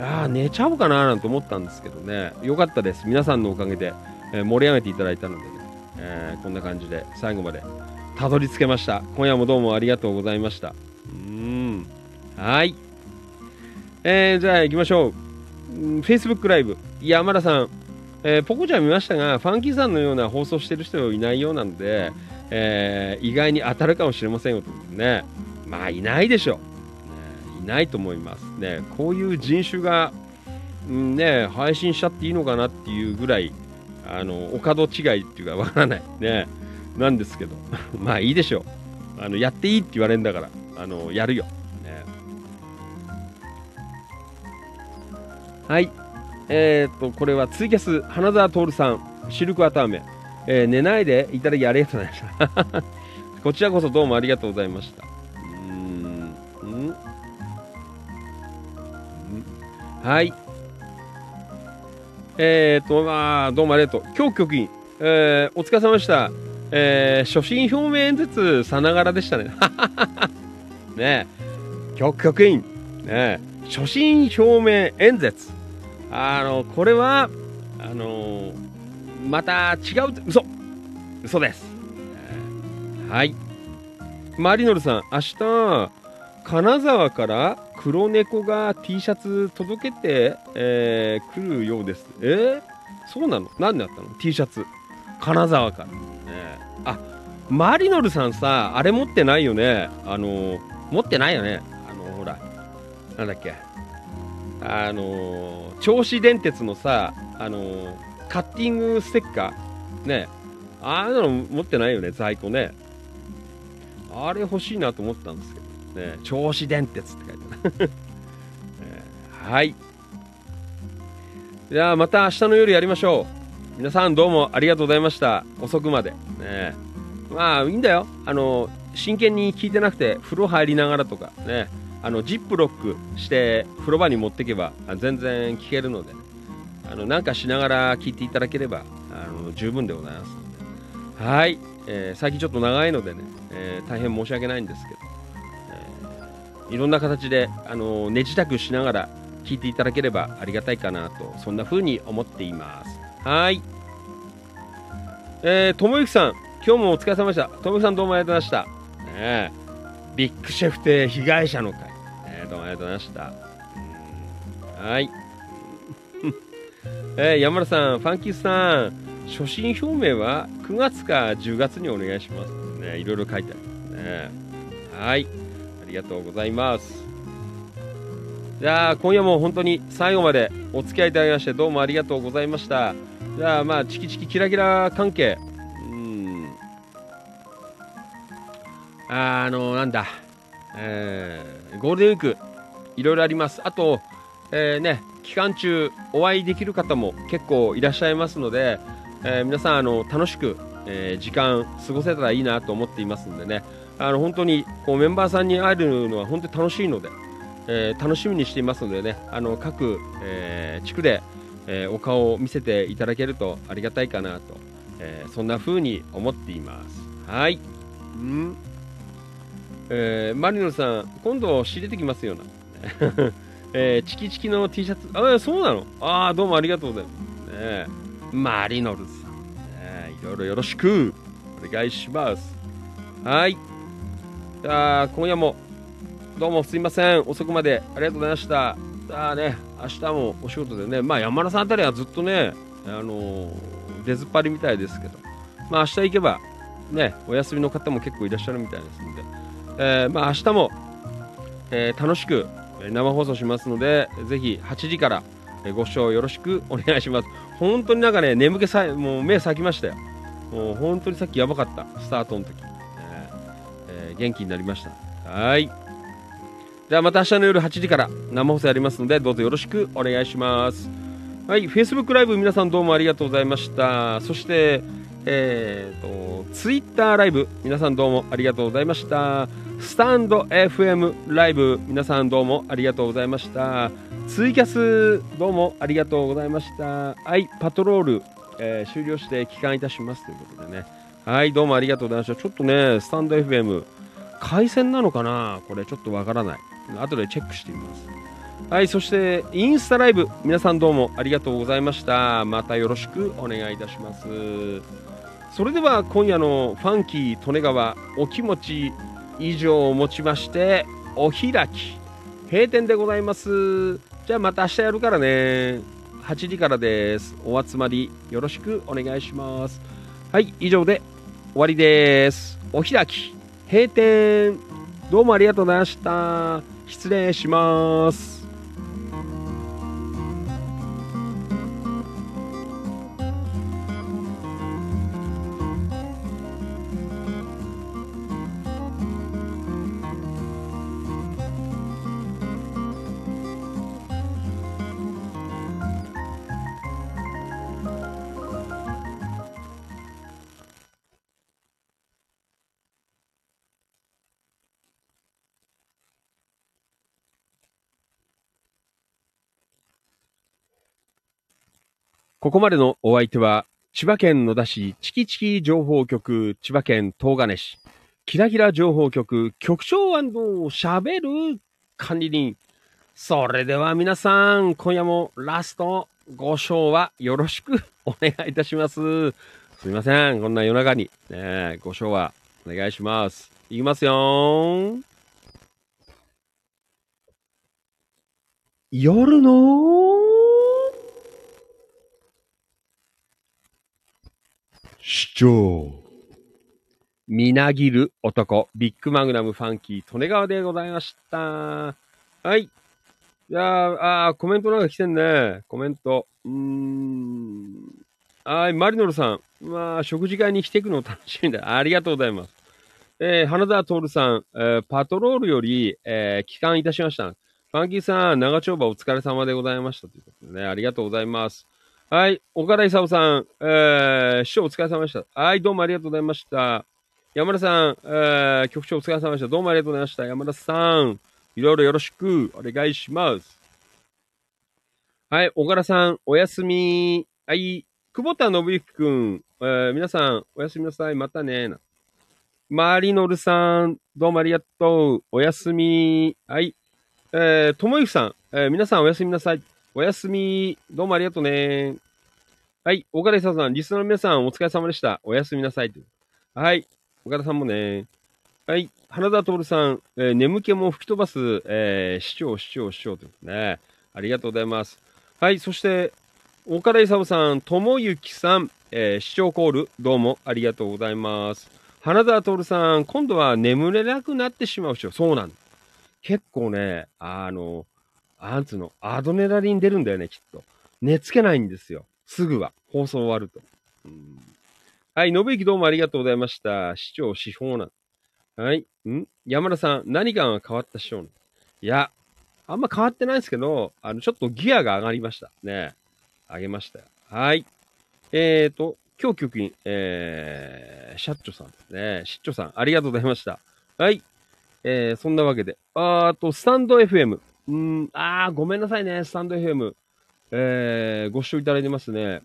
ああ寝ちゃおうかななんて思ったんですけどね。よかったです。皆さんのおかげで、えー盛り上げていただいたのでね、えーこんな感じで最後までたどり着けました。今夜もどうもありがとうございました。うーん。はい。えー、じゃあ行きましょう。Facebook ライブ。山田さん、えーポコちゃん見ましたがファンキーさんのような放送してる人いないようなので、えー意外に当たるかもしれませんよというね。まあいないでしょう、ね、いないと思います。ねこういう人種が、うんね、配信しちゃっていいのかなっていうぐらいあのお門違いっていうかわからない。ねなんですけど。[LAUGHS] まあいいでしょう。あのやっていいって言われるんだからあのやるよ、ね、はい。えー、っとこれはツイキャス花澤徹さんシルクワターメン、えー寝ないでいただきありがとうございました。[LAUGHS] こちらこそどうもありがとうございました。うんん。はい。えー、っとまあどうもありがとう。今日局員、えーお疲れ様でした。えー、所信表明演説さながらでしたね。[LAUGHS] ねえ。局局員ねえ。所信表明演説。あのこれはあのまた違う嘘。嘘です、はい。マリノルさん明日金沢から黒猫が T シャツ届けて、えー来るようです。えー、そうなの？何であったの？T シャツ。金沢から、ねあマリノルさんさあれ持ってないよね。あの持ってないよね。あのほらなんだっけ。あの銚子電鉄のさあのカッティングステッカー。ね。ああいうの持ってないよね在庫ね。あれ欲しいなと思ったんですけど。ね。銚子電鉄って書いてある、[LAUGHS] ね。はい。じゃあまた明日の夜やりましょう。皆さんどうもありがとうございました。遅くまで。ね。まあいいんだよ。あの真剣に聞いてなくて風呂入りながらとかね。あのジップロックして風呂場に持ってけば全然聞けるので。ねあのなんかしながら聞いていただければあの十分でございます。はい、えー最近ちょっと長いのでね、えー大変申し訳ないんですけど、えーいろんな形であの寝支度しながら聞いていただければありがたいかなとそんな風に思っています。はい。え、ともゆきさん今日もお疲れ様でした。ともゆきさんどうもありがとうございました、ねえ。ビッグシェフ亭被害者の会、えーどうもありがとうございました。はい。えー山田さん、ファンキースさん、初心表明は9月か10月にお願いします。ね、いろいろ書いてありますね。はい、ありがとうございます。じゃあ、今夜も本当に最後までお付き合いいただきまして、どうもありがとうございました。じゃあ、まあ、チキチキキラキラ関係、うん、あの、なんだ、えーゴールデンウィーク、いろいろあります。あと、えーね、期間中お会いできる方も結構いらっしゃいますので、えー皆さんあの楽しく、えー時間過ごせたらいいなと思っていますのでね。あの本当にこうメンバーさんに会えるのは本当に楽しいので、えー楽しみにしていますのでね。あの各、え地区で、えお顔を見せていただけるとありがたいかなと、えそんな風に思っています。はい。ん。えーマリノさん今度仕入れてきますよな。えーチキチキの T シャツ、あ、そうなの？ああ、どうもありがとうございます。ね、マリノルさん、ね、いろいろよろしくお願いします。はい。じゃあ、今夜もどうもすいません。遅くまでありがとうございました。じゃあね、明日もお仕事でね、まあ山田さんあたりはずっとね、あのー出ずっぱりみたいですけど、まあ明日行けば、ね、お休みの方も結構いらっしゃるみたいですので、えーまあ明日も、えー楽しく生放送しますので、ぜひ8時からえご視聴よろしくお願いします。本当になんかね、眠気さえ、もう目咲きましたよ。もう本当にさっきやばかった、スタートの時。えーえー元気になりました。はい。ではまた明日の夜8時から生放送やりますので、どうぞよろしくお願いします。はい、Facebook ライブ皆さんどうもありがとうございました。そして、えー、と、Twitter ライブ皆さんどうもありがとうございました。スタンド FM ライブ皆さんどうもありがとうございました。ツイキャスどうもありがとうございました。はい、パトロール、えー終了して帰還いたしますということでね。はい、どうもありがとうございました。ちょっとね、スタンド FM、回線なのかな？これちょっとわからない。後でチェックしてみます。はい、そしてインスタライブ、皆さんどうもありがとうございました。またよろしくお願いいたします。それでは今夜のファンキー利根川お気持ち以上をもちましてお開き。閉店でございます。じゃあまた明日やるからね。8時からです。お集まりよろしくお願いします。はい以上で終わりです。お開き。閉店。どうもありがとうございました。失礼します。ここまでのお相手は、千葉県野田市チキチキ情報局、千葉県東金市、キラキラ情報局、局長喋る管理人。それでは皆さん、今夜もラストご賞はよろしくお願いいたします。すみません、こんな夜中に、ね、ご賞はお願いします。いきますよ夜の主張。みなぎる男、ビッグマグナムファンキー、利根川でございました。はい。いや、あコメントなんか来てんね。コメント。うーん。はい、マリノルさん。まあ、食事会に来てくの楽しみだ。ありがとうございます。えー、花田徹さん、えーパトロールより、えー帰還いたしました。ファンキーさん、長丁場お疲れ様でございました。ということでね、ありがとうございます。はい。岡田勲さん、えー、師匠お疲れ様でした。はい、どうもありがとうございました。山田さん、えー、局長お疲れ様でした。どうもありがとうございました。山田さん、いろいろよろしくお願いします。はい、岡田さん、おやすみ。はい、久保田信之くん、えー、皆さん、おやすみなさい。またね。なマリノルさん、どうもありがとう。おやすみ。はい。えー、ともゆきさん、えー皆さんおやすみなさい。おやすみ。どうもありがとうね。はい。岡田久さん、リスナーの皆さん、お疲れ様でした。おやすみなさい。はい。岡田さんもね。はい。花田徹さん、えー眠気も吹き飛ばす、えー市長、市長、市長ということね。ありがとうございます。はい。そして、岡田勲さん、ともゆきさん、えー市長コール、どうもありがとうございます。花田徹さん、今度は眠れなくなってしまう人。そうなん結構ね、あの、なんつの、アドネラリン出るんだよね、きっと。寝つけないんですよ。すぐは。放送終わると。うんはい、信之どうもありがとうございました。市長、司法な。はい。ん？山田さん、何かが変わった市長なんいや、あんま変わってないですけど、あの、ちょっとギアが上がりました。ね。上げましたよ。はい。えーと、今日局員、えー、シャッチョさんですね。シッチョさん、ありがとうございました。はい。えー、そんなわけで。あーと、スタンド FM。うん、あー、ごめんなさいね、スタンド FM。えー、ご視聴いただいてますね。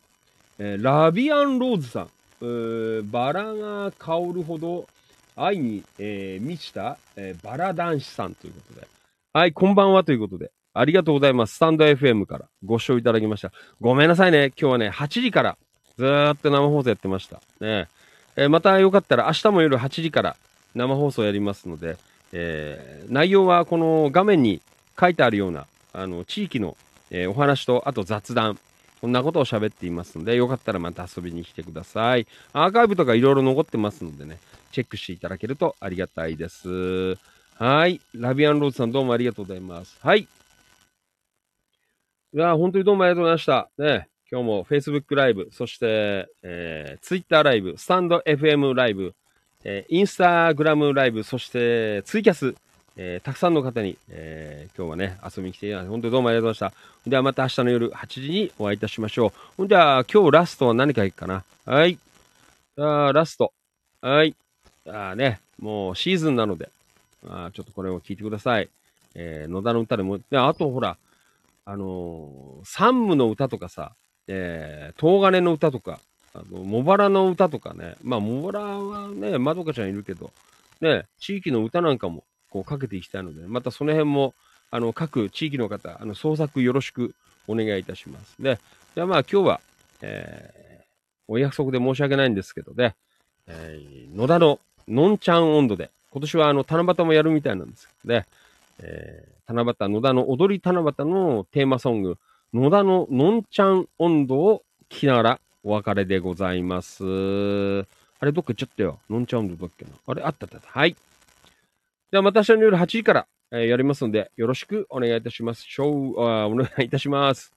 えーラビアンローズさん。えーバラが香るほど愛に、えー満ちた、えーバラ男子さんということで。はい、こんばんはということで。ありがとうございます。スタンド FM からご視聴いただきました。ごめんなさいね。今日はね、8時からずーっと生放送やってました。ねえーまたよかったら明日も夜8時から生放送やりますので、えー内容はこの画面に書いてあるような、あの、地域の、えーお話と、あと雑談、こんなことを喋っていますので、よかったらまた遊びに来てください。アーカイブとかいろいろ残ってますのでね、チェックしていただけるとありがたいです。はい。ラビアンローズさんどうもありがとうございます。はい。いや、本当にどうもありがとうございました。ね、今日も Facebook ライブ、そして、えー、Twitter ライブ、スタンド FM ライブ、えー、インスタグラムライブ、そしてツイキャス、えーたくさんの方に、えー今日はね、遊びに来ていただいて、本当にどうもありがとうございました。ではまた明日の夜8時にお会いいたしましょう。ほんでは、今日ラストは何かいいかな？はい。あーラスト。はい。あーね、もうシーズンなので、あーちょっとこれを聞いてください。えー野田の歌でも、であとほら、あのー、山武の歌とかさ、えー、東金の歌とか、あの、茂原の歌とかね、まあ、茂原はね、まどかちゃんいるけど、ね、地域の歌なんかもこうかけていきたいので、またその辺も、あの、各地域の方、あの、創作よろしくお願いいたします。で、じゃあまあ今日は、えー、お約束で申し訳ないんですけどね、えー、野田ののんちゃん温度で、今年はあの、七夕もやるみたいなんですけどね、えー、七夕、野田の踊り七夕のテーマソング、野田ののんちゃん温度を聞きながらお別れでございます。あれ、どっか行っちゃったよ。のんちゃん温度だっけな。あれ、あったあったあった。はい。ではまた明日の夜8時から、えーやりますので、よろしくお願いいたします。しょう、あお願いいたします。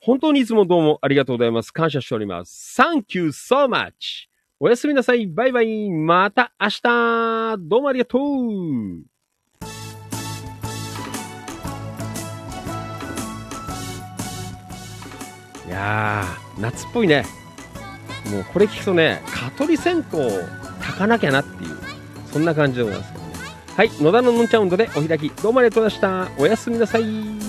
本当にいつもどうもありがとうございます。感謝しております。Thank you so much! おやすみなさい。バイバイ。また明日どうもありがとういやー、夏っぽいね。もうこれ聞くとね、蚊取り線香を炊かなきゃなっていう、そんな感じでございますけど。はい、野田ののんちゃん温度でお開き。どうもありがとうございました。おやすみなさい。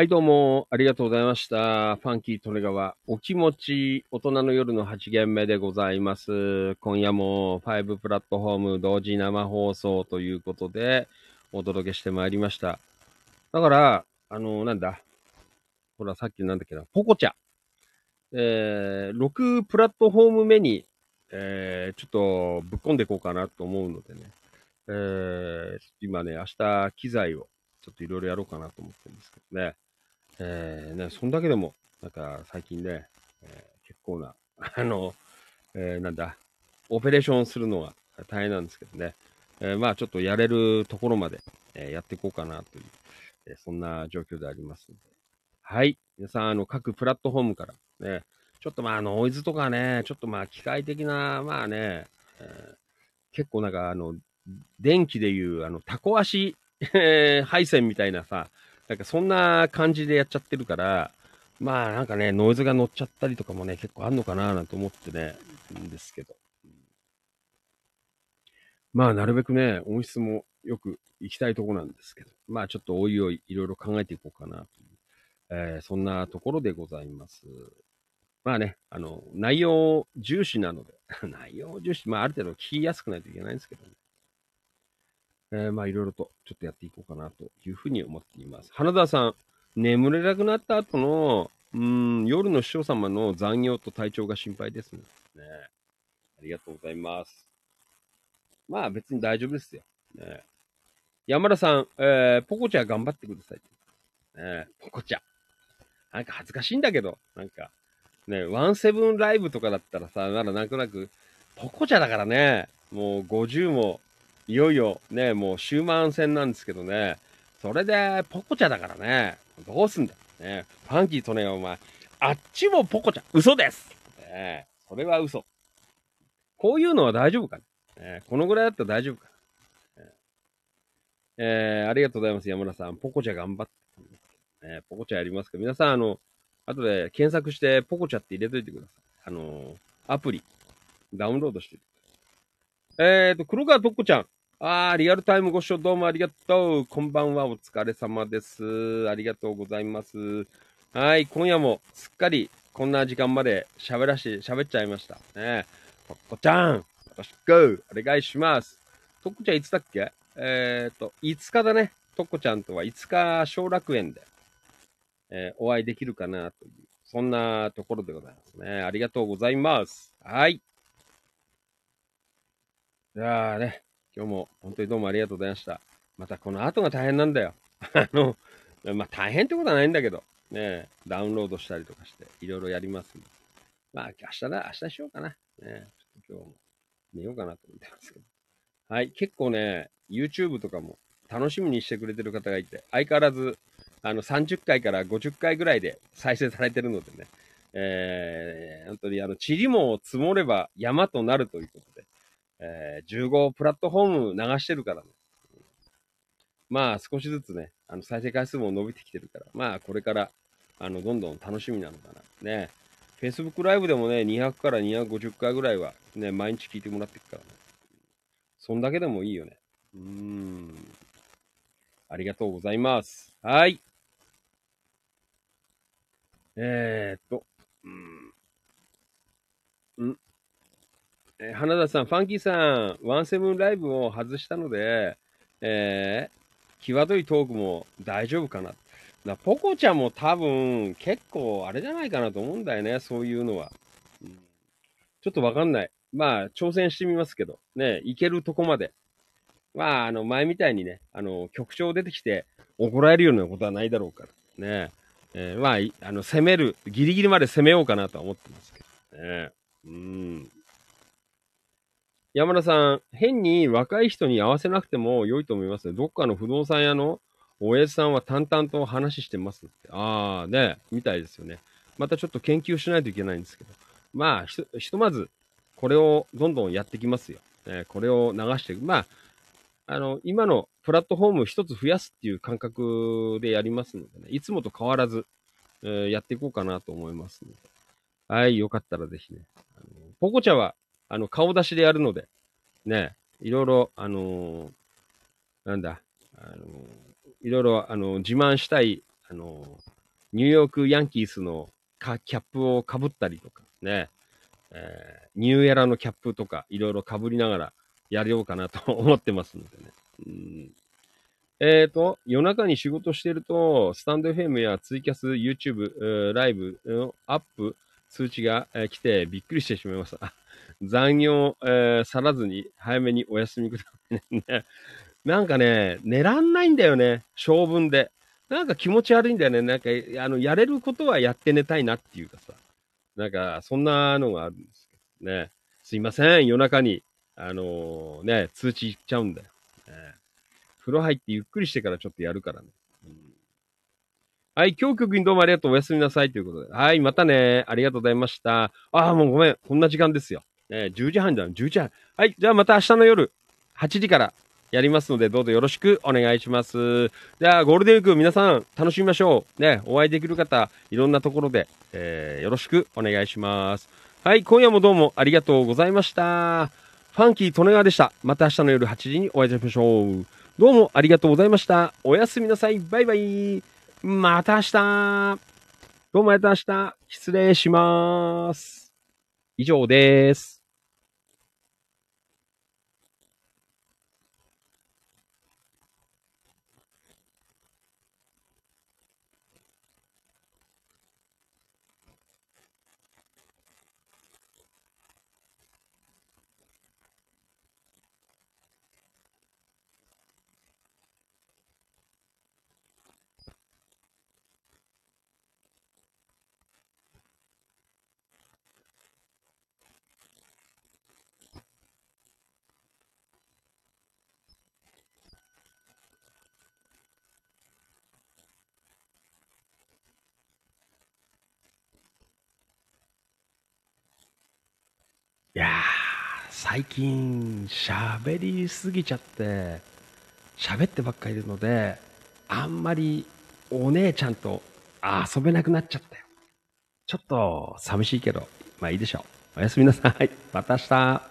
はい、どうも、ありがとうございました。ファンキー・トレガワ、お気持ち、大人の夜の8限目でございます。今夜も5プラットフォーム同時生放送ということで、お届けしてまいりました。だから、あの、なんだ？ほら、さっきなんだっけな、ポコチャ。えー、6プラットフォーム目に、えー、ちょっとぶっ込んでいこうかなと思うのでね。えー、今ね、明日機材をちょっといろいろやろうかなと思ってるんですけどね。えー、ね、そんだけでも、なんか最近ね、えー結構な、[LAUGHS] あの、えーなんだ、オペレーションするのは大変なんですけどね。えまあちょっとやれるところまで、えやっていこうかなという、えそんな状況でありますので、はい。皆さん、あの、各プラットフォームから、ね、ちょっとまあ、ノイズとかね、ちょっとまあ、機械的な、まあね、え結構なんか、あの、電気でいう、あの、タコ足、配線みたいなさ、なんかそんな感じでやっちゃってるから、まあなんかね、ノイズが乗っちゃったりとかもね、結構あんのかななんて思ってね、んですけど。まあなるべくね、音質もよく行きたいとこなんですけど、まあちょっとおいおいいろいろ考えていこうかなという、えーそんなところでございます。まあね、あの、内容重視なので、[LAUGHS] 内容重視、まあある程度聞きやすくないといけないんですけどね。えーまあいろいろとちょっとやっていこうかなというふうに思っています。花田さん、眠れなくなった後の、うん、夜の師匠様の残業と体調が心配ですね。ねありがとうございます。まあ別に大丈夫ですよ。ね山田さん、えー、ポコチャ頑張ってください。ねポコチャ。なんか恥ずかしいんだけど、なんか、ね、ワンセブンライブとかだったらさ、まだなんとなく、ポコチャだからね、もう50も、いよいよね、もう終盤戦なんですけどね、それでポコチャだからね、どうすんだね、ファンキーとね、お前、あっちもポコチャ、嘘です。ねそれは嘘。こういうのは大丈夫かな、ねこのぐらいだったら大丈夫か、ね。え。ーありがとうございます、山田さん。ポコチャ頑張って、ね。ポコチャやりますか。皆さん、あの、後で検索して、ポコチャって入れといてください。あのーアプリ、ダウンロードして。えーと、黒川とっこちゃん。あー、リアルタイムご視聴どうもありがとう。こんばんは、お疲れ様です。ありがとうございます。はい、今夜もすっかりこんな時間まで喋らし、喋っちゃいました。ねとっこちゃん、よろしくお願いします。とっこちゃんいつだっけ？えーと、5日だね。とっこちゃんとは5日小楽園で、えーお会いできるかなという、そんなところでございますね。ありがとうございます。はい。じゃあね、今日も本当にどうもありがとうございました。またこの後が大変なんだよ。[LAUGHS] あの、まあ大変ってことはないんだけど、ね、ダウンロードしたりとかして、いろいろやりますんで。まあ明日だ、明日しようかな。ね、ちょっと今日も寝ようかなと思ってますけど。はい、結構ね、YouTube とかも楽しみにしてくれてる方がいて、相変わらず、あの、30回から50回ぐらいで再生されてるのでね、えー、本当にあの、塵も積もれば山となるということで、えー、15プラットフォーム流してるからね。まあ、少しずつね、あの、再生回数も伸びてきてるから、まあ、これから、あの、どんどん楽しみなのかな。ね。Facebook ライブでもね、200から250回ぐらいは、ね、毎日聞いてもらってるからね。そんだけでもいいよね。うーん。ありがとうございます。はい。えー、っと、うん。んえー花田さん、ファンキーさん、ワンセブンライブを外したので、えー、際どいトークも大丈夫かな。なポコちゃんも多分結構あれじゃないかなと思うんだよね、そういうのは。うんちょっとわかんない。まあ、挑戦してみますけど、ね、いけるとこまで。まあ、あの、前みたいにね、あの、局長出てきて怒られるようなことはないだろうから。ね。えーまあ、あの、攻める、ギリギリまで攻めようかなとは思ってますけどね。うん。山田さん、変に若い人に合わせなくても良いと思います。どっかの不動産屋の親父さんは淡々と話してますって。ああ、ね、みたいですよね。またちょっと研究しないといけないんですけど。まあ、ひとひとまず、これをどんどんやってきますよ。えーこれを流していく。まあ、あの、今のプラットフォーム一つ増やすっていう感覚でやりますのでね、いつもと変わらず、えーやっていこうかなと思いますので。はい、よかったらぜひね。あのポコチャは、あの、顔出しでやるので、ね、いろいろ、あのーなんだ、あのーいろいろ、あの自慢したい、あのニューヨークヤンキースのかキャップをかぶったりとか、ね、えニューエラのキャップとか、いろいろかぶりながらやろうかなと思ってますのでね。うん。えっ、と、夜中に仕事してると、スタンド FM やツイキャス、YouTube、ライブのアップ、通知が、来てびっくりしてしまいました。残業、えー去らずに早めにお休みくださいね。[LAUGHS] なんかね、寝らんないんだよね。性分で。なんか気持ち悪いんだよね。なんか、あの、やれることはやって寝たいなっていうかさ。なんか、そんなのがあるんですけどね。すいません。夜中に、あのーね、通知行っちゃうんだよ。ね風呂入ってゆっくりしてからちょっとやるからね。うんはい、今日局員どうもありがとう。おやすみなさいということで。はい、またね。ありがとうございました。ああ、もうごめん。こんな時間ですよ。えー10時半だ。11時半。はい、じゃあまた明日の夜、8時からやりますので、どうぞよろしくお願いします。じゃあ、ゴールデンウィーク皆さん楽しみましょう。ね、お会いできる方、いろんなところで、えーよろしくお願いします。はい、今夜もどうもありがとうございました。ファンキー・利根川でした。また明日の夜8時にお会いしましょう。どうもありがとうございました。おやすみなさい。バイバイ。また明日。どうもまた明日。失礼します。以上です。やー、最近喋りすぎちゃって、喋ってばっかりいるので、あんまりお姉ちゃんと遊べなくなっちゃったよ。ちょっと寂しいけど、まあいいでしょう。おやすみなさい。また明日。